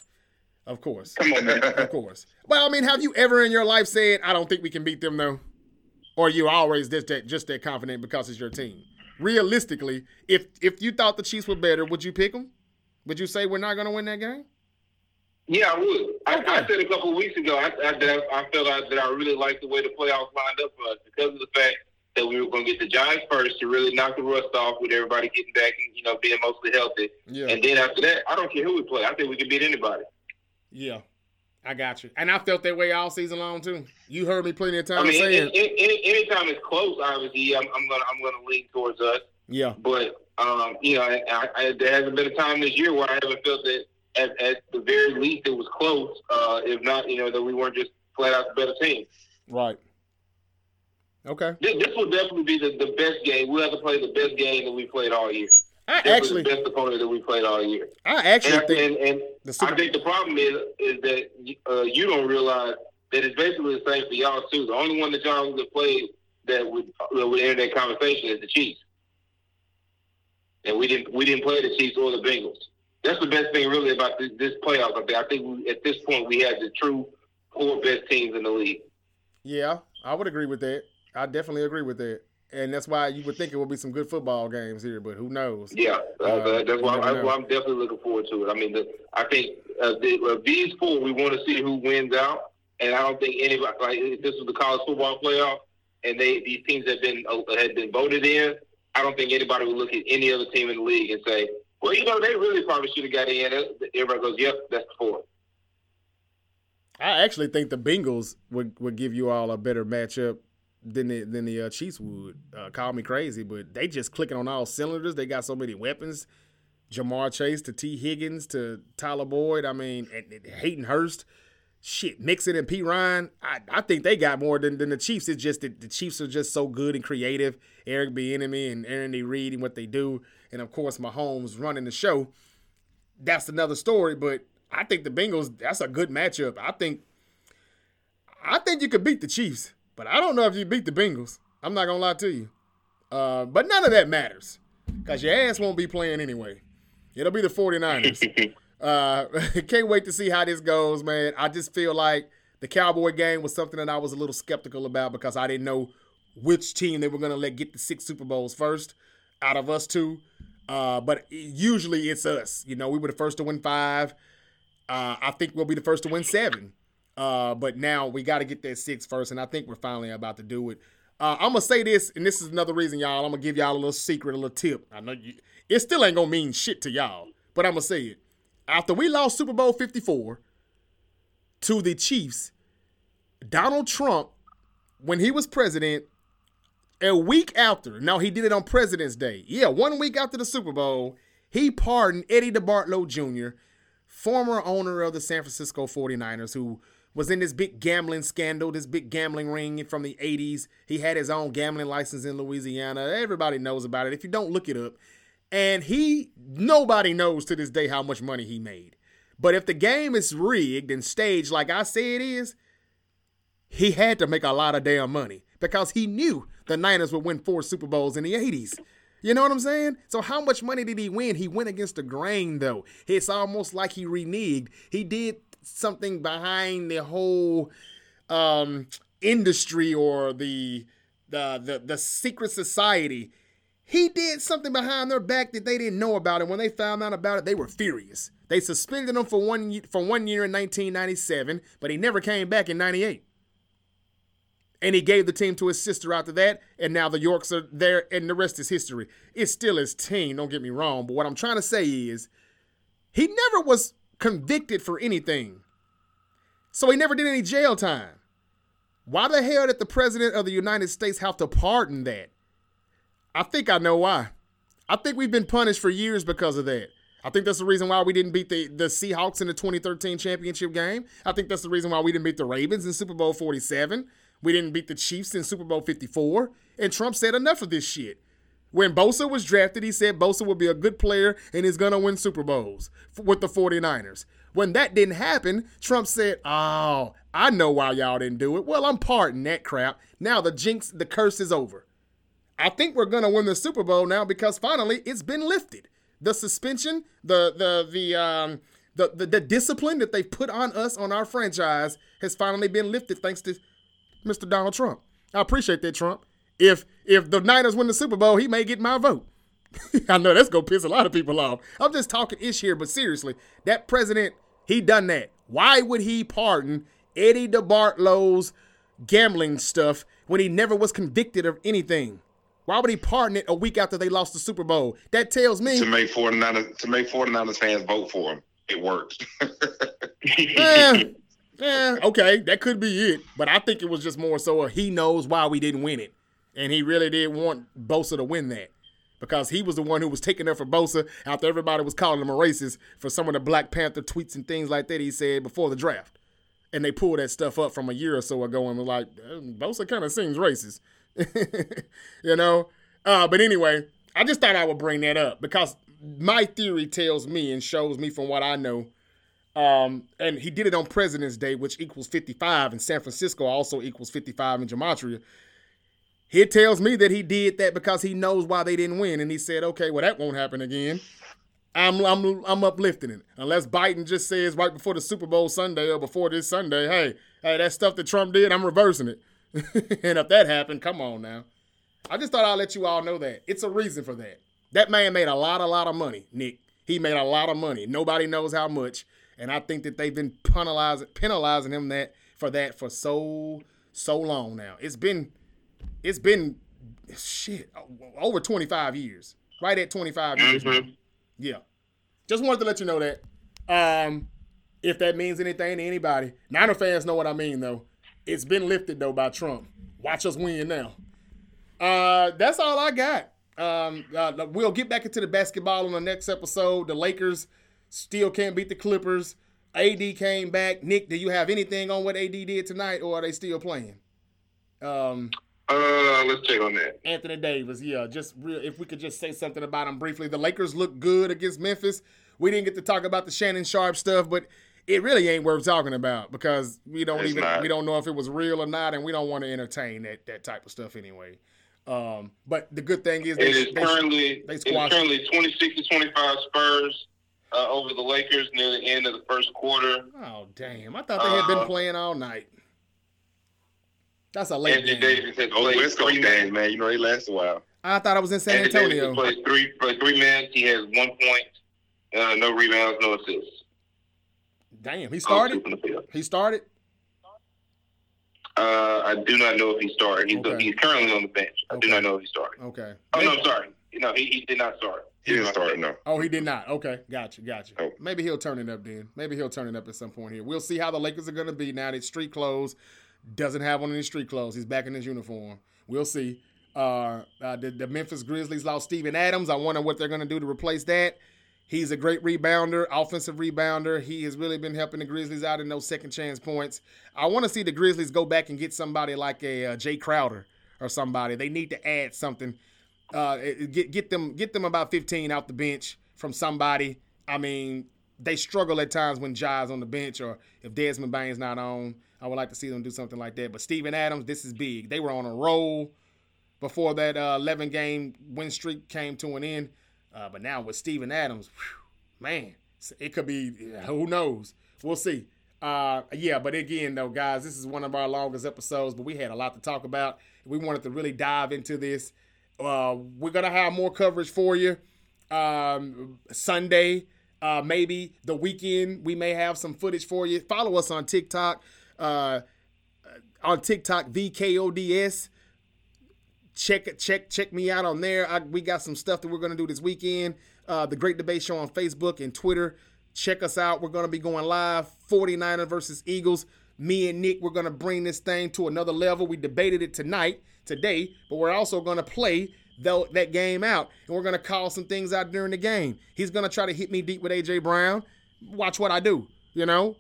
of course, Come on, man. of course. Well, I mean, have you ever in your life said, "I don't think we can beat them," though? Or you always just that just that confident because it's your team? Realistically, if if you thought the Chiefs were better, would you pick them? Would you say we're not going to win that game? Yeah, I would. I, Okay. I said a couple of weeks ago I, I, that I, I felt like, that I really liked the way the playoffs lined up for us because of the fact that we were going to get the Giants first to really knock the rust off with everybody getting back and you know being mostly healthy. Yeah, And then after that, I don't care who we play. I think we can beat anybody. Yeah. I got you, and I felt that way all season long too. You heard me plenty of times I mean, saying, any, any, anytime it's close, obviously, I'm, I'm gonna I'm gonna lean towards us. "Yeah, But um, you know, I, I, there hasn't been a time this year where I haven't felt that at, at the very least it was close. Uh, if not, you know, that we weren't just flat out the better team. right." Okay, This, this will definitely be the, the best game. We'll have to play the best game that we played all year. I Definitely actually, the best opponent that we played all year. I actually And, think and, and the I think the problem is is that uh, you don't realize that it's basically the same for y'all too. The only one that y'all would have played that would that would enter that conversation is the Chiefs, and we didn't we didn't play the Chiefs or the Bengals. That's the best thing really about this, this playoff. I think I think we, at this point we had the true four best teams in the league. Yeah, I would agree with that. I definitely agree with that. And that's why you would think it would be some good football games here, but who knows? Yeah, uh, Uh, that's why I'm. I'm definitely looking forward to it. I mean, the, I think uh, the, uh, these four, we want to see who wins out, and I don't think anybody like if this was the college football playoff, and they these teams have been uh, had been voted in. I don't think anybody would look at any other team in the league and say, "Well, you know, they really probably should have got in." Everybody goes, "Yep, that's the four. I actually think the Bengals would, would give you all a better matchup than the than the uh, Chiefs would. Uh, call me crazy, but they just clicking on all cylinders. They got so many weapons. Ja'Marr Chase to Tee Higgins to Tyler Boyd. I mean, and, and Hayden Hurst. shit, Mixon and P. Ryan, I, I think they got more than, than the Chiefs. It's just that the Chiefs are just so good and creative. Eric Bieniemy and Aaron D. Reed and what they do, and of course Mahomes running the show. That's another story, but I think the Bengals. That's a good matchup. I think. I think you could beat the Chiefs, but I don't know if you beat the Bengals. I'm not gonna lie to you. Uh, but none of that matters because your ass won't be playing anyway. It'll be the 49ers. uh, can't wait to see how this goes, man. I just feel like the Cowboy game was something that I was a little skeptical about because I didn't know which team they were going to let get the six Super Bowls first out of us two. Uh, but usually it's us. You know, we were the first to win five. Uh, I think we'll be the first to win seven. Uh, but now we got to get that six first, and I think we're finally about to do it. Uh, I'm gonna say this, and this is another reason, y'all. I'm gonna give y'all a little secret, a little tip. I know you, it still ain't gonna mean shit to y'all, but I'm gonna say it. After we lost Super Bowl 54 to the Chiefs, Donald Trump, when he was president, a week after, now he did it on President's Day. Yeah, one week after the Super Bowl, he pardoned Eddie DeBartolo Jr., former owner of the San Francisco 49ers, who was in this big gambling scandal, this big gambling ring from the 80s. He had his own gambling license in Louisiana. Everybody knows about it. If you don't look it up, and he nobody knows to this day how much money he made. But if the game is rigged and staged like I say it is, he had to make a lot of damn money because he knew the Niners would win four Super Bowls in the 80s. You know what I'm saying? So how much money did he win? He went against the grain though. It's almost like he reneged. He did something behind the whole um, industry or the, the the the secret society. He did something behind their back that they didn't know about, and when they found out about it, they were furious. They suspended him for one for one year in 1997, but he never came back in '98. And he gave the team to his sister after that, and now the Yorks are there, and the rest is history. It's still his team, don't get me wrong, but what I'm trying to say is he never was convicted for anything. So he never did any jail time. Why the hell did the president of the United States have to pardon that? I think I know why. I think we've been punished for years because of that. I think that's the reason why we didn't beat the, the Seahawks in the 2013 championship game. I think that's the reason why we didn't beat the Ravens in Super Bowl 47. We didn't beat the Chiefs in Super Bowl 54. And Trump said enough of this shit. When Bosa was drafted, he said Bosa would be a good player and is going to win Super Bowls with the 49ers. When that didn't happen, Trump said, Oh, I know why y'all didn't do it. Well, I'm pardoning that crap. Now the jinx, the curse is over. I think we're going to win the Super Bowl now because finally it's been lifted. The suspension, the the the um the, the, the discipline that they've put on us on our franchise has finally been lifted thanks to Mr. Donald Trump. I appreciate that, Trump if if the Niners win the Super Bowl, he may get my vote. I know that's gonna piss a lot of people off. I'm just talking ish here, but seriously, that president, he done that. Why would he pardon Eddie DeBartolo's gambling stuff when he never was convicted of anything? Why would he pardon it a week after they lost the Super Bowl? That tells me to make 49ers to make 49ers fans vote for him. It works. eh, eh, okay, that could be it. But I think it was just more so he knows why we didn't win it. And he really did want Bosa to win that because he was the one who was taking up for Bosa after everybody was calling him a racist for some of the Black Panther tweets and things like that he said before the draft. And they pulled that stuff up from a year or so ago and were like, Bosa kind of seems racist. you know? Uh, but anyway, I just thought I would bring that up because my theory tells me and shows me from what I know. Um, and he did it on President's Day, which equals 55, and San Francisco also equals 55 in Gematria. He tells me that he did that because he knows why they didn't win, and he said, "Okay, well that won't happen again." I'm I'm I'm uplifting it. Unless Biden just says right before the Super Bowl Sunday or before this Sunday, hey, hey, that stuff that Trump did, I'm reversing it. and if that happened, come on now. I just thought I'd let you all know that. It's a reason for that. That man made a lot, a lot of money, Nick. He made a lot of money. Nobody knows how much. And I think that they've been penalizing penalizing him that for that for so so long now. It's been it's been shit over 25 years. Right at 25 years. Mm-hmm. Yeah. Just wanted to let you know that. Um, if that means anything to anybody. Niner fans know what I mean though. It's been lifted though by Trump. Watch us win now. Uh, that's all I got. Um, uh, we'll get back into the basketball on the next episode. The Lakers still can't beat the Clippers. AD came back. Nick, do you have anything on what AD did tonight, or are they still playing? Um, Uh, let's check on that. Anthony Davis, yeah, just real. If we could just say something about him briefly, the Lakers look good against Memphis. We didn't get to talk about the Shannon Sharpe stuff, but it really ain't worth talking about because we don't It's even not. we don't know if it was real or not, and we don't want to entertain that that type of stuff anyway. Um, but the good thing is It is they, they, currently they it's currently 26 to 25 Spurs uh, over the Lakers near the end of the first quarter. oh damn! I thought they had been Uh, playing all night. That's a late Anthony game. Davis has Those played West three games, minutes. man, you know they last a while. I thought I was in San Anthony Davis Antonio. has played three for three minutes. He has one point, uh, no rebounds, no assists. Damn, he Oh, started. two from the field. He started. Uh, I do not know if he started. He's, Okay. he's currently on the bench. I do not know if he started. Okay. Oh no, I'm sorry. No, he, he did not start. He didn't start, no. Oh, he did not. Okay, gotcha, gotcha. Oh. Maybe he'll turn it up then. Maybe he'll turn it up at some point here. We'll see how the Lakers are going to be now that street clothes doesn't have on any street clothes. He's back in his uniform. We'll see. Uh, uh, the, the Memphis Grizzlies lost Steven Adams. I wonder what they're going to do to replace that. He's a great rebounder, offensive rebounder. He has really been helping the Grizzlies out in those second chance points. I want to see the Grizzlies go back and get somebody like a uh, Jae Crowder or somebody. They need to add something uh, get get them get them about 15 out the bench from somebody. I mean, they struggle at times when Ja's on the bench or if Desmond Bane's not on. I would like to see them do something like that. But Steven Adams, this is big. They were on a roll before that uh, 11 game win streak came to an end. Uh, but now with Steven Adams, whew, man, it could be who knows. We'll see. Uh, yeah, but again, though, guys, this is one of our longest episodes, but we had a lot to talk about. We wanted to really dive into this. Uh, we're gonna have more coverage for you um, Sunday, uh, maybe the weekend. We may have some footage for you. Follow us on TikTok. Uh, on TikTok, VKODS. Check check, check me out on there. I, we got some stuff that we're gonna do this weekend. Uh, the Great Debate Show on Facebook and Twitter. Check us out. We're gonna be going live. 49er versus Eagles. Me and Nick, we're gonna bring this thing to another level. We debated it tonight, today, but we're also gonna play that game out, and we're gonna call some things out during the game. He's gonna try to hit me deep with AJ Brown. Watch what I do. You know,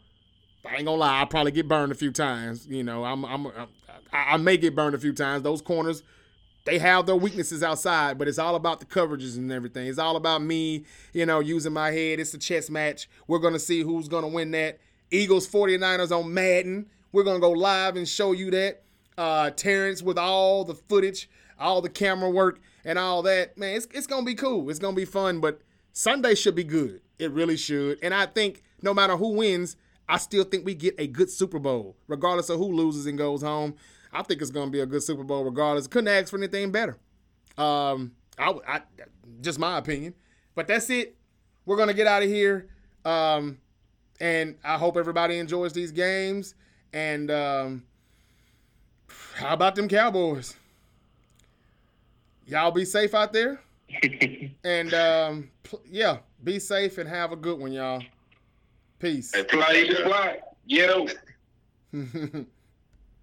I ain't gonna lie, I'll probably get burned a few times. You know, I'm, I'm, I'm I, I may get burned a few times. Those corners, they have their weaknesses outside, but it's all about the coverages and everything. It's all about me, you know, using my head. It's a chess match. We're gonna see who's gonna win that. Eagles 49ers on Madden. We're gonna go live and show you that. Uh Terrence with all the footage, all the camera work, and all that. Man, it's, it's gonna be cool. It's gonna be fun, but Sunday should be good. It really should. And I think no matter who wins, I still think we get a good Super Bowl, regardless of who loses and goes home. I think it's going to be a good Super Bowl, regardless. Couldn't ask for anything better. Um, I, I just my opinion, but that's it. We're gonna get out of here. Um, and I hope everybody enjoys these games. And um, how about them Cowboys? Y'all be safe out there. and um, yeah, be safe and have a good one, y'all. Peace. Fly, fly. Ghetto.